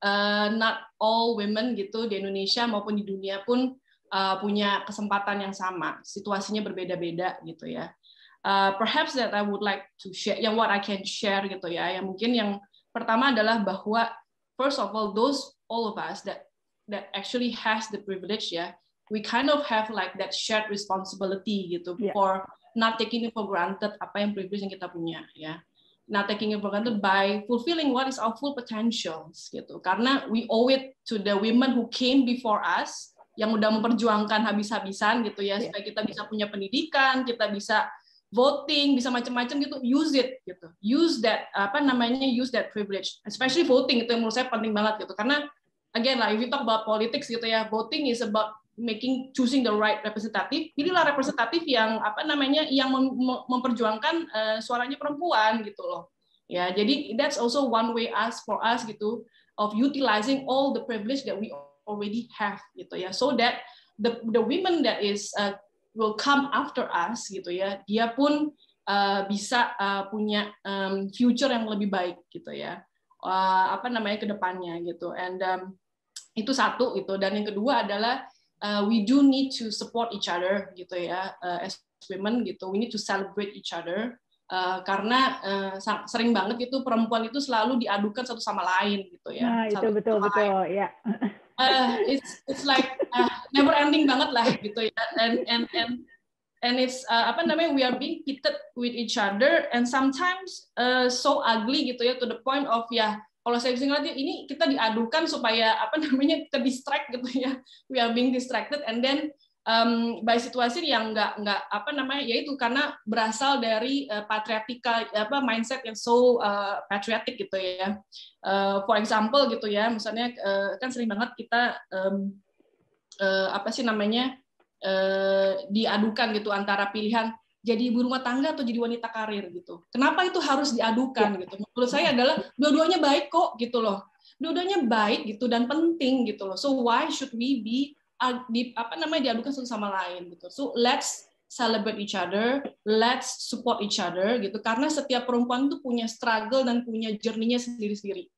uh, not all women gitu di Indonesia maupun di dunia pun uh, punya kesempatan yang sama, situasinya berbeda-beda gitu ya. Uh, perhaps that I would like to share, yang what I can share gitu ya, yang mungkin yang pertama adalah bahwa first of all those all of us that that actually has the privilege ya, we kind of have like that shared responsibility gitu yeah. for not taking it for granted apa yang privilege yang kita punya ya not taking it for granted by fulfilling what is our full potentials gitu. Karena we owe it to the women who came before us yang udah memperjuangkan habis-habisan gitu ya yeah. supaya kita bisa punya pendidikan, kita bisa voting, bisa macam-macam gitu, use it gitu. Use that apa namanya use that privilege, especially voting itu yang menurut saya penting banget gitu. Karena again lah if you talk about politics gitu ya, voting is about making choosing the right representative pilihlah representatif yang apa namanya yang mem memperjuangkan uh, suaranya perempuan gitu loh. Ya jadi that's also one way us for us gitu of utilizing all the privilege that we already have gitu ya. So that the the women that is uh, will come after us gitu ya dia pun uh, bisa uh, punya um, future yang lebih baik gitu ya. Uh, apa namanya ke depannya gitu. And um, itu satu itu dan yang kedua adalah uh, we do need to support each other gitu ya uh, as women gitu. We need to celebrate each other uh, karena uh, sering banget itu perempuan itu selalu diadukan satu sama lain gitu ya nah, itu betul betul ya uh, it's it's like uh, never ending banget lah gitu ya. And and and and it's uh, apa namanya we are being pitted with each other and sometimes uh, so ugly gitu ya to the point of ya kalau saya bisa ngeliatnya ini kita diadukan supaya apa namanya kita distract gitu ya. We are being distracted and then um, by situasi yang nggak nggak apa namanya yaitu karena berasal dari uh, patriotika apa mindset yang so uh, patriotic gitu ya. Uh, for example gitu ya misalnya uh, kan sering banget kita um, uh, apa sih namanya uh, diadukan gitu antara pilihan jadi ibu rumah tangga atau jadi wanita karir gitu. Kenapa itu harus diadukan ya. gitu? Menurut saya adalah dua-duanya baik kok gitu loh. Dua-duanya baik gitu dan penting gitu loh. So why should we be di, apa namanya diadukan satu sama lain gitu. So let's celebrate each other, let's support each other gitu. Karena setiap perempuan itu punya struggle dan punya journey-nya sendiri-sendiri.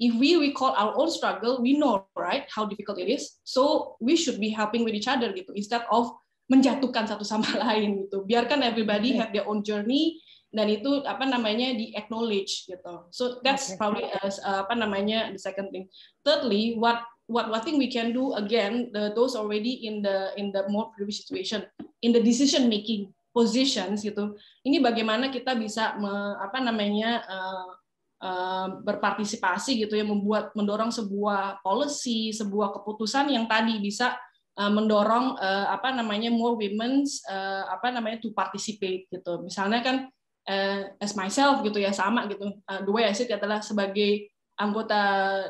If we recall our own struggle, we know right how difficult it is. So we should be helping with each other gitu instead of menjatuhkan satu sama (laughs) lain gitu. Biarkan everybody have their own journey dan itu apa namanya di acknowledge gitu. So that's probably uh, apa namanya the second thing. Thirdly, what what what thing we can do again the, those already in the in the more privileged situation in the decision making positions gitu. Ini bagaimana kita bisa me, apa namanya uh, uh, berpartisipasi gitu ya membuat mendorong sebuah policy, sebuah keputusan yang tadi bisa Uh, mendorong uh, apa namanya more women's uh, apa namanya to participate gitu. Misalnya kan uh, as myself gitu ya sama gitu. Uh, the way I see adalah sebagai anggota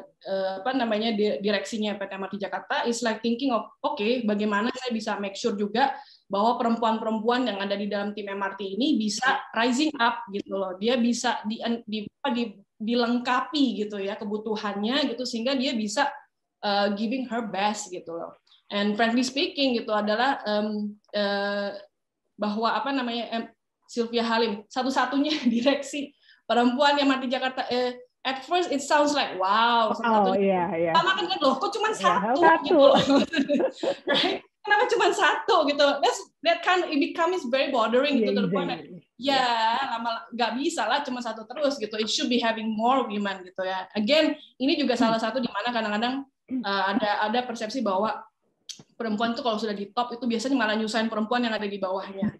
uh, apa namanya direksinya PT MRT Jakarta is like thinking of oke okay, bagaimana saya bisa make sure juga bahwa perempuan-perempuan yang ada di dalam tim MRT ini bisa rising up gitu loh dia bisa di, di, di dilengkapi gitu ya kebutuhannya gitu sehingga dia bisa uh, giving her best gitu loh and frankly speaking gitu adalah um, uh, bahwa apa namanya um, Sylvia Halim satu-satunya (laughs) direksi perempuan yang mati Jakarta eh, at first it sounds like wow oh iya iya. Sama kan loh kok cuma satu, yeah, satu. gitu. (laughs) Right? Kenapa cuma satu? gitu. That's that kind it becomes very bothering gitu yeah, to exactly. ya lama nggak bisa lah cuma satu terus gitu. It should be having more women gitu ya. Again ini juga salah satu di mana kadang-kadang uh, ada ada persepsi bahwa perempuan itu kalau sudah di top itu biasanya malah nyusahin perempuan yang ada di bawahnya.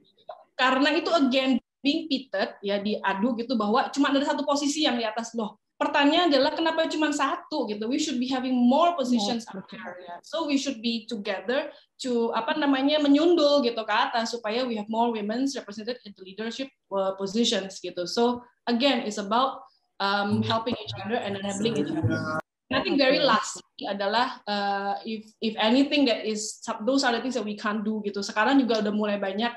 Karena itu again being pitted ya diadu gitu bahwa cuma ada satu posisi yang di atas loh. Pertanyaan adalah kenapa cuma satu gitu? We should be having more positions up there. Ya so we should be together to apa namanya menyundul gitu ke atas supaya we have more women represented in the leadership uh, positions gitu. So again it's about um, helping each other and enabling each other I think very last adalah uh, if if anything that is those are the things that we can't do gitu. Sekarang juga udah mulai banyak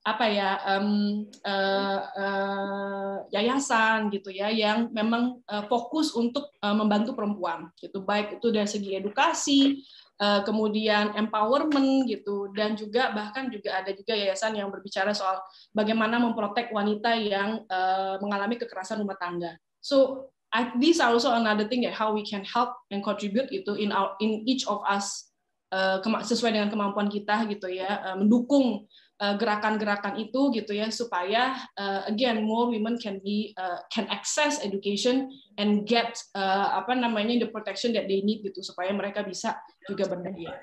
apa ya um, uh, uh, yayasan gitu ya yang memang uh, fokus untuk uh, membantu perempuan gitu baik itu dari segi edukasi uh, kemudian empowerment gitu dan juga bahkan juga ada juga yayasan yang berbicara soal bagaimana memprotek wanita yang uh, mengalami kekerasan rumah tangga so I, these are also another thing that how we can help and contribute itu in our in each of us uh, sesuai dengan kemampuan kita gitu ya uh, mendukung Eh, gerakan-gerakan itu gitu ya supaya uh, again more women can be uh, can access education and get uh, apa namanya the protection that they need gitu supaya mereka bisa juga berdaya.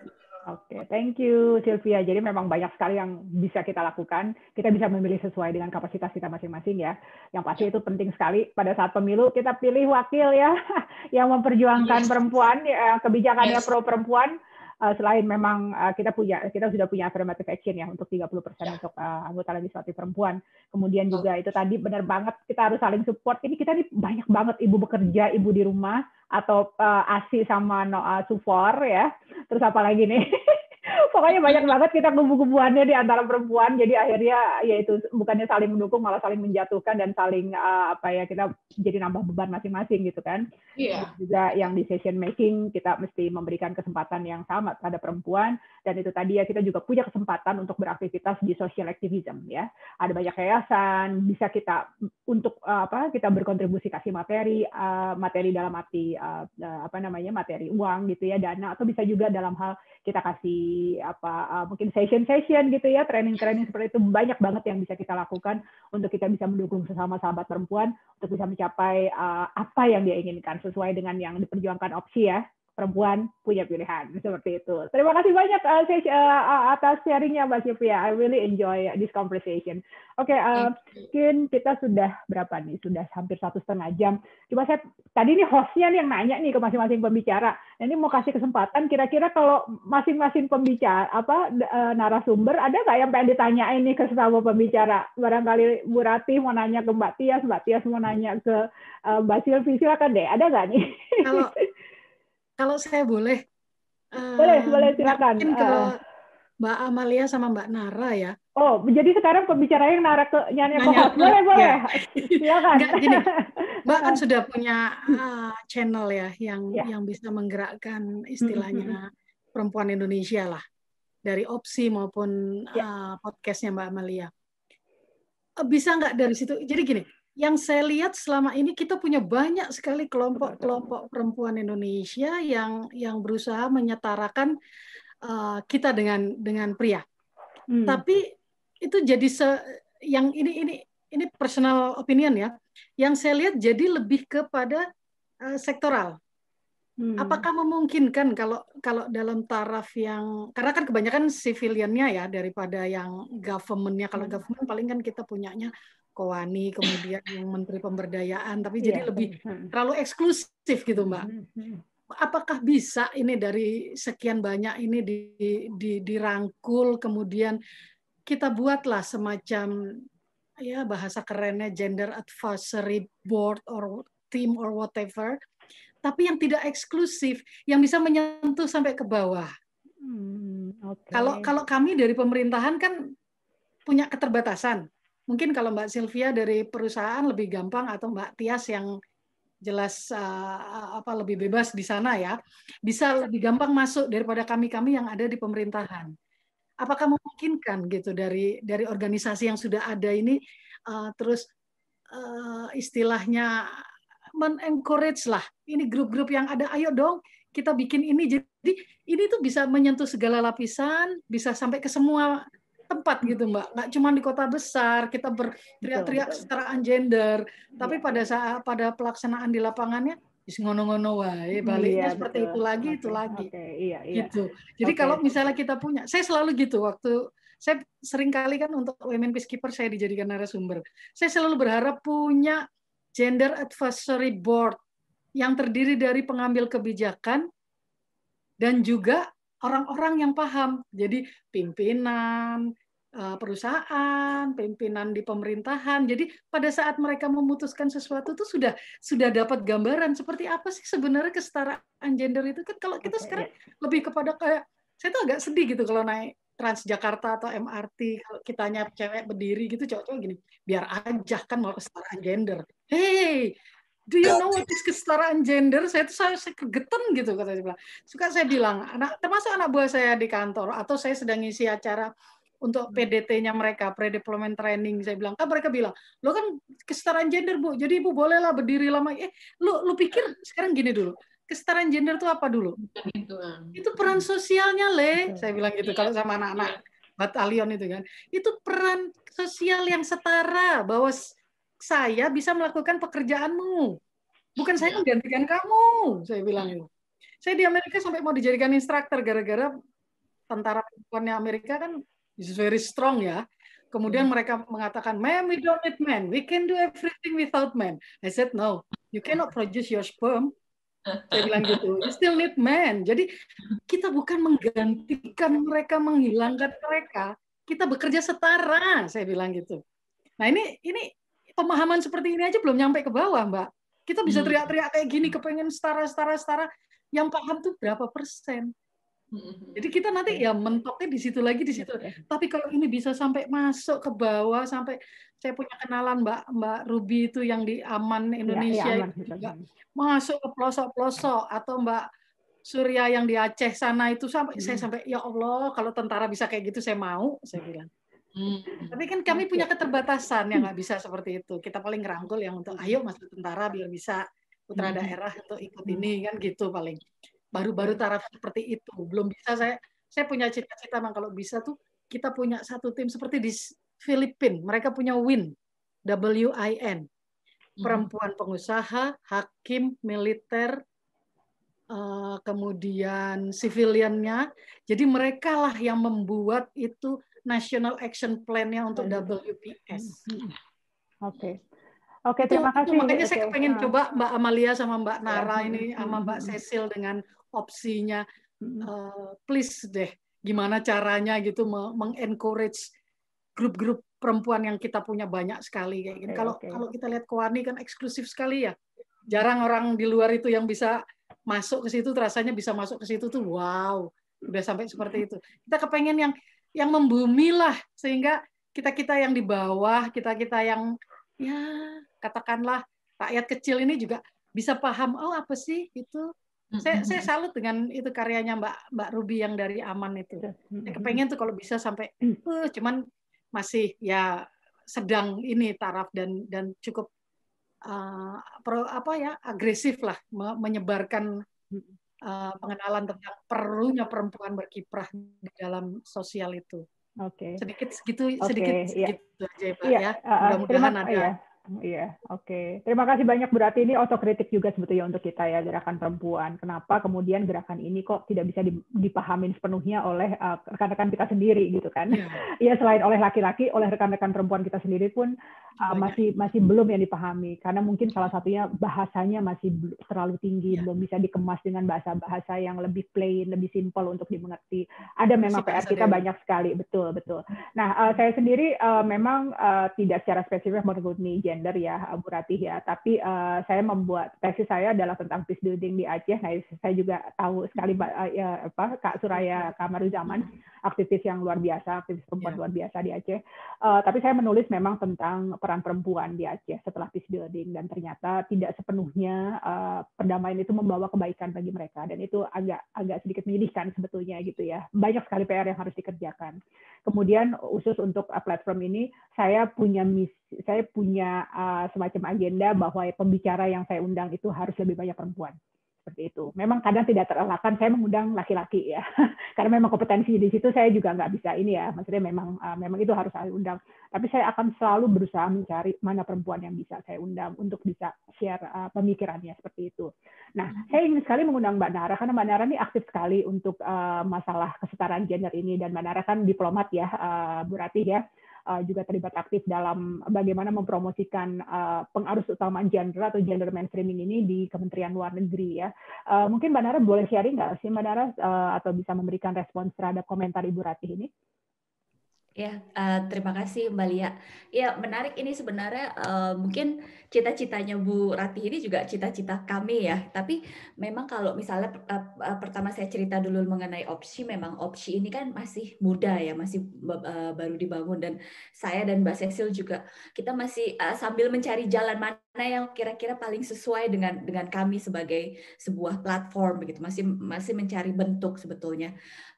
Oke, okay, thank you Sylvia. Jadi memang banyak sekali yang bisa kita lakukan. Kita bisa memilih sesuai dengan kapasitas kita masing-masing ya. Yang pasti itu penting sekali pada saat pemilu kita pilih wakil ya (laughs) yang memperjuangkan yes. perempuan, ya, kebijakannya yes. pro perempuan uh, selain memang uh, kita punya kita sudah punya affirmative action ya untuk 30% ya. untuk uh, anggota legislatif perempuan. Kemudian juga itu tadi benar banget kita harus saling support. Ini kita nih banyak banget ibu bekerja, ibu di rumah atau uh, ASI sama no, uh, Sufor ya. Terus apa lagi nih? (laughs) pokoknya banyak banget kita kubu-kubuannya di antara perempuan. Jadi akhirnya ya itu bukannya saling mendukung malah saling menjatuhkan dan saling uh, apa ya kita jadi nambah beban masing-masing gitu kan. Yeah. juga yang di session making kita mesti memberikan kesempatan yang sama pada perempuan. Dan itu tadi ya kita juga punya kesempatan untuk beraktivitas di social activism ya. Ada banyak yayasan bisa kita untuk uh, apa kita berkontribusi kasih materi uh, materi dalam arti uh, apa namanya materi uang gitu ya dana atau bisa juga dalam hal kita kasih apa uh, mungkin session-session gitu ya, training-training seperti itu banyak banget yang bisa kita lakukan untuk kita bisa mendukung sesama sahabat perempuan untuk bisa mencapai uh, apa yang dia inginkan sesuai dengan yang diperjuangkan opsi ya perempuan punya pilihan (laughs) seperti itu. Terima kasih banyak uh, uh, atas sharingnya Mbak Sylvia. I really enjoy this conversation. Oke, okay, uh, mungkin kita sudah berapa nih? Sudah hampir satu setengah jam. Coba saya tadi nih hostnya nih yang nanya nih ke masing-masing pembicara. Nah, ini mau kasih kesempatan. Kira-kira kalau masing-masing pembicara apa uh, narasumber ada nggak yang pengen ditanyain nih ke sesama pembicara? Barangkali Bu Rati mau nanya ke Mbak Tias, Mbak Tias mau nanya ke uh, Mbak Sylvia. Silakan deh. Ada nggak nih? Kalau (laughs) kalau saya boleh. Boleh, uh, boleh silakan. Mungkin ke uh, Mbak Amalia sama Mbak Nara ya. Oh, jadi sekarang pembicara yang Nara ke nyanyi host. Boleh, boleh. Ya. Silakan. Enggak, gini, Mbak kan (laughs) sudah punya uh, channel ya yang ya. yang bisa menggerakkan istilahnya perempuan Indonesia lah. Dari opsi maupun ya. uh, podcastnya Mbak Amalia. Bisa nggak dari situ? Jadi gini, yang saya lihat selama ini kita punya banyak sekali kelompok-kelompok perempuan Indonesia yang yang berusaha menyetarakan uh, kita dengan dengan pria. Hmm. Tapi itu jadi se yang ini ini ini personal opinion ya. Yang saya lihat jadi lebih kepada uh, sektoral. Hmm. Apakah memungkinkan kalau kalau dalam taraf yang karena kan kebanyakan civiliannya ya daripada yang governmentnya kalau hmm. government paling kan kita punyanya Kowani, kemudian yang Menteri Pemberdayaan, tapi jadi yeah. lebih terlalu eksklusif gitu, Mbak. Apakah bisa ini dari sekian banyak ini di, di, dirangkul, kemudian kita buatlah semacam ya bahasa kerennya gender advisory board or team or whatever, tapi yang tidak eksklusif, yang bisa menyentuh sampai ke bawah. Hmm, okay. Kalau kalau kami dari pemerintahan kan punya keterbatasan. Mungkin kalau Mbak Sylvia dari perusahaan lebih gampang atau Mbak Tias yang jelas uh, apa lebih bebas di sana ya, bisa lebih gampang masuk daripada kami-kami yang ada di pemerintahan. Apakah memungkinkan gitu dari dari organisasi yang sudah ada ini uh, terus uh, istilahnya men-encourage lah ini grup-grup yang ada ayo dong kita bikin ini jadi ini tuh bisa menyentuh segala lapisan bisa sampai ke semua tempat gitu mbak nggak cuma di kota besar kita berteriak-teriak secara gender tapi iya. pada saat pada pelaksanaan di lapangannya ngono-ngono wae baliknya iya, seperti betul. itu lagi okay. itu lagi okay. iya, iya. gitu jadi okay. kalau misalnya kita punya saya selalu gitu waktu saya sering kali kan untuk women peacekeeper saya dijadikan narasumber saya selalu berharap punya gender advisory board yang terdiri dari pengambil kebijakan dan juga orang-orang yang paham. Jadi pimpinan eh, perusahaan, pimpinan di pemerintahan. Jadi pada saat mereka memutuskan sesuatu itu sudah sudah dapat gambaran seperti apa sih sebenarnya kesetaraan gender itu kan kalau kita sekarang lebih kepada kayak saya tuh agak sedih gitu kalau naik Transjakarta atau MRT kalau kitanya cewek berdiri gitu cowok-cowok gini biar aja kan mau kesetaraan gender. Hey, Do you know what is kesetaraan gender? Saya tuh saya, saya kegeten gitu kata dia bilang. Suka saya bilang, anak termasuk anak buah saya di kantor atau saya sedang ngisi acara untuk PDT-nya mereka, pre-deployment training. Saya bilang, kan mereka bilang, lo kan kesetaraan gender bu, jadi ibu bolehlah berdiri lama. Eh, lu lu pikir sekarang gini dulu, kesetaraan gender itu apa dulu? Itu, itu peran sosialnya le. Saya bilang gitu kalau sama anak-anak batalion itu kan. Itu peran sosial yang setara bahwa saya bisa melakukan pekerjaanmu. Bukan saya iya. menggantikan kamu, saya bilang itu. Saya di Amerika sampai mau dijadikan instruktur gara-gara tentara perempuannya Amerika kan is very strong ya. Kemudian hmm. mereka mengatakan, "Ma'am, we don't need men. We can do everything without men." I said, "No, you cannot produce your sperm." Saya bilang gitu. You still need men. Jadi kita bukan menggantikan mereka, menghilangkan mereka. Kita bekerja setara. Saya bilang gitu. Nah ini ini pemahaman seperti ini aja belum nyampe ke bawah, Mbak. Kita bisa hmm. teriak-teriak kayak gini, kepengen setara, setara, setara. Yang paham tuh berapa persen? Hmm. Jadi kita nanti ya mentoknya di situ lagi di situ. Tapi kalau ini bisa sampai masuk ke bawah sampai saya punya kenalan Mbak Mbak Ruby itu yang di Aman iya, Indonesia ya, ya, aman. juga masuk ke pelosok-pelosok atau Mbak Surya yang di Aceh sana itu sampai hmm. saya sampai ya Allah kalau tentara bisa kayak gitu saya mau saya bilang. Hmm. Tapi kan kami punya keterbatasan yang nggak bisa seperti itu. Kita paling ngerangkul yang untuk ayo masuk tentara biar bisa putra hmm. daerah untuk ikut ini kan gitu paling. Baru-baru taraf seperti itu. Belum bisa saya saya punya cita-cita bang kalau bisa tuh kita punya satu tim seperti di Filipina. Mereka punya WIN, W-I-N. Hmm. Perempuan pengusaha, hakim, militer, eh, kemudian civiliannya. Jadi mereka lah yang membuat itu National Action Plan-nya untuk WPS. Oke. Okay. Oke, okay, terima kasih. Makanya okay. saya pengen uh, coba Mbak Amalia sama Mbak Nara ini sama Mbak Cecil dengan opsinya uh, please deh gimana caranya gitu mengencourage grup-grup perempuan yang kita punya banyak sekali kayak gitu. Kalau okay. kalau kita lihat Kowani kan eksklusif sekali ya. Jarang orang di luar itu yang bisa masuk ke situ rasanya bisa masuk ke situ tuh wow, udah sampai seperti itu. Kita kepengen yang yang membumi lah sehingga kita kita yang di bawah kita kita yang ya katakanlah rakyat kecil ini juga bisa paham oh apa sih itu? Saya saya salut dengan itu karyanya Mbak Mbak Ruby yang dari Aman itu. Saya kepengen tuh kalau bisa sampai uh, cuman masih ya sedang ini taraf dan dan cukup uh, pro, apa ya agresif lah menyebarkan uh, pengenalan tentang perlunya perempuan berkiprah di dalam sosial itu. Oke. Okay. Sedikit segitu okay, sedikit iya. segitu aja Pak iya, ya. Mudah-mudahan ada iya. Iya, oke. Okay. Terima kasih banyak berarti ini otokritik juga sebetulnya untuk kita ya gerakan perempuan. Kenapa kemudian gerakan ini kok tidak bisa dipahamin sepenuhnya oleh uh, rekan-rekan kita sendiri gitu kan? Iya, ya, selain oleh laki-laki, oleh rekan-rekan perempuan kita sendiri pun uh, masih masih belum yang dipahami karena mungkin salah satunya bahasanya masih terlalu tinggi, ya. belum bisa dikemas dengan bahasa-bahasa yang lebih plain, lebih simpel untuk dimengerti. Ada memang PR kita banyak sekali, betul betul. Nah, uh, saya sendiri uh, memang uh, tidak secara spesifik menurut nih gender ya Bu Ratih ya. Tapi uh, saya membuat tesis saya adalah tentang peace building di Aceh. Nah saya juga tahu sekali uh, ya, apa Kak Suraya Kamaruzaman aktivis yang luar biasa aktivis perempuan yeah. luar biasa di Aceh. Uh, tapi saya menulis memang tentang peran perempuan di Aceh setelah peace building. Dan ternyata tidak sepenuhnya uh, perdamaian itu membawa kebaikan bagi mereka. Dan itu agak agak sedikit menyedihkan sebetulnya gitu ya. Banyak sekali PR yang harus dikerjakan. Kemudian khusus untuk platform ini saya punya misi, saya punya uh, semacam agenda bahwa pembicara yang saya undang itu harus lebih banyak perempuan seperti itu. Memang kadang tidak terelakkan saya mengundang laki-laki ya, (laughs) karena memang kompetensi di situ saya juga nggak bisa ini ya, maksudnya memang uh, memang itu harus saya undang. Tapi saya akan selalu berusaha mencari mana perempuan yang bisa saya undang untuk bisa share uh, pemikirannya seperti itu. Nah, saya ingin sekali mengundang Mbak Nara karena Mbak Nara ini aktif sekali untuk uh, masalah kesetaraan gender ini dan Mbak Nara kan diplomat ya, uh, Bu Ratih ya uh, juga terlibat aktif dalam bagaimana mempromosikan uh, pengarus utama gender atau gender mainstreaming ini di Kementerian Luar Negeri ya. Uh, mungkin Mbak Nara boleh sharing nggak sih Mbak Nara uh, atau bisa memberikan respons terhadap komentar Ibu Ratih ini? Ya, uh, terima kasih Mbak Lia. Ya, menarik ini sebenarnya uh, mungkin cita-citanya Bu Rati ini juga cita-cita kami ya. Tapi memang kalau misalnya uh, pertama saya cerita dulu mengenai opsi, memang opsi ini kan masih muda ya, masih uh, baru dibangun dan saya dan Mbak Cecil juga kita masih uh, sambil mencari jalan mana yang kira-kira paling sesuai dengan dengan kami sebagai sebuah platform begitu. Masih masih mencari bentuk sebetulnya.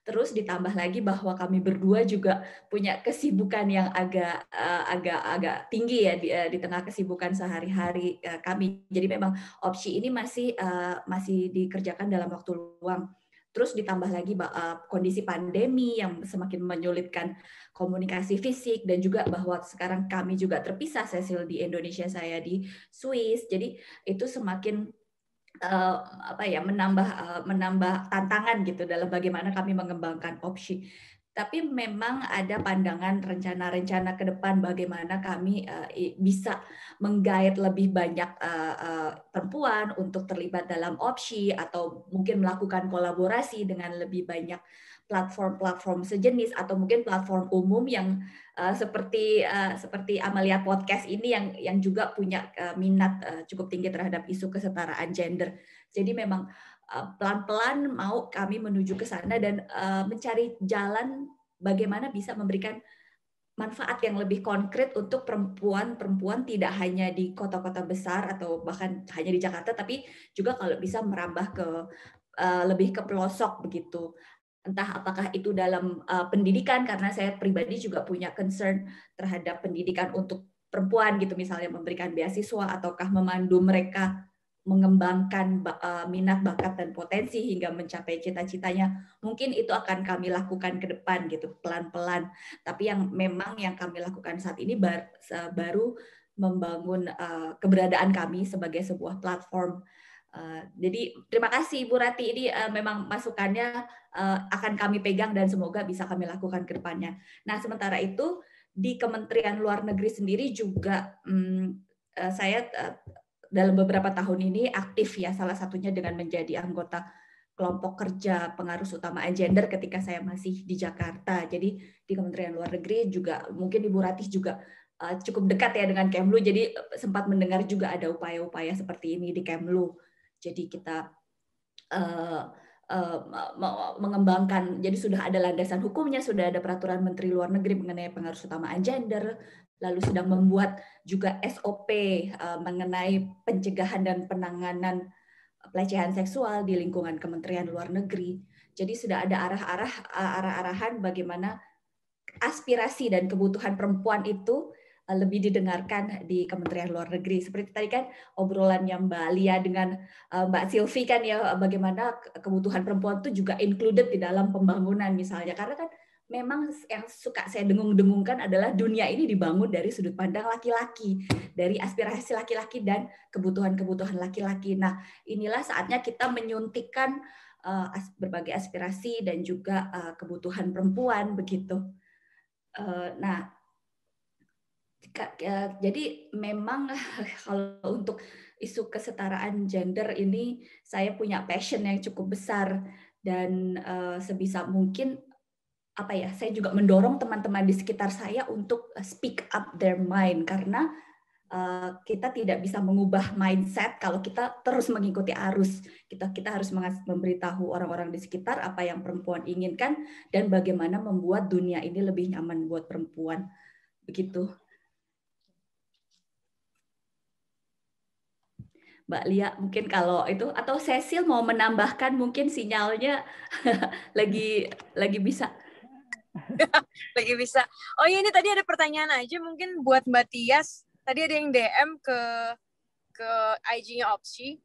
Terus ditambah lagi bahwa kami berdua juga punya kesibukan yang agak uh, agak agak tinggi ya di, uh, di tengah kesibukan sehari-hari uh, kami. Jadi memang opsi ini masih uh, masih dikerjakan dalam waktu luang. Terus ditambah lagi uh, kondisi pandemi yang semakin menyulitkan komunikasi fisik dan juga bahwa sekarang kami juga terpisah Cecil di Indonesia saya di Swiss. Jadi itu semakin uh, apa ya menambah uh, menambah tantangan gitu dalam bagaimana kami mengembangkan opsi. Tapi memang ada pandangan rencana-rencana ke depan bagaimana kami uh, bisa menggait lebih banyak uh, uh, perempuan untuk terlibat dalam opsi atau mungkin melakukan kolaborasi dengan lebih banyak platform-platform sejenis atau mungkin platform umum yang uh, seperti uh, seperti Amalia Podcast ini yang yang juga punya uh, minat uh, cukup tinggi terhadap isu kesetaraan gender. Jadi memang pelan-pelan uh, mau kami menuju ke sana dan uh, mencari jalan bagaimana bisa memberikan manfaat yang lebih konkret untuk perempuan-perempuan tidak hanya di kota-kota besar atau bahkan hanya di Jakarta tapi juga kalau bisa merambah ke lebih ke pelosok begitu entah apakah itu dalam uh, pendidikan karena saya pribadi juga punya concern terhadap pendidikan untuk perempuan gitu misalnya memberikan beasiswa ataukah memandu mereka mengembangkan uh, minat bakat dan potensi hingga mencapai cita-citanya. Mungkin itu akan kami lakukan ke depan gitu pelan-pelan. Tapi yang memang yang kami lakukan saat ini bar, baru membangun uh, keberadaan kami sebagai sebuah platform Uh, jadi terima kasih Ibu Rati ini uh, memang masukannya uh, akan kami pegang dan semoga bisa kami lakukan ke depannya. Nah sementara itu di Kementerian Luar Negeri sendiri juga um, uh, saya uh, dalam beberapa tahun ini aktif ya salah satunya dengan menjadi anggota kelompok kerja pengarus utama gender ketika saya masih di Jakarta. Jadi di Kementerian Luar Negeri juga mungkin Ibu Ratih juga uh, cukup dekat ya dengan Kemlu. Jadi sempat mendengar juga ada upaya-upaya seperti ini di Kemlu jadi kita uh, mengembangkan, jadi sudah ada landasan hukumnya, sudah ada peraturan Menteri Luar Negeri mengenai pengaruh utamaan gender, lalu sedang membuat juga SOP eh, mengenai pencegahan dan penanganan pelecehan seksual di lingkungan Kementerian Luar Negeri. Jadi sudah ada arah-arah arah-arahan bagaimana aspirasi dan kebutuhan perempuan itu lebih didengarkan di Kementerian Luar Negeri. Seperti tadi kan obrolannya Mbak Lia dengan eh, Mbak Silvi kan ya bagaimana kebutuhan perempuan itu juga included di dalam pembangunan misalnya. Karena kan memang yang suka saya dengung-dengungkan adalah dunia ini dibangun dari sudut pandang laki-laki, dari aspirasi laki-laki dan kebutuhan-kebutuhan laki-laki. Nah, inilah saatnya kita menyuntikkan berbagai aspirasi dan juga uh, kebutuhan perempuan begitu. Nah, jadi memang (laughs) kalau untuk isu kesetaraan gender ini saya punya passion yang cukup besar dan uh, sebisa mungkin apa ya saya juga mendorong teman-teman di sekitar saya untuk speak up their mind karena uh, kita tidak bisa mengubah mindset kalau kita terus mengikuti arus. Kita kita harus memberitahu orang-orang di sekitar apa yang perempuan inginkan dan bagaimana membuat dunia ini lebih nyaman buat perempuan. Begitu. Mbak Lia mungkin kalau itu atau Cecil mau menambahkan mungkin sinyalnya (laughs) lagi lagi bisa (laughs) lagi bisa. Oh iya ini tadi ada pertanyaan aja mungkin buat Mbak Tias. Tadi ada yang DM ke ke IG-nya Opsi.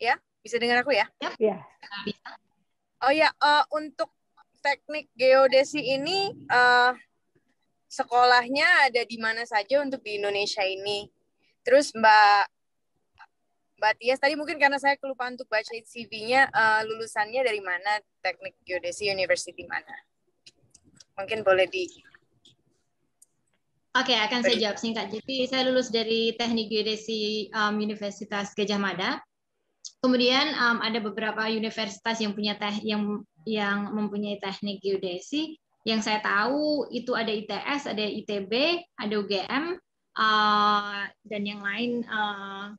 Ya, bisa dengar aku ya? Iya. Oh ya, uh, untuk teknik geodesi ini uh, sekolahnya ada di mana saja untuk di Indonesia ini? Terus Mbak Mbak Tias tadi mungkin karena saya kelupaan untuk baca CV-nya uh, lulusannya dari mana teknik geodesi university mana? Mungkin boleh di Oke, okay, akan saya jawab singkat. Jadi saya lulus dari Teknik Geodesi um, Universitas Gajah Mada. Kemudian um, ada beberapa universitas yang punya teh yang yang mempunyai teknik geodesi. Yang saya tahu itu ada ITS, ada ITB, ada UGM, uh, dan yang lain uh,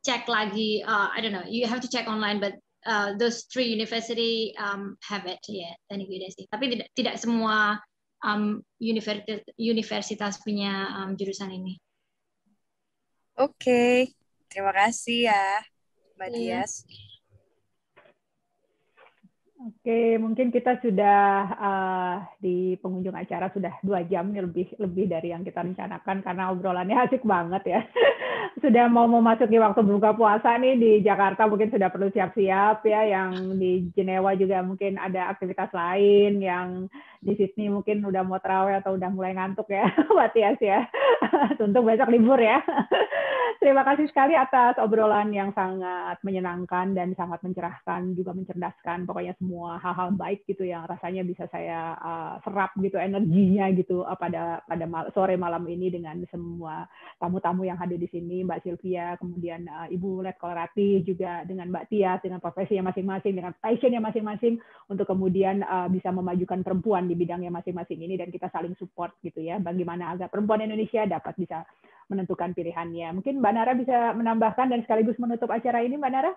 cek lagi uh, I don't know you have to check online but uh, those three university um, have it ya yeah, teknik geodesi tapi tidak tidak semua um, universitas universitas punya um, jurusan ini oke okay. terima kasih ya mbak yeah. Tias Oke, mungkin kita sudah uh, di pengunjung acara sudah dua jam lebih lebih dari yang kita rencanakan karena obrolannya asik banget ya. (laughs) sudah mau memasuki waktu buka puasa nih di Jakarta mungkin sudah perlu siap-siap ya. Yang di Jenewa juga mungkin ada aktivitas lain. Yang di Sydney mungkin udah mau terawih atau udah mulai ngantuk ya, (laughs) Matias ya. (laughs) Untuk besok libur ya. (laughs) Terima kasih sekali atas obrolan yang sangat menyenangkan dan sangat mencerahkan juga mencerdaskan. Pokoknya semua hal-hal baik gitu yang rasanya bisa saya uh, serap gitu energinya gitu uh, pada pada mal sore malam ini dengan semua tamu-tamu yang hadir di sini Mbak Sylvia kemudian uh, Ibu Let Kolarati juga dengan Mbak Tias dengan profesinya masing-masing dengan passionnya masing-masing untuk kemudian uh, bisa memajukan perempuan di bidangnya masing-masing ini dan kita saling support gitu ya bagaimana agar perempuan Indonesia dapat bisa menentukan pilihannya. Mungkin Mbak Nara bisa menambahkan dan sekaligus menutup acara ini Mbak Nara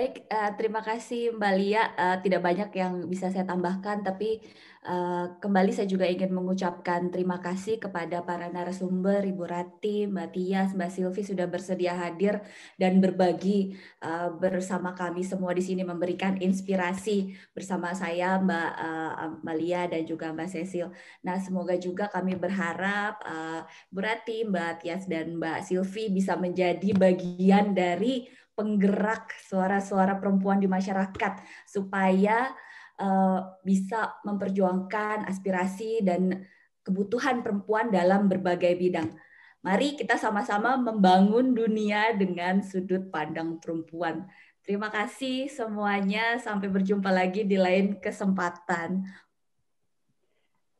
Baik, uh, terima kasih Mbak Lia. Uh, tidak banyak yang bisa saya tambahkan, tapi uh, kembali saya juga ingin mengucapkan terima kasih kepada para narasumber, Ibu Rati, Mbak Tias, Mbak Silvi sudah bersedia hadir dan berbagi uh, bersama kami semua di sini memberikan inspirasi bersama saya, Mbak uh, Mbak Lia dan juga Mbak Cecil. Nah, semoga juga kami berharap uh, Bu Rati, Mbak Tias dan Mbak Silvi bisa menjadi bagian dari penggerak suara-suara perempuan di masyarakat supaya uh, bisa memperjuangkan aspirasi dan kebutuhan perempuan dalam berbagai bidang. Mari kita sama-sama membangun dunia dengan sudut pandang perempuan. Terima kasih semuanya. Sampai berjumpa lagi di lain kesempatan.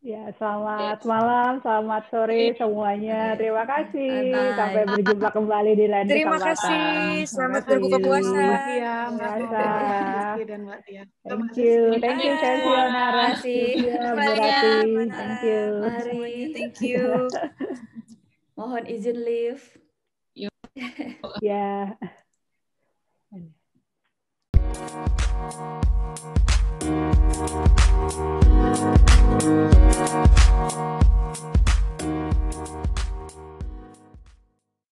Ya, selamat malam, selamat sore semuanya. Terima kasih. Bye. Sampai berjumpa kembali di lain Terima kasih. Selamat berbuka puasa. Ya, puasa. dan Mbak Tia. Thank you. Thank you, Cecil, Nara. Berarti. Thank you. Mari. Thank you. (laughs) Mohon izin live. ya. Yeah.